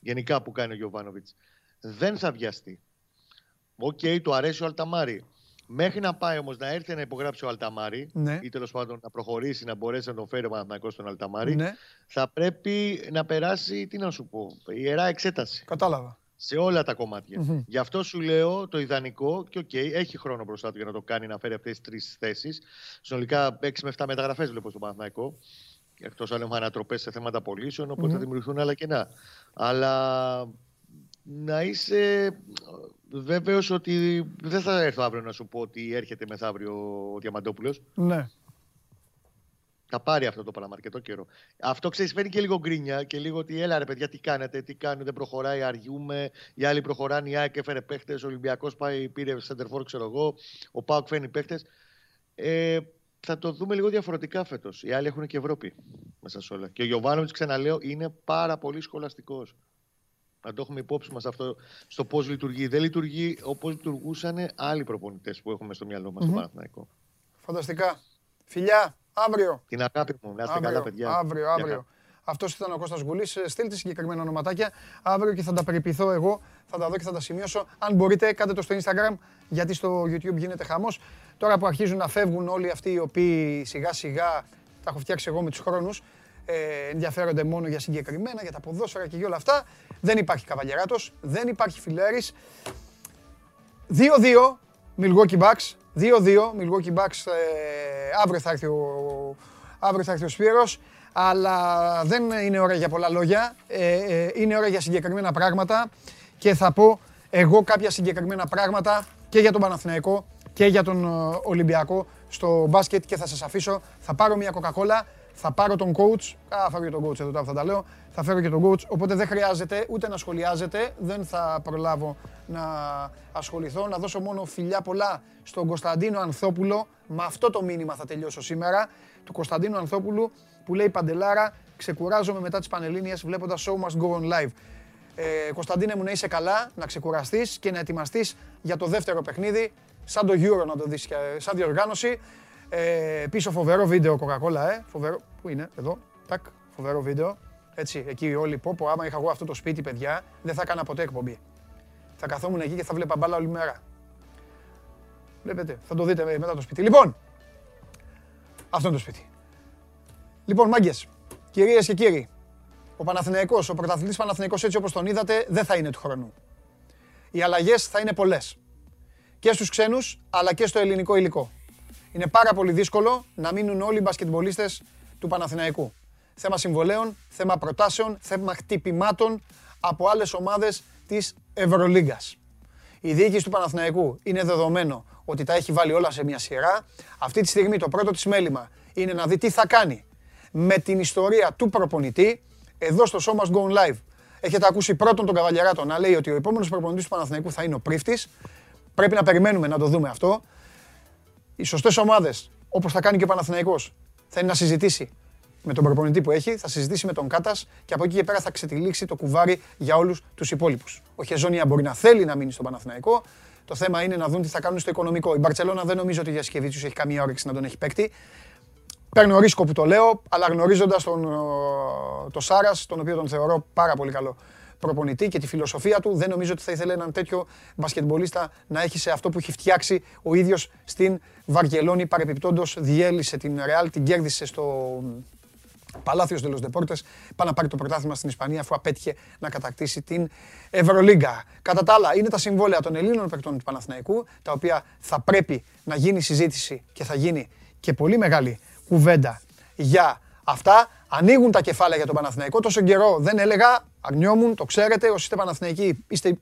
Γενικά που κάνει ο Γιοβάνοβιτς. Δεν θα βιαστεί. Οκ, του αρέσει ο Αλ Ταμάρι. Μέχρι να πάει όμως να έρθει να υπογράψει ο Αλ Ταμάρι Ναι. ή τέλος πάντων να προχωρήσει να μπορέσει να τον φέρει ο Παναθηναϊκός στον Αλ Ταμάρι, Ναι. θα πρέπει να περάσει, τι να σου πω, ιερά εξέταση. Κατάλαβα. Σε όλα τα κομμάτια. Μμμ. Γι' αυτό σου λέω το ιδανικό και οκ, έχει χρόνο μπροστά του για να το κάνει να φέρει αυτές τις τρεις θέσεις. Συνολικά 6 με 7 μεταγραφές βλέπω στον Παναθηναϊκό. Εκτός αν έχουμε ανατροπές σε θέματα πωλήσεων, οπότε Μμμ. θα δημιουργηθούν άλλα κενά. Αλλά να είσαι βέβαιος ότι δεν θα έρθω αύριο να σου πω ότι έρχεται μεθαύριο ο Διαμαντόπουλος. Ναι. Θα πάρει αυτό το πράγμα αρκετό καιρό. Αυτό ξέρεις, φέρνει και λίγο γκρίνια και λίγο ότι έλα ρε παιδιά, τι κάνετε, τι κάνετε, δεν προχωράει, αργιούμε. Οι άλλοι προχωράνε, η ΑΕΚ έφερε παίχτες, ο Ολυμπιακός πάει, πήρε center ξέρω εγώ, ο Πάοκ φέρνει παίχτες. Ε, θα το δούμε λίγο διαφορετικά φέτος. Οι άλλοι έχουν και Ευρώπη μέσα σε όλα. Και ο Γιωβάνοβιτς, ξαναλέω, είναι πάρα πολύ σχολαστικός. Να το έχουμε υπόψη μας αυτό στο πώς λειτουργεί. Δεν λειτουργεί όπως λειτουργούσαν άλλοι προπονητές που έχουμε στο μυαλό μας Μμμ. στο Παναθηναϊκό. Φανταστικά. Φιλιά, αύριο. Την αγάπη μου, να είστε καλά, παιδιά. Αύριο, Γεια αύριο. Αυτός ήταν ο Κώστας Γουλής. Ε, Στείλτε συγκεκριμένα ονοματάκια αύριο και θα τα περιποιηθώ εγώ. Θα τα δω και θα τα σημειώσω. Αν μπορείτε, κάντε το στο Instagram, γιατί στο YouTube γίνεται χαμός. Τώρα που αρχίζουν να φεύγουν όλοι αυτοί οι οποίοι σιγά σιγά τα έχω φτιάξει εγώ με τους χρόνους, ε, ενδιαφέρονται μόνο για συγκεκριμένα, για τα ποδόσφαιρα και για όλα αυτά. Δεν υπάρχει καβαλιαράτος, δεν υπάρχει φιλέρης. 2-2, Milwaukee Bucks, 2-2, Milwaukee Bucks, ε, αύριο θα έρθει ο, αύριο θα έρθει ο Σπύρος, αλλά δεν είναι ώρα για πολλά λόγια, ε, ε, είναι ώρα για συγκεκριμένα πράγματα και θα πω εγώ κάποια συγκεκριμένα πράγματα και για τον Παναθηναϊκό και για τον ε, Ολυμπιακό στο μπάσκετ και θα σας αφήσω. Θα πάρω μια κοκακόλα, θα πάρω τον coach, α, φέρω και τον coach εδώ τώρα θα τα λέω, θα φέρω και τον coach, οπότε δεν χρειάζεται ούτε να σχολιάζετε, δεν θα προλάβω να ασχοληθώ, να δώσω μόνο φιλιά πολλά στον Κωνσταντίνο Ανθόπουλο, με αυτό το μήνυμα θα τελειώσω σήμερα, του Κωνσταντίνου Ανθόπουλου που λέει Παντελάρα, ξεκουράζομαι μετά τις Πανελλήνιες βλέποντας Show Must Go On Live. Ε, Κωνσταντίνε μου να είσαι καλά, να ξεκουραστείς και να ετοιμαστείς για το δεύτερο παιχνίδι, σαν το Euro να το δεις, και- σαν διοργάνωση. Ε, πίσω φοβερό βίντεο Coca-Cola, ε. Φοβερό, πού είναι, εδώ, τάκ, φοβερό βίντεο. Έτσι, εκεί όλοι πω, πω, άμα είχα εγώ αυτό το σπίτι, παιδιά, δεν θα έκανα ποτέ εκπομπή. Θα καθόμουν εκεί και θα βλέπα μπάλα όλη μέρα. Βλέπετε, θα το δείτε μετά το σπίτι. Λοιπόν, αυτό είναι το σπίτι. Λοιπόν, μάγκες, κυρίες και κύριοι, ο Παναθηναϊκός, ο πρωταθλητής Παναθηναϊκός έτσι όπως τον είδατε, δεν θα είναι του χρόνου. Οι αλλαγές θα είναι πολλές. Και στους ξένους, αλλά και στο ελληνικό υλικό. Είναι πάρα πολύ δύσκολο να μείνουν όλοι οι μπασκετμπολίστες του Παναθηναϊκού. Θέμα συμβολέων, θέμα προτάσεων, θέμα χτυπημάτων από άλλες ομάδες της Ευρωλίγκας. Η διοίκηση του Παναθηναϊκού είναι δεδομένο ότι τα έχει βάλει όλα σε μια σειρά. Αυτή τη στιγμή το πρώτο της μέλημα είναι να δει τι θα κάνει με την ιστορία του προπονητή. Εδώ στο Show Must Go On Live έχετε ακούσει πρώτον τον Καβαλιαράτο να λέει ότι ο επόμενος προπονητής του Παναθηναϊκού θα είναι ο Πρίφτης. Πρέπει να περιμένουμε να το δούμε αυτό. Οι σωστές ομάδες, όπως θα κάνει και ο Παναθηναϊκός, θα είναι να συζητήσει με τον προπονητή που έχει, θα συζητήσει με τον Κάτας και από εκεί και πέρα θα ξετυλίξει το κουβάρι για όλους τους υπόλοιπους. Ο Χεζόνια μπορεί να θέλει να μείνει στον Παναθηναϊκό. Το θέμα είναι να δουν τι θα κάνουν στο οικονομικό. Η Μπαρσελόνα δεν νομίζω ότι για Σκεβίτσιου έχει καμία όρεξη να τον έχει παίκτη. Παίρνω ρίσκο που το λέω, αλλά γνωρίζοντας τον ε, το Σάρας, τον οποίο τον θεωρώ πάρα πολύ καλό προπονητή και τη φιλοσοφία του, δεν νομίζω ότι θα ήθελε έναν τέτοιο μπασκετμπολίστα να έχει σε αυτό που έχει φτιάξει ο ίδιος στην Βαρκελόνη. Παρεπιπτόντως διέλυσε την Ρεάλ, την κέρδισε στο Παλάθιο Δελο Δεπόρτε πάει να πάρει το πρωτάθλημα στην Ισπανία αφού απέτυχε να κατακτήσει την Ευρωλίγκα. Κατά τα άλλα, είναι τα συμβόλαια των Ελλήνων παικτών του Παναθηναϊκού, τα οποία θα πρέπει να γίνει συζήτηση και θα γίνει και πολύ μεγάλη κουβέντα για αυτά. Ανοίγουν τα κεφάλαια για τον Παναθηναϊκό. Τόσο καιρό δεν έλεγα, αρνιόμουν, το ξέρετε, όσοι είστε Παναθηναϊκοί είστε ε,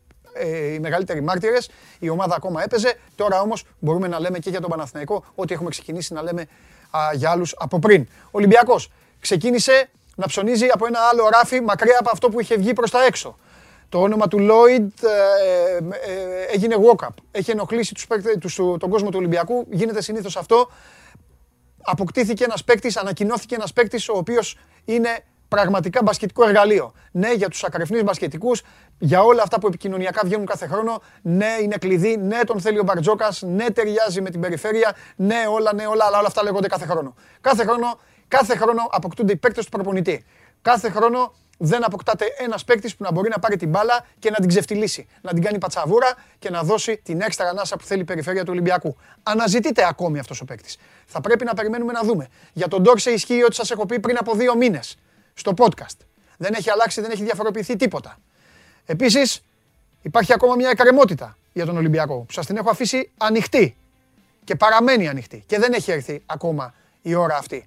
οι μεγαλύτεροι μάρτυρες. Η ομάδα ακόμα έπαιζε. Τώρα όμως μπορούμε να λέμε και για τον Παναθηναϊκό ό,τι έχουμε ξεκινήσει να λέμε α, για άλλους από πριν. Ολυμπιακός ξεκίνησε να ψωνίζει από ένα άλλο ράφι μακριά από αυτό που είχε βγει προς τα έξω. Το όνομα του Lloyd ε, ε, έγινε walk-up. Έχει ενοχλήσει τους, παίκτες- τους, τον κόσμο του Ολυμπιακού. Γίνεται συνήθως αυτό. Αποκτήθηκε ένας παίκτης, ανακοινώθηκε ένας παίκτης ο οποίος είναι πραγματικά μπασκετικό εργαλείο. Ναι, για τους ακρεφνείς μπασκετικούς, για όλα αυτά που επικοινωνιακά βγαίνουν κάθε χρόνο. Ναι, είναι κλειδί. Ναι, τον θέλει ο Μπαρτζόκας. Ναι, ταιριάζει με την περιφέρεια. Ναι, όλα, ναι, όλα, αλλά όλα αυτά λέγονται κάθε χρόνο. Κάθε χρόνο, κάθε χρόνο αποκτούνται οι παίκτες του προπονητή. Κάθε χρόνο δεν αποκτάται ένας παίκτης που να μπορεί να πάρει την μπάλα και να την ξεφτυλίσει. Να την κάνει πατσαβούρα και να δώσει την έξτρα ανάσα που θέλει η περιφέρεια του Ολυμπιακού. Αναζητείται ακόμη αυτός ο παίκτης. Θα πρέπει να περιμένουμε να δούμε. Για τον Ντόρσε ισχύει ότι σας έχω πει πριν από δύο μήνες στο podcast. Δεν έχει αλλάξει, δεν έχει διαφοροποιηθεί τίποτα. Επίσης, υπάρχει ακόμα μια εκκρεμότητα για τον Ολυμπιακό που σας την έχω αφήσει ανοιχτή και παραμένει ανοιχτή και δεν έχει έρθει ακόμα η ώρα αυτή.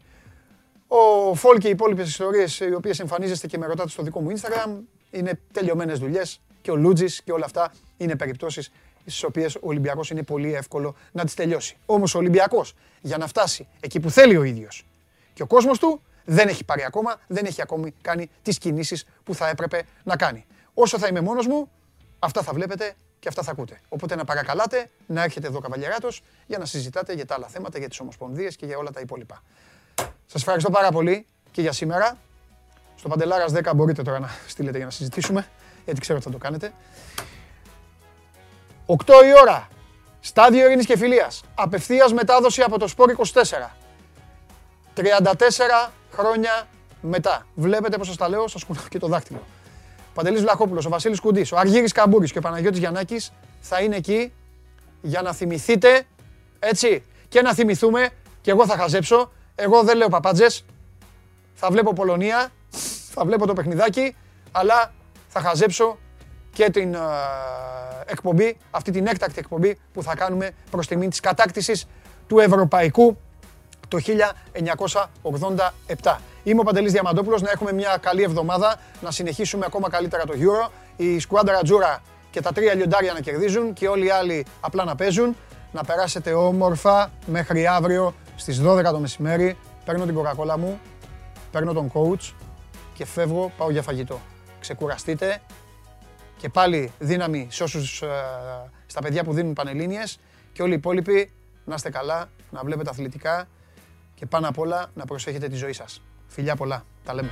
Ο Φολ και οι υπόλοιπες ιστορίες, οι οποίες εμφανίζεστε και με ρωτάτε στο δικό μου Instagram, είναι τελειωμένες δουλειές. Και ο Λούτζης και όλα αυτά είναι περιπτώσεις στις οποίες ο Ολυμπιακός είναι πολύ εύκολο να τις τελειώσει. Όμως ο Ολυμπιακός για να φτάσει εκεί που θέλει ο ίδιος και ο κόσμος του δεν έχει πάρει ακόμα, δεν έχει ακόμη κάνει τις κινήσεις που θα έπρεπε να κάνει. Όσο θα είμαι μόνος μου, αυτά θα βλέπετε και αυτά θα ακούτε. Οπότε να παρακαλάτε να έρχεται εδώ καβαλιαράτος για να συζητάτε για τα άλλα θέματα, για τις ομοσπονδίες και για όλα τα υπόλοιπα. Σας ευχαριστώ πάρα πολύ και για σήμερα. Στο Παντελάρας 10 μπορείτε τώρα να στείλετε για να συζητήσουμε, γιατί ξέρω ότι θα το κάνετε. 8 η ώρα, στάδιο ειρήνης και φιλίας. Απευθείας μετάδοση από το Σπόρ 24. 34 χρόνια μετά. Βλέπετε πώς σας τα λέω, σας κουνάω και το δάχτυλο. Ο Παντελής Βλαχόπουλος, ο Βασίλης Κουντής, ο Αργύρης Καμπούρης και ο Παναγιώτης Γιαννάκης θα είναι εκεί για να θυμηθείτε, έτσι, και να θυμηθούμε, και εγώ θα χαζέψω, εγώ δεν λέω παπάτζες, θα βλέπω Πολωνία, θα βλέπω το παιχνιδάκι, αλλά θα χαζέψω και την ε, εκπομπή, αυτή την έκτακτη εκπομπή που θα κάνουμε προς τιμή της κατάκτησης του Ευρωπαϊκού το 1987. Είμαι ο Παντελής Διαμαντόπουλος, να έχουμε μια καλή εβδομάδα, να συνεχίσουμε ακόμα καλύτερα το Euro. Η σκουάντα Ρατζούρα και τα τρία λιοντάρια να κερδίζουν και όλοι οι άλλοι απλά να παίζουν. Να περάσετε όμορφα μέχρι αύριο στις 12 το μεσημέρι. Παίρνω την κοκακόλα μου, παίρνω τον coach και φεύγω, πάω για φαγητό. Ξεκουραστείτε και πάλι δύναμη σε όσους, ε, στα παιδιά που δίνουν πανελλήνιες και όλοι οι υπόλοιποι να είστε καλά, να βλέπετε αθλητικά και πάνω απ' όλα να προσέχετε τη ζωή σας. Φιλιά πολλά. Τα λέμε.